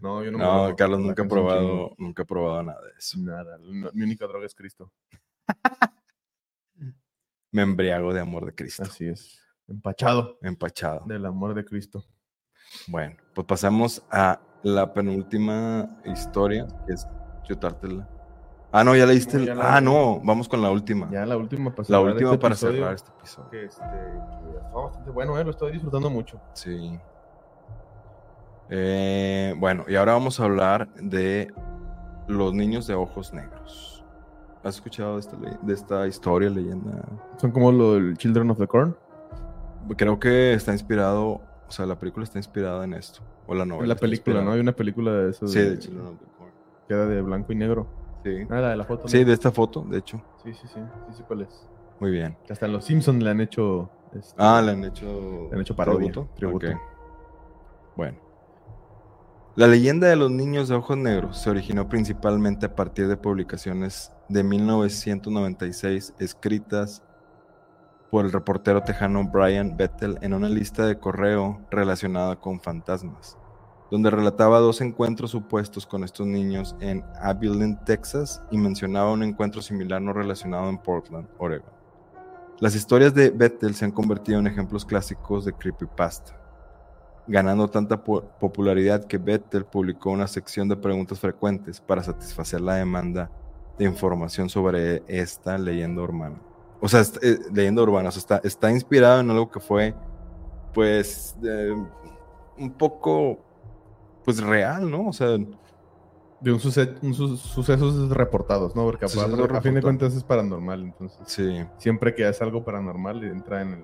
no, yo no me No. Carlos nunca ha canción probado, nunca ha probado nada de eso. Nada. no, mi única droga es Cristo. Me embriago de amor de Cristo. Así es. Empachado Empachado. del amor de Cristo. Bueno, pues pasamos a la penúltima historia, que es chutártela. Ah, no, ya leíste. El- ya la Ah, no, vamos con la última. Ya la última para la cerrar última este para episodio, cerrar este episodio. Que, este, que está bastante bueno, eh, lo estoy disfrutando mucho. Sí. Eh, bueno, y ahora vamos a hablar de los niños de ojos negros. ¿Has escuchado de esta, le- de esta historia, leyenda? Son como lo del Children of the Corn. Creo que está inspirado, o sea, la película está inspirada en esto. O la novela. La película, ¿no? Hay una película de eso. Sí, de Children of the Corn. Queda de blanco y negro. Sí. Ah, la de la foto. ¿no? Sí, de esta foto, de hecho. sí, sí, sí. Sí, sí, cuál es. Muy bien. Que hasta en los Simpsons le han hecho. este, Ah, le han hecho. Le han hecho parodia, tributo. Bueno. La leyenda de los niños de ojos negros se originó principalmente a partir de publicaciones de 1996 escritas por el reportero tejano Brian Bettel en una lista de correo relacionada con fantasmas, donde relataba dos encuentros supuestos con estos niños en Abilene, Texas, y mencionaba un encuentro similar no relacionado en Portland, Oregon. Las historias de Bettel se han convertido en ejemplos clásicos de creepypasta, ganando tanta po- popularidad que Bettel publicó una sección de preguntas frecuentes para satisfacer la demanda de información sobre esta leyenda urbana. O sea, eh, leyenda urbana, o sea, está, inspirado en algo que fue pues, un poco, pues real, ¿no? O sea, De un, suce- un su- sucesos reportados, ¿no? Porque a, fin de cuentas es paranormal, entonces sí. siempre que es algo paranormal entra en el-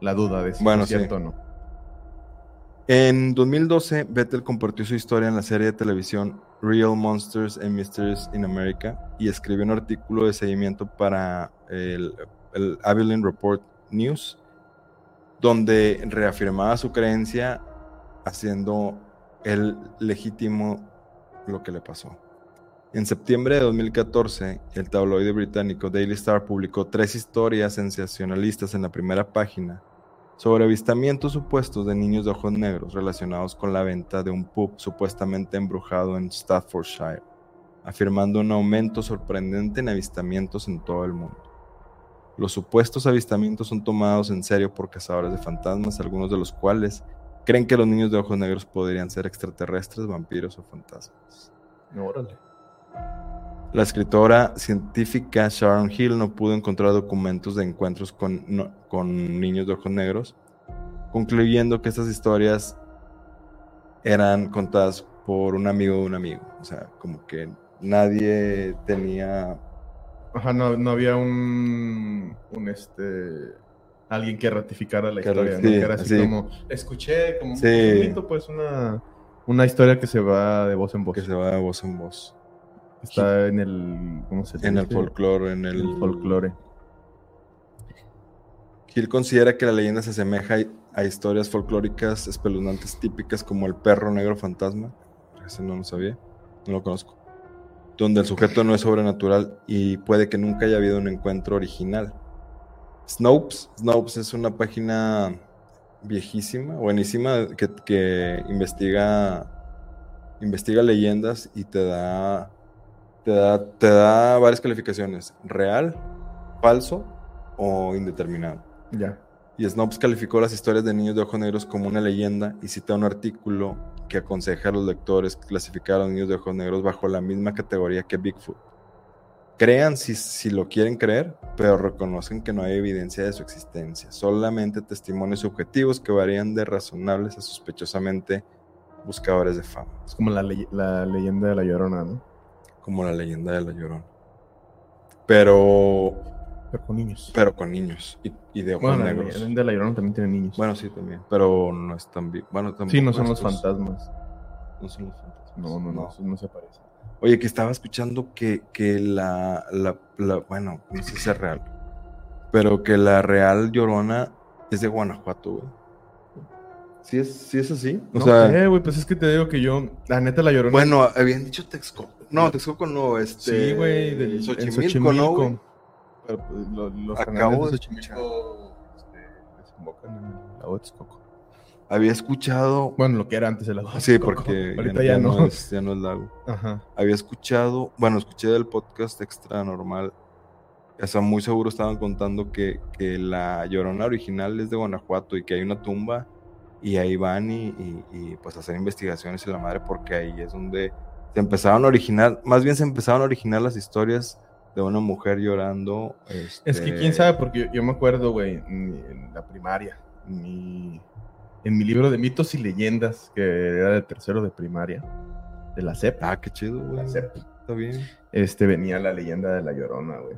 la duda de si Bueno, es cierto sí. o no. En 2012, Vettel compartió su historia en la serie de televisión Real Monsters and Mysteries in America y escribió un artículo de seguimiento para el, el Abilene Report News, donde reafirmaba su creencia haciendo el legítimo lo que le pasó. En septiembre de 2014, el tabloide británico Daily Star publicó tres historias sensacionalistas en la primera página sobre avistamientos supuestos de niños de ojos negros relacionados con la venta de un pub supuestamente embrujado en Staffordshire, afirmando un aumento sorprendente en avistamientos en todo el mundo. Los supuestos avistamientos son tomados en serio por cazadores de fantasmas, algunos de los cuales creen que los niños de ojos negros podrían ser extraterrestres, vampiros o fantasmas. Órale. La escritora científica Sharon Hill no pudo encontrar documentos de encuentros con, no- con niños de ojos negros, concluyendo que estas historias eran contadas por un amigo de un amigo. O sea, como que nadie tenía... Ajá, no, no había un, un este alguien que ratificara la historia, ra- ¿no? sí, Que era así así. como escuché como Sí. un mito, pues una una historia que se va de voz en voz. que se va de voz en voz. Está en el ¿cómo se En el dice? folclore, en el... El folclore. Hill considera que la leyenda se asemeja a historias folclóricas espeluznantes típicas como el perro negro fantasma, ese no lo sabía, no lo conozco, donde el sujeto no es sobrenatural y puede que nunca haya habido un encuentro original. Snopes, Snopes es una página viejísima, buenísima, que, que investiga, investiga leyendas y te da, te da, te da varias calificaciones, real, falso o indeterminado. Ya. Y Snopes calificó las historias de niños de ojos negros como una leyenda y cita un artículo que aconseja a los lectores clasificar a los niños de ojos negros bajo la misma categoría que Bigfoot. Crean si, si lo quieren creer, pero reconocen que no hay evidencia de su existencia, solamente testimonios subjetivos que varían de razonables a sospechosamente buscadores de fama, Es como la, ley- la leyenda de la llorona, ¿no? como la leyenda de la Llorona. Pero, Pero con niños. pero con niños y, y de ojos bueno, la negros. leyenda de la llorona también tiene niños. Bueno, sí, también. Pero no es tan bien. Bueno, sí, no son los fantasmas. No son los fantasmas. No, no, no, no se parecen. Oye, que estaba escuchando que, que la, la, la- Bueno, no sé si es real. Pero que la Real Llorona es de Guanajuato, güey. ¿Sí es, sí es así? O no sea, sé, güey, pues es que te digo que yo, la neta la llorona. bueno, habían dicho Texcoco. No, Texcoco no, este. sí, güey, del en Xochimilco, ¿no, güey? Pero pues, lo- los Acabo canales de Xochimilco este, desembocan en de Texcoco. Había escuchado. Bueno, lo que era antes el lago sí, porque ahorita ya, no. es, ya no es lago. Ajá. había escuchado, bueno, escuché del podcast Extra Normal, o sea, muy seguro estaban contando que, que la Llorona original es de Guanajuato y que hay una tumba y ahí van y, y- y, pues hacer investigaciones en la madre porque ahí es donde se empezaron a originar, más bien se empezaron a originar las historias de una mujer llorando. Es que este, quién sabe, porque yo, yo me acuerdo, güey, en, la primaria, mi, en mi libro de mitos y leyendas, que era de tercero de primaria, de la CEP. Ah, qué chido, güey. La CEP. Está bien. este, venía la leyenda de la Llorona, güey.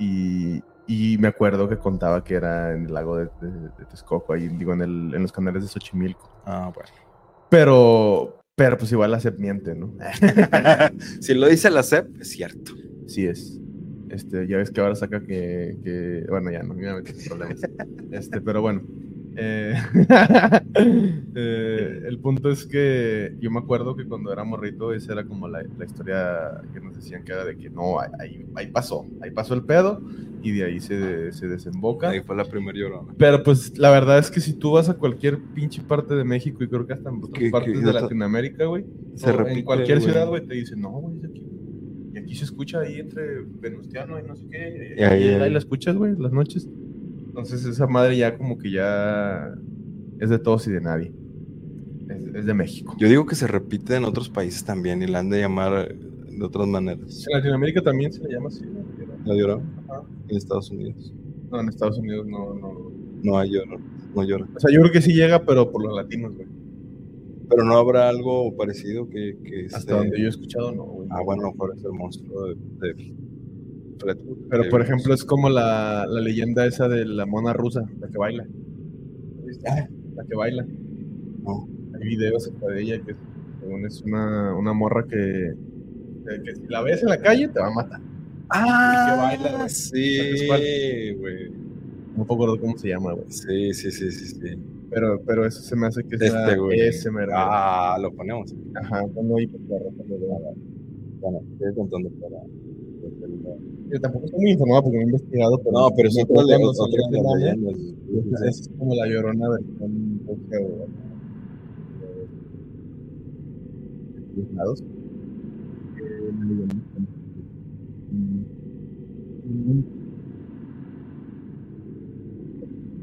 Y, y me acuerdo que contaba que era en el lago de, de- de Texcoco, ahí, digo, en, el, en los canales de Xochimilco. Ah, bueno. Pero, pero pues igual la CEP miente, ¿no? si lo dice la CEP, es cierto. Sí es. Este, ya ves que ahora saca que, que- bueno, ya no, ya me problemas. Este, pero bueno. Eh, eh, el punto es que yo me acuerdo que cuando era morrito, esa era como la, la historia que nos decían que era de que no, ahí- ahí, pasó, ahí pasó el pedo y de ahí se, se desemboca. Ahí fue la primera llorona. Pero pues la verdad es que si tú vas a cualquier pinche parte de México y creo que hasta en otras partes de Latinoamérica, güey, en cualquier ciudad, güey, te dicen, no, güey, es aquí. Y aquí se escucha ahí entre Venustiano y no sé qué. Y Y ahí- ahí, ahí la escuchas, güey, las noches. Entonces esa madre ya como que ya es de todos y de nadie. Es, es de México. Yo digo que se repite en otros países también y la han de llamar de otras maneras. En Latinoamérica también se le llama así. ¿La? Ajá. En Estados Unidos. No, en Estados Unidos no, no. No hay no llora. O sea, yo creo que sí llega, pero por los latinos, güey. Pero no habrá algo parecido que, que Hasta esté- donde yo he escuchado, no, güey. Ah, bueno, por es el monstruo de, de Pero, por ejemplo, es como la, la leyenda esa de la mona rusa, la que baila. ¿Viste? La que baila. No. Hay videos de ella que según es una, una morra que, que, que si la ves en la calle te va a matar. Ah, que baila, sí, ¿Sabes güey. No puedo acordar cómo se llama, güey. Sí, sí, sí, sí, sí. Pero, pero eso se me hace que sea Este, güey. ese mero. Ah, lo ponemos. Ajá, ahí pues, la ropa me. Bueno, estoy contando para. Yo tampoco estoy muy informado porque no he investigado, pero No, pero este mame, leyendas. Esa es como la llorona versión. De los lados. Eh, la leyenda.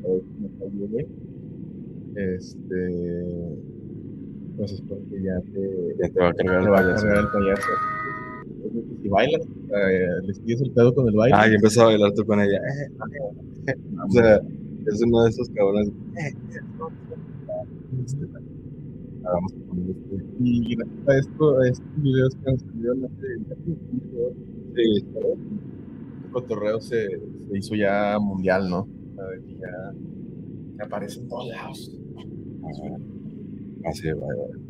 A ver si me salió, güey. Este. Pues es porque ya te. Ya te va a cargar el payaso. Si bailas, eh, le sigues el pedo con el baile. Ah, y empezó a bailar tú con ella. o sea, es uno de esos cabrones. Este, ah, Vamos a poner este. Y gracias a esto, a estos videos que han salido en sí, el cotorreo se, se hizo ya mundial, ¿no? Ya, ya aparece en todos lados. Así va, va.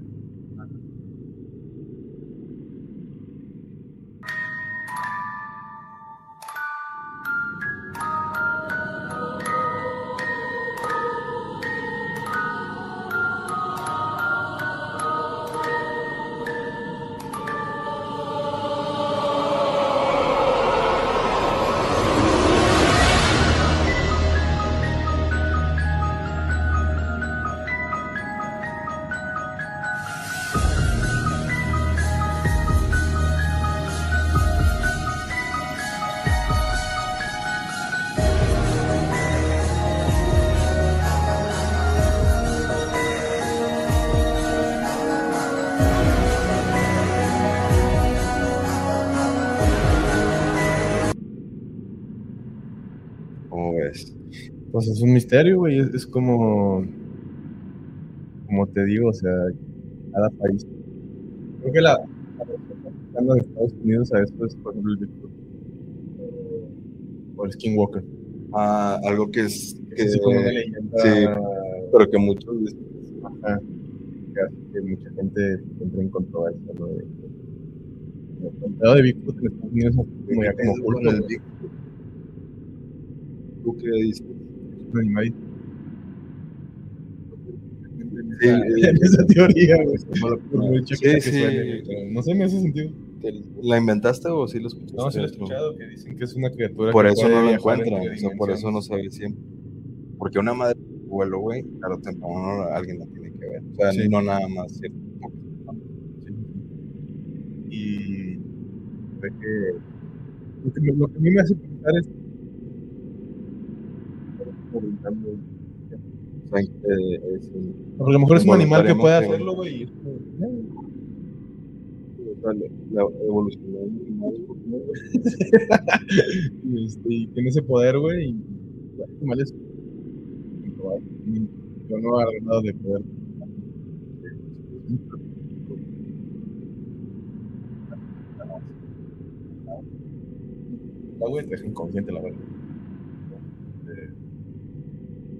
Pues es un misterio, güey. Es, es como. Como te digo, o sea, cada país. Creo que la, la de Estados Unidos a esto es, por ejemplo, el Bigfoot. eh, O el Skinwalker. Ah, algo que es. Que Que, es como una leyenda. sí. pero que muchos Ajá. Que mucha gente entre en controversia, ¿no? El de Bigfoot en Estados Unidos es como ya como culto. ¿Tú qué dices? Sí, en esa teoría, güey. Sí, que sí. suene, No sé, me hace sentido. ¿La inventaste o sí lo escuchaste? No, sí lo he escuchado, que dicen que es una criatura Por que eso no lo encuentran, entre o sea, por eso no sabe siempre. Porque una madre vuelo, güey, claro, temprano alguien la tiene que ver. O sea, Sí. no nada más cierto. Y creo que lo que, lo que a mí me hace pensar es O sea, es un- porque a lo mejor es un animal que puede hacerlo, güey. y es como, o sea, la, la evolución y, este, y tiene ese poder, güey. Y los animales yo no he agarrado de poder. La güey te deja inconsciente, la verdad.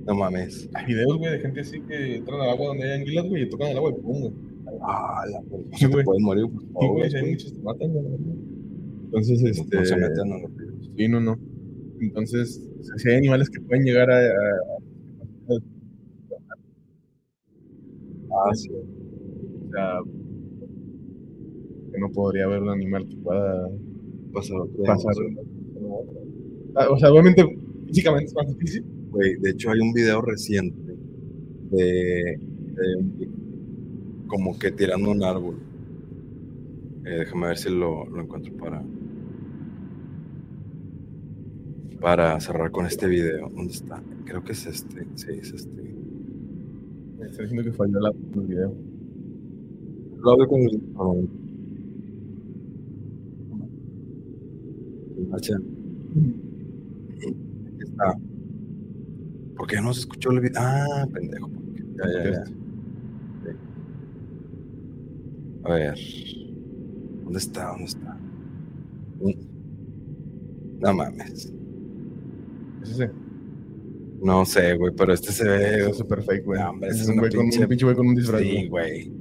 No mames. Hay videos, güey, de gente así que entran al agua donde hay anguilas, güey, y tocan el agua y pum, güey. Ah, la. Sí, güey. puedes morir por Sí, güey, si hay muchos te matan, güey. Entonces, este. No se meten a los ríos. Sí, no, no. Entonces, o sea, si hay animales que pueden llegar a. a- a- Ah, sí. o sea, que no podría haber un animal que pueda Pasar pasar. Ah, O sea, obviamente, físicamente es más difícil. Güey, de hecho hay un video reciente de, de como que tirando un árbol. Eh, déjame ver si lo, lo encuentro para para cerrar con este video. ¿Dónde está? Creo que es este. Sí, es este. Me está diciendo que falló la, el video. Lo hablo con el. Marcha. Está. ¿Por qué no se escuchó el video? Ah, pendejo. porque- Ya, ya, ya. Sí. A ver. ¿Dónde está? ¿Dónde está? Mm. No mames. Es ese. No sé, güey, pero este se ve. Es super fake, güey. No, hombre, es es un güey con pinche- un pinche güey con un disfraz. Sí, güey. güey.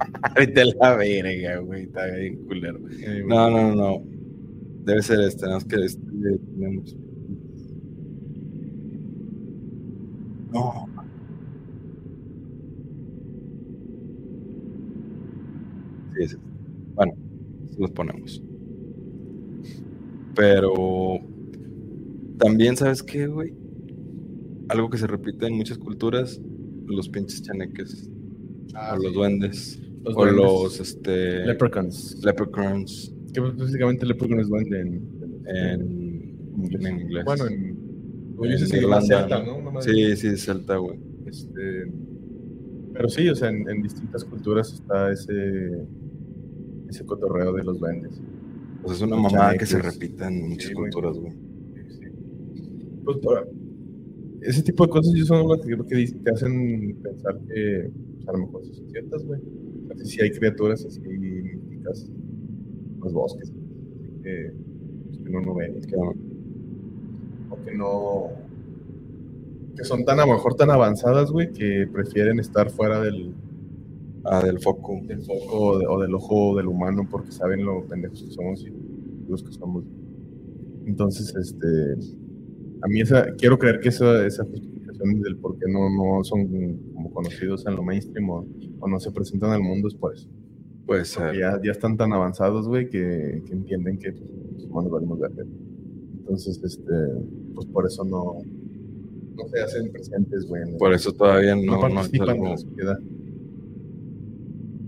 Vete a la verga, güey. Está bien culero. Güey. No, no, no. Debe ser este. Tenemos que. Este, tenemos... No. Sí, este. Bueno, sí los ponemos. Pero. También, ¿sabes qué, güey? Algo que se repite en muchas culturas: los pinches chaneques. Ah, o los sí. duendes. Los o duendes. los, este. Leprechauns. leprechauns. Que básicamente Leprechaun es duende en, En, en inglés. Bueno, en. En Irlanda, celta, ¿no? Sí, sí, celta, güey. Este, pero sí, o sea, en, en distintas culturas está ese, ese cotorreo de los duendes. Pues es una mamada que se repita en muchas Sí, güey. culturas, güey. Pues, ahora, ese tipo de cosas yo son las que creo que dis- te hacen pensar que pues, a lo mejor sí son ciertas, güey. O sea, sí, sí hay criaturas así místicas en los bosques así que, pues, que uno no ve, Que no- o que no que son tan a lo mejor tan avanzadas, güey, que prefieren estar fuera del, Ah, del foco. del foco o, de- o del ojo del humano porque saben lo pendejos que somos y los que somos. Entonces, este, a mí esa, quiero creer que esa, esa justificación del por qué no, no son como conocidos en lo mainstream o, o no se presentan al mundo es por eso. Ser. ya, ya están tan avanzados, güey, que, que entienden que pues, los humanos valimos verga. Entonces, este, pues por eso no, no se hacen presentes, güey. Por eso todavía no, no, en la sociedad.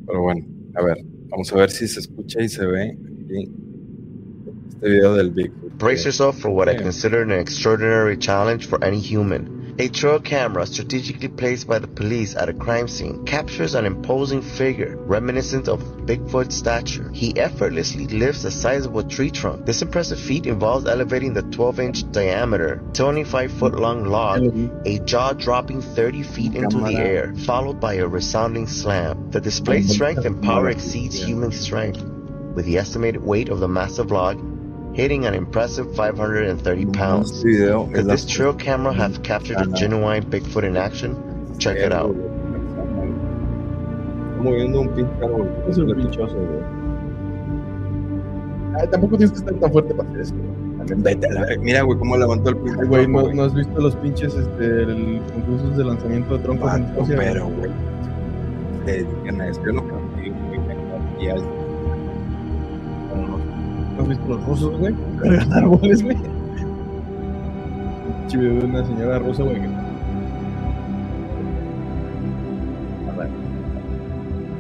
Pero bueno, a ver, vamos a ver si se escucha y se ve aquí este video del Bigfoot. Brace yourself for what I consider an extraordinary challenge for any human. A trail camera strategically placed by the police at a crime scene captures an imposing figure reminiscent of Bigfoot's stature. He effortlessly lifts a sizable tree trunk. This impressive feat involves elevating the 12 inch diameter, 25 foot long log a jaw dropping 30 feet into the air, followed by a resounding slam. The displayed strength and power exceeds human strength, with the estimated weight of the massive log hitting an impressive 530 pounds. Could this trail camera have captured a genuine Bigfoot in action? Check it out. Moviendo un pinche árbol. Es un pinchoso, güey. Ay, tampoco tienes que estar tan fuerte para hacer eso. Mira, güey, cómo levantó el pinche güey, ¿no, no has visto los pinches este, el, concursos de lanzamiento de troncos en Vato, Escocia? pero, güey. Se dedican a eso. Yo no creo que, güey, ¿No has visto los rusos, güey? Cargan árboles, güey. Video de una señora rusa, güey.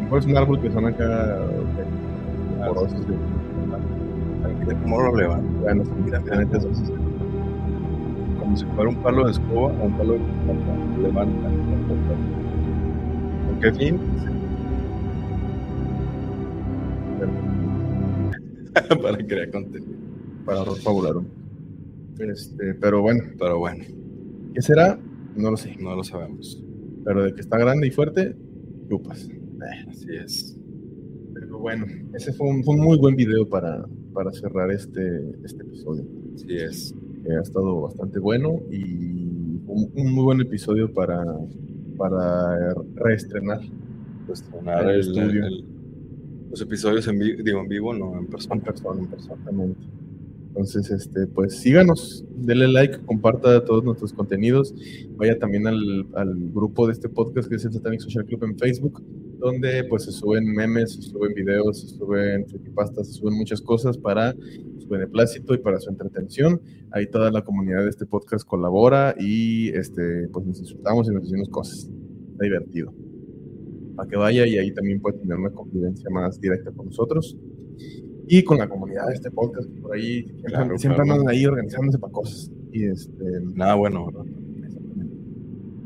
mejor es un árbol que son acá. ok, porosos, güey. Cómo lo levanta. Bueno, sí. Como si fuera un palo de escoba o un palo de plata. Levanta. ¿Con qué fin? Para crear contenido. para fabularon. Este, pero bueno, Pero bueno, ¿qué será? No lo sé. no lo sabemos. Pero de que está grande y fuerte, chupas. Así es. Pero bueno, ese fue un, fue un muy buen video para, para cerrar este, este episodio. Así es. que ha estado bastante bueno y un, un muy buen episodio para, para reestrenar Pues estrenar El el- estudio. el- los episodios en vivo, digo en vivo, no en persona. en persona, en persona. Entonces, este, pues síganos, denle like, comparta todos nuestros contenidos, vaya también al, al grupo de este podcast que es el Satanic Social Club en Facebook, donde pues se suben memes, se suben videos, se suben creepypastas, se suben muchas cosas para su beneplácito y para su entretención. Ahí toda la comunidad de este podcast colabora y este, pues nos insultamos y nos decimos cosas. Está divertido. Para que vaya y ahí también puede tener una convivencia más directa con nosotros y con la comunidad de este podcast, que por ahí siempre, Claro, siempre claro. andan ahí organizándose para cosas. Y este, Nada bueno, ¿verdad?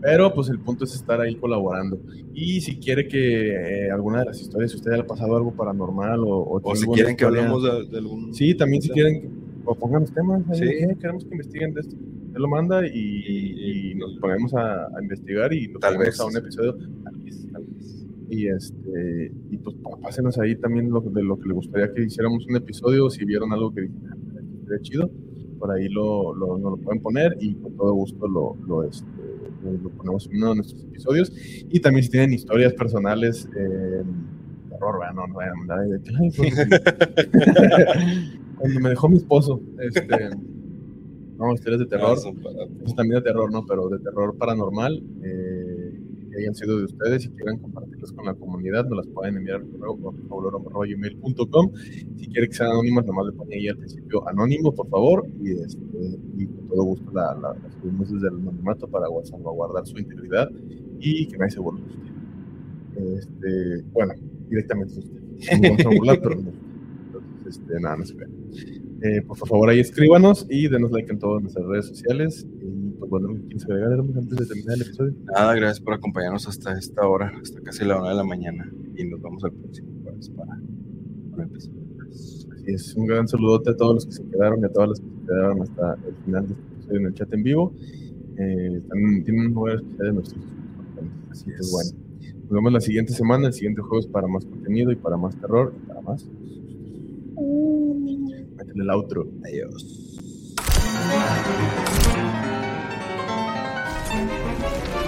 Pero pues el punto es estar ahí colaborando. Y si quiere que eh, alguna de las historias, si usted ha pasado algo paranormal o, o O si quieren que hablemos de, de algún. Sí, también si quieren, o pongan los temas. ahí, Sí. eh, queremos que investiguen de esto. él lo manda y, y nos ponemos a, a investigar y lo Tal vez. a un episodio. Tal vez, tal vez. Y este, y pues pásenos ahí también lo, de lo que le gustaría que hiciéramos un episodio, si vieron algo que "Ah, estaría chido, por ahí lo, lo, nos lo pueden poner y con todo gusto lo, lo, este, lo, ponemos en uno de nuestros episodios. Y también si tienen historias personales, eh, terror, no, no vayan a mandar de "Ay, cuando- me dejó mi esposo, este, no, historias de terror. Son para- Eso también de terror, ¿no? Pero de terror paranormal, eh, que hayan sido de ustedes y quieran compartirlos con la comunidad, nos las pueden enviar al correo por fabuloso.gmail.com. Si quieren que sean anónimas, nomás le ponen ahí al principio anónimo, por favor, y, este, y con todo gusto la, la, la subimos desde el anonimato para salvaguardar su integridad y que nadie se burle. Este, bueno, directamente de usted. No vamos a burlar, pero no. Entonces, este, nada, no se. Eh, pues, por favor, ahí escríbanos y denos like en todas nuestras redes sociales. Pues bueno, ¿quién agregar Hermes, antes de terminar el episodio? Nada, gracias por acompañarnos hasta esta hora, hasta casi la una de la mañana. Y nos vemos el próximo jueves para un episodio. más. Así es, un gran saludote a todos los que se quedaron y a todas las que se quedaron hasta el final de este episodio en el chat en vivo. Eh, tienen un lugar especial en nuestros Así que es. bueno, nos vemos la siguiente semana. El siguiente jueves para más contenido y para más terror y para más. Métele el outro. Adiós. Thank you.